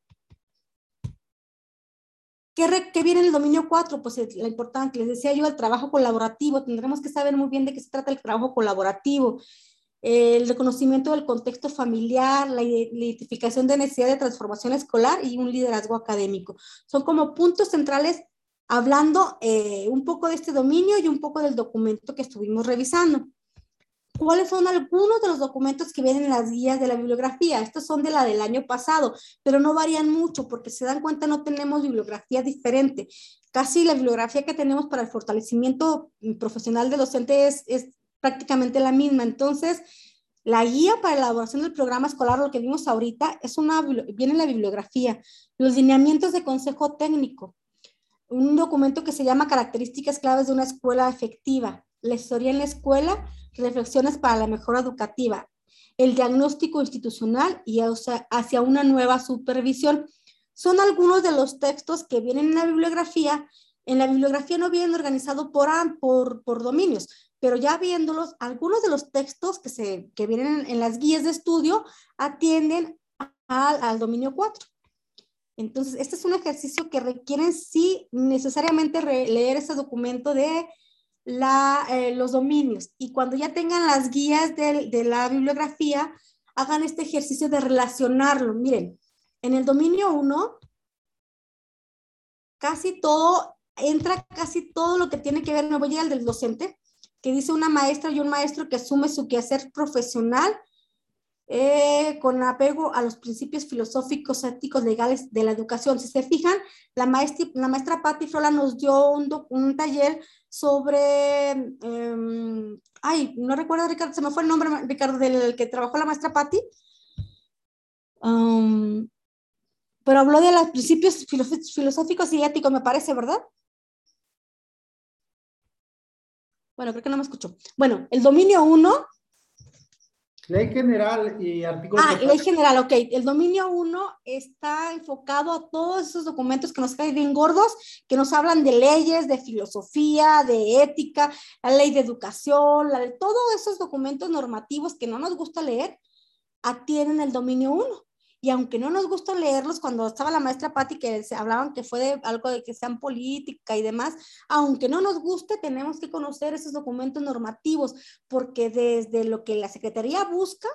D: ¿Qué, viene en el dominio 4? Pues la importante, les decía yo, el trabajo colaborativo. Tendremos que saber muy bien de qué se trata el trabajo colaborativo. El reconocimiento del contexto familiar, la identificación de necesidad de transformación escolar y un liderazgo académico. Son como puntos centrales hablando eh, un poco de este dominio y un poco del documento que estuvimos revisando. ¿Cuáles son algunos de los documentos que vienen en las guías de la bibliografía? Estos son de la del año pasado, pero no varían mucho porque se dan cuenta no tenemos bibliografía diferente. Casi la bibliografía que tenemos para el fortalecimiento profesional de docente es, prácticamente la misma. Entonces, la guía para la elaboración del programa escolar, lo que vimos ahorita, es una, viene en la bibliografía. Los lineamientos de consejo técnico. Un documento que se llama Características claves de una escuela efectiva. La historia en la escuela, reflexiones para la mejora educativa, el diagnóstico institucional y hacia una nueva supervisión. Son algunos de los textos que vienen en la bibliografía. En la bibliografía no vienen organizados por, por, por dominios, pero ya viéndolos, algunos de los textos que, se, que vienen en, las guías de estudio atienden al, dominio 4. Entonces, este es un ejercicio que requieren sí necesariamente leer ese documento de la, eh, los dominios y cuando ya tengan las guías de, de la bibliografía, hagan este ejercicio de relacionarlo. Miren, en el dominio 1, casi todo, entra casi todo lo que tiene que ver, no voy a al del docente, que dice una maestra y un maestro que asume su quehacer profesional eh, con apego a los principios filosóficos, éticos, legales de la educación. Si se fijan, la maestra, la maestra Patti Frola nos dio un, un taller sobre, em, ay, no recuerdo, Ricardo, se me fue el nombre, Ricardo, del que trabajó la maestra Patti. Um, pero habló de los principios filosóficos y éticos, me parece, ¿verdad? Bueno, creo que no me escuchó. Bueno, el dominio 1
A: Ley general y artículo.
D: Ah, ley general, ok. El dominio 1 está enfocado a todos esos documentos que nos caen bien gordos, que nos hablan de leyes, de filosofía, de ética, la ley de educación, la de todos esos documentos normativos que no nos gusta leer, atienden el dominio 1 y aunque no nos gusta leerlos, cuando estaba la maestra Patti que se hablaban que fue de algo de que sean política y demás, aunque no nos guste, tenemos que conocer esos documentos normativos, porque desde lo que la Secretaría busca,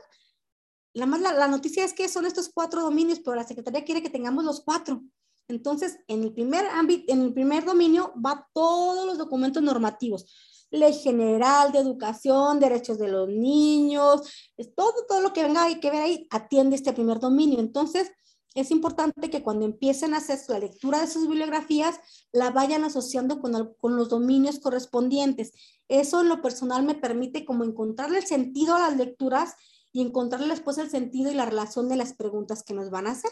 D: la, la, noticia es que son estos cuatro dominios, pero la Secretaría quiere que tengamos los cuatro. Entonces, en el primer ámbito, en el primer dominio va todos los documentos normativos ley general de educación, derechos de los niños, todo, todo lo que venga hay que ver ahí, atiende este primer dominio. Entonces, es importante que cuando empiecen a hacer la lectura de sus bibliografías, la vayan asociando con, con los dominios correspondientes. Eso en lo personal me permite como encontrarle el sentido a las lecturas y encontrarle después el sentido y la relación de las preguntas que nos van a hacer.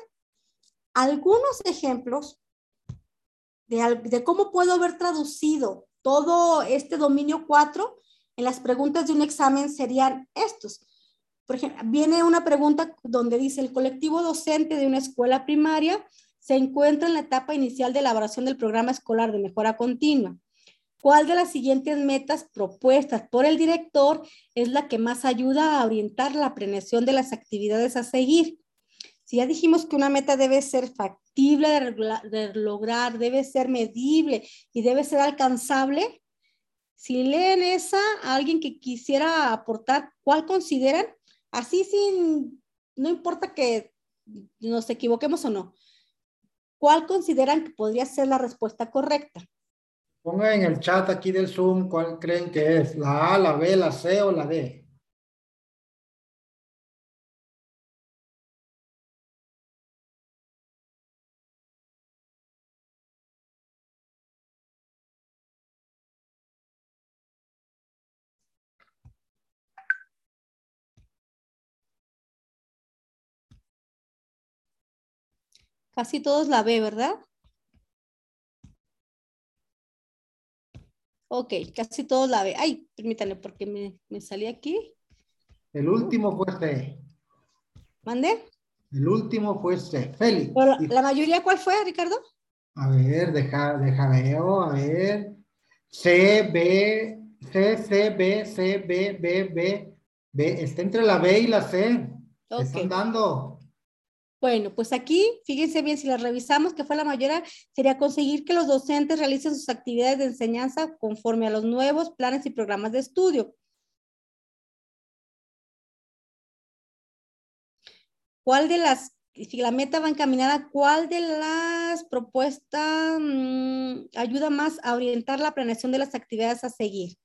D: Algunos ejemplos de, de cómo puedo haber traducido todo este dominio 4 en las preguntas de un examen serían estos. Por ejemplo, viene una pregunta donde dice, el colectivo docente de una escuela primaria se encuentra en la etapa inicial de elaboración del programa escolar de mejora continua. ¿Cuál de las siguientes metas propuestas por el director es la que más ayuda a orientar la planeación de las actividades a seguir? Si ya dijimos que una meta debe ser factible de, lograr, debe ser medible y debe ser alcanzable, si leen esa a alguien que quisiera aportar, ¿cuál consideran? Así sin, no importa que nos equivoquemos o no. ¿Cuál consideran que podría ser la respuesta correcta?
A: Pongan en el chat aquí del Zoom cuál creen que es, la A, la B, la C o la D.
D: Casi todos la B, ¿verdad? Ok, casi todos la B. Ay, permítanme porque me, me salí aquí.
A: El último fue C.
D: ¿Mande?
A: El último fue C. Félix.
D: ¿La mayoría cuál fue, Ricardo?
A: A ver, deja, deja veo, a ver. C, B, C, C, B, C, B, B, B, B. Está entre la B y la C. Okay. Están dando.
D: Bueno, pues aquí, fíjense bien, si la revisamos, que fue la mayoría, sería conseguir que los docentes realicen sus actividades de enseñanza conforme a los nuevos planes y programas de estudio. ¿Cuál de las, si la meta va encaminada, cuál de las propuestas mmm, ayuda más a orientar la planeación de las actividades a seguir?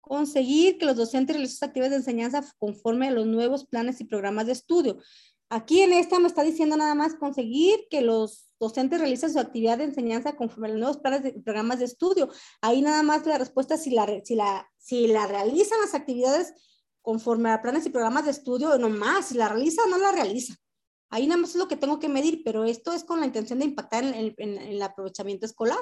D: Conseguir que los docentes realicen sus actividades de enseñanza conforme a los nuevos planes y programas de estudio. Aquí en esta me está diciendo nada más conseguir que los docentes realicen su actividad de enseñanza conforme a los nuevos planes de programas de estudio. Ahí nada más la respuesta si la, si la, si la realizan las actividades conforme a planes y programas de estudio, no más, si la realiza o no la realiza. Ahí nada más es lo que tengo que medir, pero esto es con la intención de impactar en, el aprovechamiento escolar.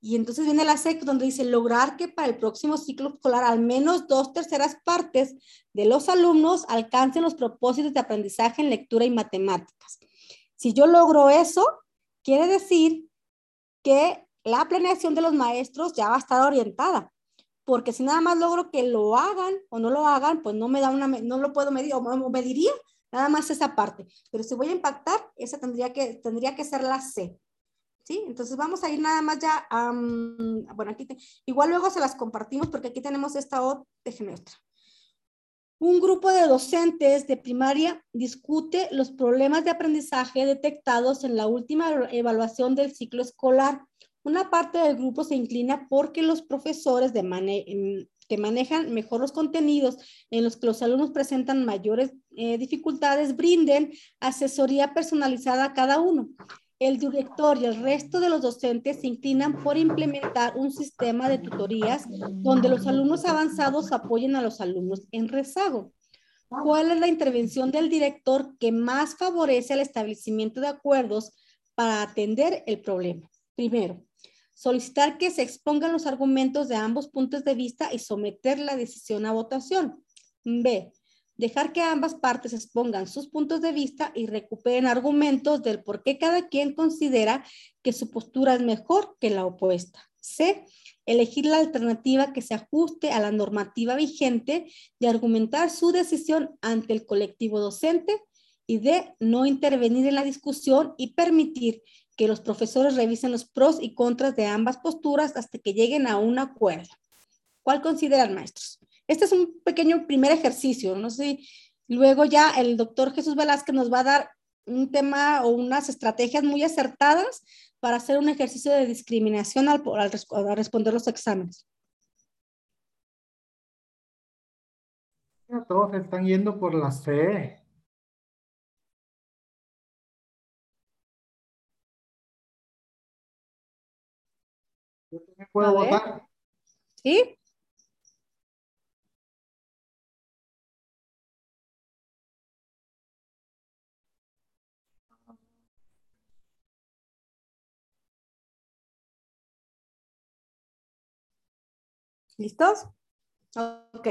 D: Y entonces viene la SEC donde dice lograr que para el próximo ciclo escolar al menos dos terceras partes de los alumnos alcancen los propósitos de aprendizaje en lectura y matemáticas. Si yo logro eso, quiere decir que la planeación de los maestros ya va a estar orientada. Porque si nada más logro que lo hagan o no lo hagan, pues no me da una, no lo puedo medir o mediría nada más esa parte. Pero si voy a impactar, esa tendría que, tendría que ser la C. ¿sí? Entonces vamos a ir nada más ya, bueno, aquí, igual luego se las compartimos porque aquí tenemos esta otra, déjenme otra. Un grupo de docentes de primaria discute los problemas de aprendizaje detectados en la última evaluación del ciclo escolar. Una parte del grupo se inclina porque los profesores de que manejan mejor los contenidos en los que los alumnos presentan mayores eh, dificultades brinden asesoría personalizada a cada uno el director y el resto de los docentes se inclinan por implementar un sistema de tutorías donde los alumnos avanzados apoyen a los alumnos en rezago. ¿Cuál es la intervención del director que más favorece el establecimiento de acuerdos para atender el problema? Primero, solicitar que se expongan los argumentos de ambos puntos de vista y someter la decisión a votación. B, dejar que ambas partes expongan sus puntos de vista y recuperen argumentos del por qué cada quien considera que su postura es mejor que la opuesta. C. Elegir la alternativa que se ajuste a la normativa vigente y argumentar su decisión ante el colectivo docente. Y D. No intervenir en la discusión y permitir que los profesores revisen los pros y contras de ambas posturas hasta que lleguen a un acuerdo. ¿Cuál consideran, maestros? Este es un pequeño primer ejercicio, no sé luego ya el doctor Jesús Velázquez nos va a dar un tema o unas estrategias muy acertadas para hacer un ejercicio de discriminación al, responder los exámenes.
A: Todos están yendo por la C. ¿Yo puedo votar?
D: ¿Sí? ¿Listos? Ok.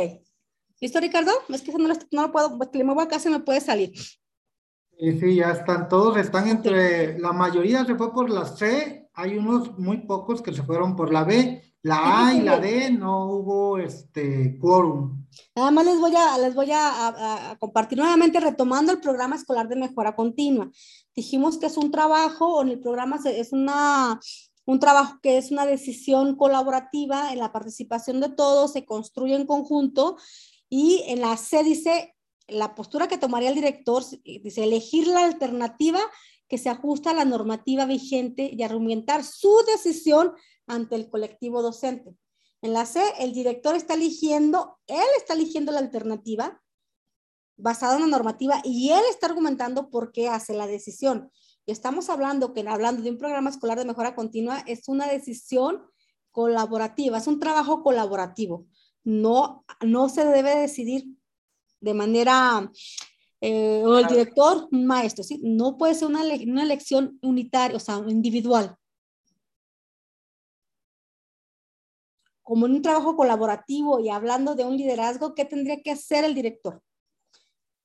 D: ¿Listo, Ricardo? Es que no lo, no lo puedo, pues, le muevo acá se me puede salir.
A: Sí, sí, ya están, todos están entre, la mayoría se fue por la C hay unos muy pocos que se fueron por la B. La A y la D no hubo este quórum.
D: Nada más les voy a, les voy a, compartir nuevamente retomando el programa escolar de mejora continua. Dijimos que es un trabajo, en el programa es una, un trabajo que es una decisión colaborativa en la participación de todos, se construye en conjunto y en la C dice la postura que tomaría el director, dice elegir la alternativa que se ajusta a la normativa vigente y argumentar su decisión ante el colectivo docente. En la C, el director está eligiendo, él está eligiendo la alternativa basada en la normativa y él está argumentando por qué hace la decisión. Y estamos hablando que hablando de un programa escolar de mejora continua es una decisión colaborativa, es un trabajo colaborativo. No, no se debe decidir de manera, eh, o el director, un maestro, ¿sí? No puede ser una, una elección unitaria, o sea, individual. como en un trabajo colaborativo y hablando de un liderazgo, ¿qué tendría que hacer el director?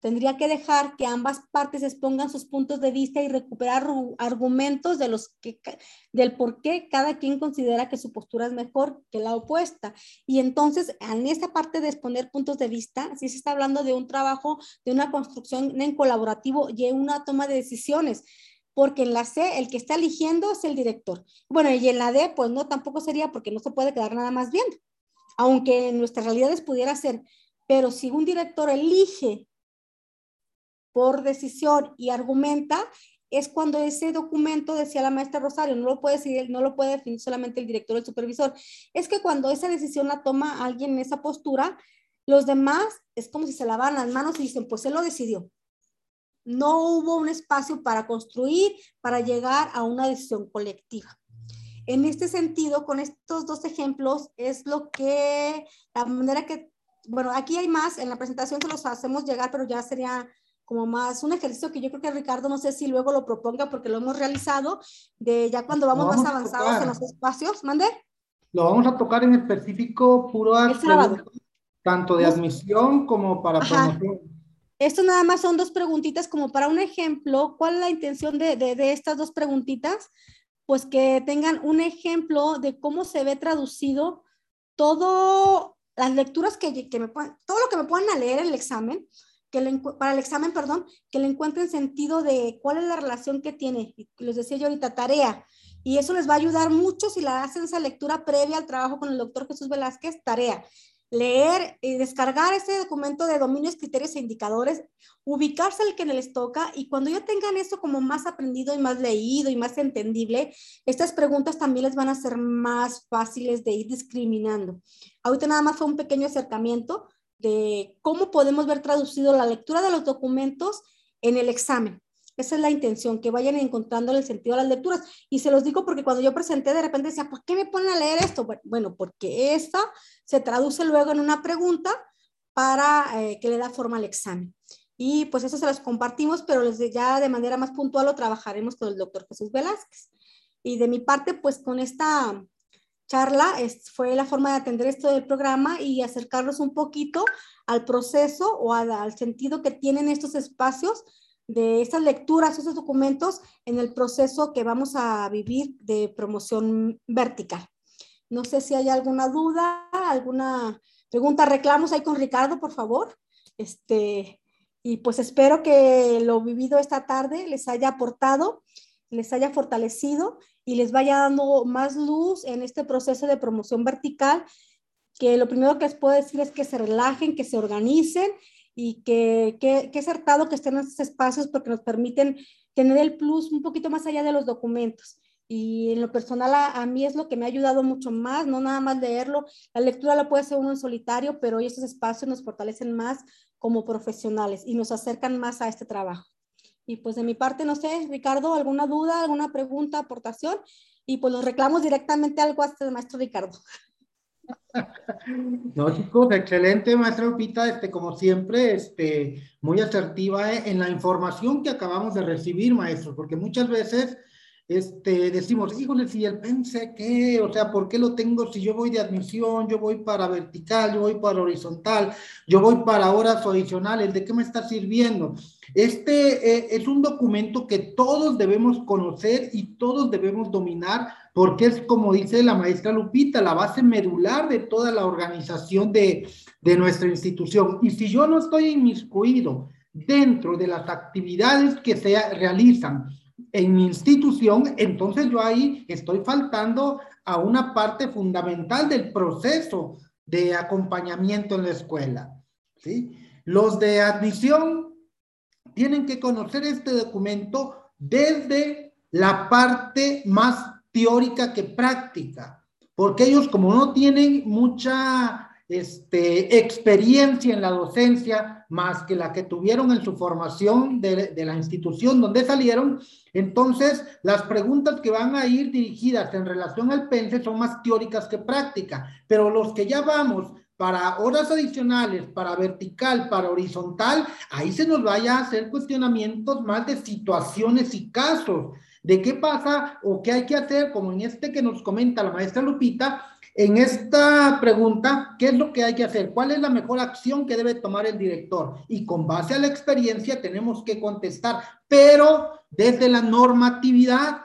D: Tendría que dejar que ambas partes expongan sus puntos de vista y recuperar argumentos de los que, del por qué cada quien considera que su postura es mejor que la opuesta. Y entonces, en esa parte de exponer puntos de vista, sí se está hablando de un trabajo, de una construcción en colaborativo y en una toma de decisiones porque en la C el que está eligiendo es el director. Bueno, y en la D, pues no, tampoco sería porque no se puede quedar nada más bien, aunque en nuestras realidades pudiera ser, pero si un director elige por decisión y argumenta, es cuando ese documento, decía la maestra Rosario, no lo puede decidir, no lo puede definir solamente el director o el supervisor, es que cuando esa decisión la toma alguien en esa postura, los demás es como si se lavan las manos y dicen, pues él lo decidió, no hubo un espacio para construir, para llegar a una decisión colectiva. En este sentido, con estos dos ejemplos, es lo que, la manera que, bueno, aquí hay más, en la presentación se los hacemos llegar, pero ya sería como más un ejercicio que yo creo que Ricardo, no sé si luego lo proponga porque lo hemos realizado, de ya cuando vamos, más avanzados en los espacios. ¿Mande?
A: Lo vamos a tocar en específico puro tanto de admisión como para promoción.
D: Esto nada más son dos preguntitas como para un ejemplo. ¿Cuál es la intención de, estas dos preguntitas? Pues que tengan un ejemplo de cómo se ve traducido todo las lecturas que, me todo lo que me puedan leer en el examen, para el examen, perdón, que le encuentren sentido de cuál es la relación que tiene. Les decía yo ahorita, tarea. Y eso les va a ayudar mucho si la hacen esa lectura previa al trabajo con el doctor Jesús Velázquez, tarea leer y descargar ese documento de dominios, criterios e indicadores, ubicarse el que les toca y cuando ya tengan eso como más aprendido y más leído y más entendible, estas preguntas también les van a ser más fáciles de ir discriminando. Ahorita nada más fue un pequeño acercamiento de cómo podemos ver traducido la lectura de los documentos en el examen. Esa es la intención, que vayan encontrando el sentido de las lecturas. Y se los digo porque cuando yo presenté, de repente decía, ¿por qué me ponen a leer esto? Bueno, porque esta se traduce luego en una pregunta para eh, que le da forma al examen. Y pues eso se los compartimos, pero ya de manera más puntual lo trabajaremos con el doctor Jesús Velázquez. Y de mi parte, pues con esta charla es, fue la forma de atender esto del programa y acercarnos un poquito al proceso o al sentido que tienen estos espacios de estas lecturas, esos documentos en el proceso que vamos a vivir de promoción vertical. No sé si hay alguna duda, alguna pregunta, reclamos ahí con Ricardo, por favor. Este, y pues espero que lo vivido esta tarde les haya aportado, les haya fortalecido y les vaya dando más luz en este proceso de promoción vertical, que lo primero que les puedo decir es que se relajen, que se organicen y que, que, que acertado que estén en estos espacios porque nos permiten tener el plus un poquito más allá de los documentos. Y en lo personal a, mí es lo que me ha ayudado mucho más, no nada más leerlo. La lectura la puede hacer uno en solitario, pero hoy estos espacios nos fortalecen más como profesionales y nos acercan más a este trabajo. Y pues de mi parte, no sé, Ricardo, ¿alguna duda, alguna pregunta, aportación? Y pues los reclamos directamente al guaste del maestro Ricardo. *laughs*
A: No, chicos, excelente, maestra Lupita, este, como siempre, este, muy asertiva en la información que acabamos de recibir, maestros, porque muchas veces este, decimos, híjole, si el pense qué, o sea, ¿por qué lo tengo si yo voy de admisión, yo voy para vertical, yo voy para horizontal, yo voy para horas adicionales, ¿de qué me está sirviendo? Este eh, es un documento que todos debemos conocer y todos debemos dominar porque es, como dice la maestra Lupita, la base medular de toda la organización de, de nuestra institución. Y si yo no estoy inmiscuido dentro de las actividades que se realizan, en mi institución, entonces yo ahí estoy faltando a una parte fundamental del proceso de acompañamiento en la escuela. ¿sí? Los de admisión tienen que conocer este documento desde la parte más teórica que práctica, porque ellos como no tienen mucha este, experiencia en la docencia más que la que tuvieron en su formación de, la institución donde salieron, entonces las preguntas que van a ir dirigidas en relación al PENSE son más teóricas que prácticas, pero los que ya vamos para horas adicionales, para vertical, para horizontal, ahí se nos vaya a hacer cuestionamientos más de situaciones y casos, de qué pasa o qué hay que hacer, como en este que nos comenta la maestra Lupita, en esta pregunta, ¿qué es lo que hay que hacer? ¿Cuál es la mejor acción que debe tomar el director? Y con base a la experiencia tenemos que contestar, pero desde la normatividad,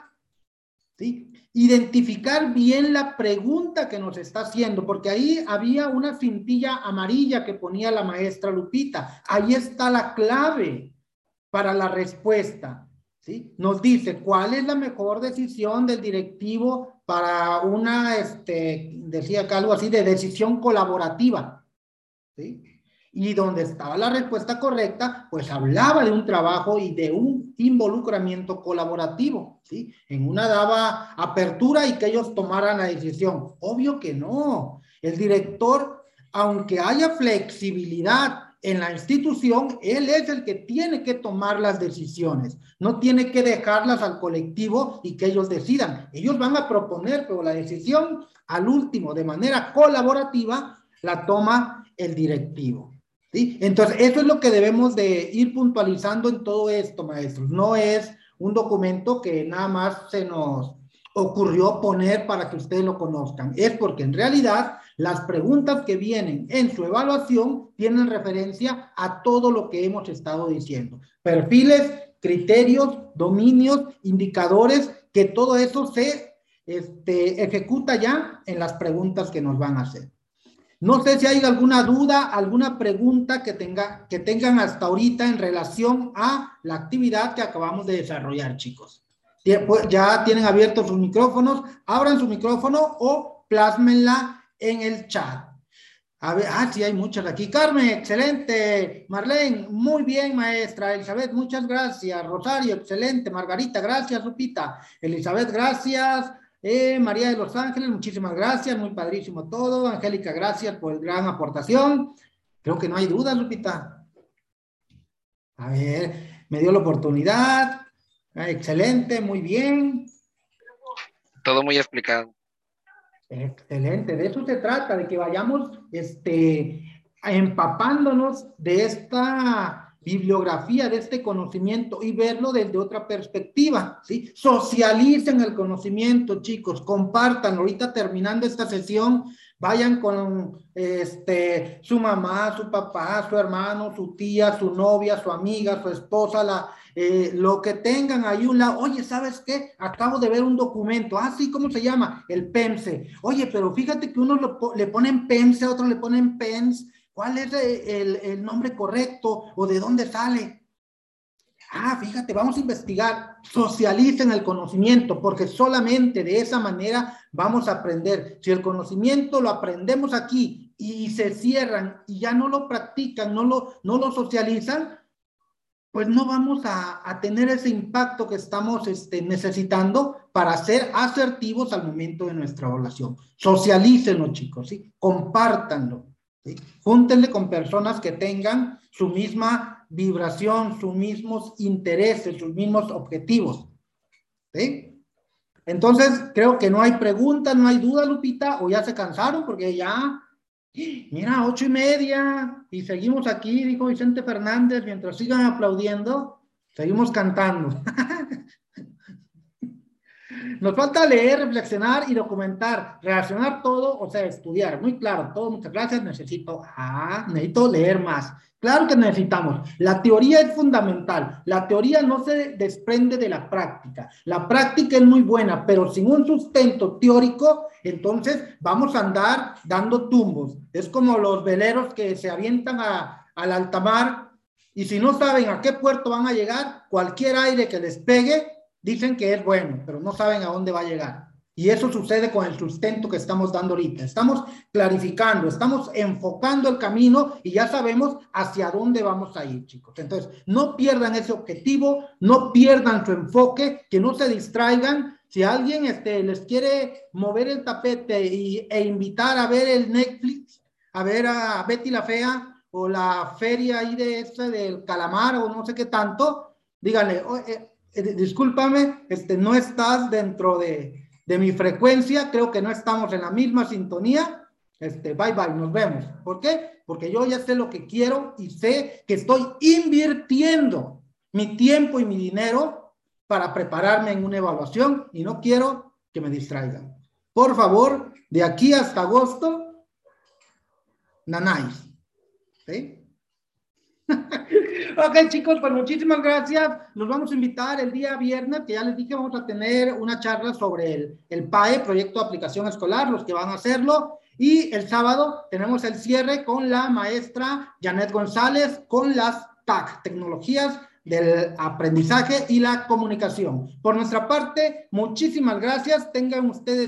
A: ¿sí? Identificar bien la pregunta que nos está haciendo, porque ahí había una cintilla amarilla que ponía la maestra Lupita. Ahí está la clave para la respuesta. ¿Sí? Nos dice cuál es la mejor decisión del directivo para una, este, decía algo así, de decisión colaborativa. ¿sí? Y donde estaba la respuesta correcta, pues hablaba de un trabajo y de un involucramiento colaborativo, ¿sí? En una daba apertura y que ellos tomaran la decisión. Obvio que no. El director, aunque haya flexibilidad en la institución, él es el que tiene que tomar las decisiones, no tiene que dejarlas al colectivo y que ellos decidan. Ellos van a proponer, pero la decisión al último, de manera colaborativa, la toma el directivo. Entonces, eso es lo que debemos de ir puntualizando en todo esto, maestros. No es un documento que nada más se nos ocurrió poner para que ustedes lo conozcan. Es porque en realidad las preguntas que vienen en su evaluación tienen referencia a todo lo que hemos estado diciendo. Perfiles, criterios, dominios, indicadores, que todo eso se este, ejecuta ya en las preguntas que nos van a hacer. No sé si hay alguna duda, alguna pregunta que, tenga, que tengan hasta ahorita en relación a la actividad que acabamos de desarrollar, chicos. Pues, ya tienen abiertos sus micrófonos, abran su micrófono o plásmenla en el chat. A ver, ah, sí, hay muchas aquí. Carmen, excelente. Marlene, muy bien, maestra. Elizabeth, muchas gracias. Rosario, excelente. Margarita, gracias. Lupita. Elizabeth, gracias. Eh, María de los Ángeles, muchísimas gracias. Muy padrísimo todo. Angélica, gracias por el gran aportación. Creo que no hay duda, Lupita. A ver, me dio la oportunidad. Ah, excelente, muy bien.
E: Todo muy explicado.
A: Excelente, de eso se trata, de que vayamos este, empapándonos de esta bibliografía, de este conocimiento y verlo desde otra perspectiva, ¿sí? Socialicen el conocimiento, chicos, compartan. Ahorita terminando esta sesión, vayan con este, su mamá, su papá, su hermano, su tía, su novia, su amiga, su esposa, la, eh, lo que tengan ahí un lado, oye, ¿sabes qué? Acabo de ver un documento, ah, sí, ¿cómo se llama? El PEMSE. Oye, pero fíjate que uno le ponen PEMSE, otro le ponen PENS, ¿cuál es el, el nombre correcto o de dónde sale? Ah, fíjate, vamos a investigar, socialicen el conocimiento, porque solamente de esa manera vamos a aprender. Si el conocimiento lo aprendemos aquí y se cierran y ya no lo practican, no lo, no lo socializan, pues no vamos a, tener ese impacto que estamos este, necesitando para ser asertivos al momento de nuestra evaluación. Socialícenlo, chicos, ¿sí? Compártanlo, ¿sí? Júntenle con personas que tengan su misma vibración, sus mismos intereses, sus mismos objetivos, ¿sí? Entonces, creo que no hay preguntas, no hay duda, Lupita, o ya se cansaron porque ya Mira, ocho y media y seguimos aquí, dijo Vicente Fernández, mientras sigan aplaudiendo, seguimos cantando. *laughs* Nos falta leer, reflexionar y documentar, relacionar todo, o sea, estudiar. Muy claro, todo, muchas gracias. Necesito, ah, necesito leer más. Claro que necesitamos. La teoría es fundamental. La teoría no se desprende de la práctica. La práctica es muy buena, pero sin un sustento teórico, entonces vamos a andar dando tumbos. Es como los veleros que se avientan a, al alta mar y si no saben a qué puerto van a llegar, cualquier aire que les pegue, dicen que es bueno, pero no saben a dónde va a llegar. Y eso sucede con el sustento que estamos dando ahorita. Estamos clarificando, estamos enfocando el camino y ya sabemos hacia dónde vamos a ir, chicos. Entonces, no pierdan ese objetivo, no pierdan su enfoque, que no se distraigan. Si alguien este, les quiere mover el tapete y, e invitar a ver el Netflix, a ver a Betty la Fea o la feria ahí de ese del calamar o no sé qué tanto, díganle, eh, discúlpame, este, no estás dentro de, de mi frecuencia, creo que no estamos en la misma sintonía. Este, bye bye, nos vemos. ¿Por qué? Porque yo ya sé lo que quiero y sé que estoy invirtiendo mi tiempo y mi dinero para prepararme en una evaluación y no quiero que me distraigan. Por favor, de aquí hasta agosto, nanáis. ¿Sí? *laughs* ok, chicos, pues muchísimas gracias. Los vamos a invitar el día viernes, que ya les dije, vamos a tener una charla sobre el, el PAE, Proyecto de Aplicación Escolar, los que van a hacerlo. Y el sábado tenemos el cierre con la maestra Janet González con las TAC, tecnologías del aprendizaje y la comunicación. Por nuestra parte, muchísimas gracias. Tengan ustedes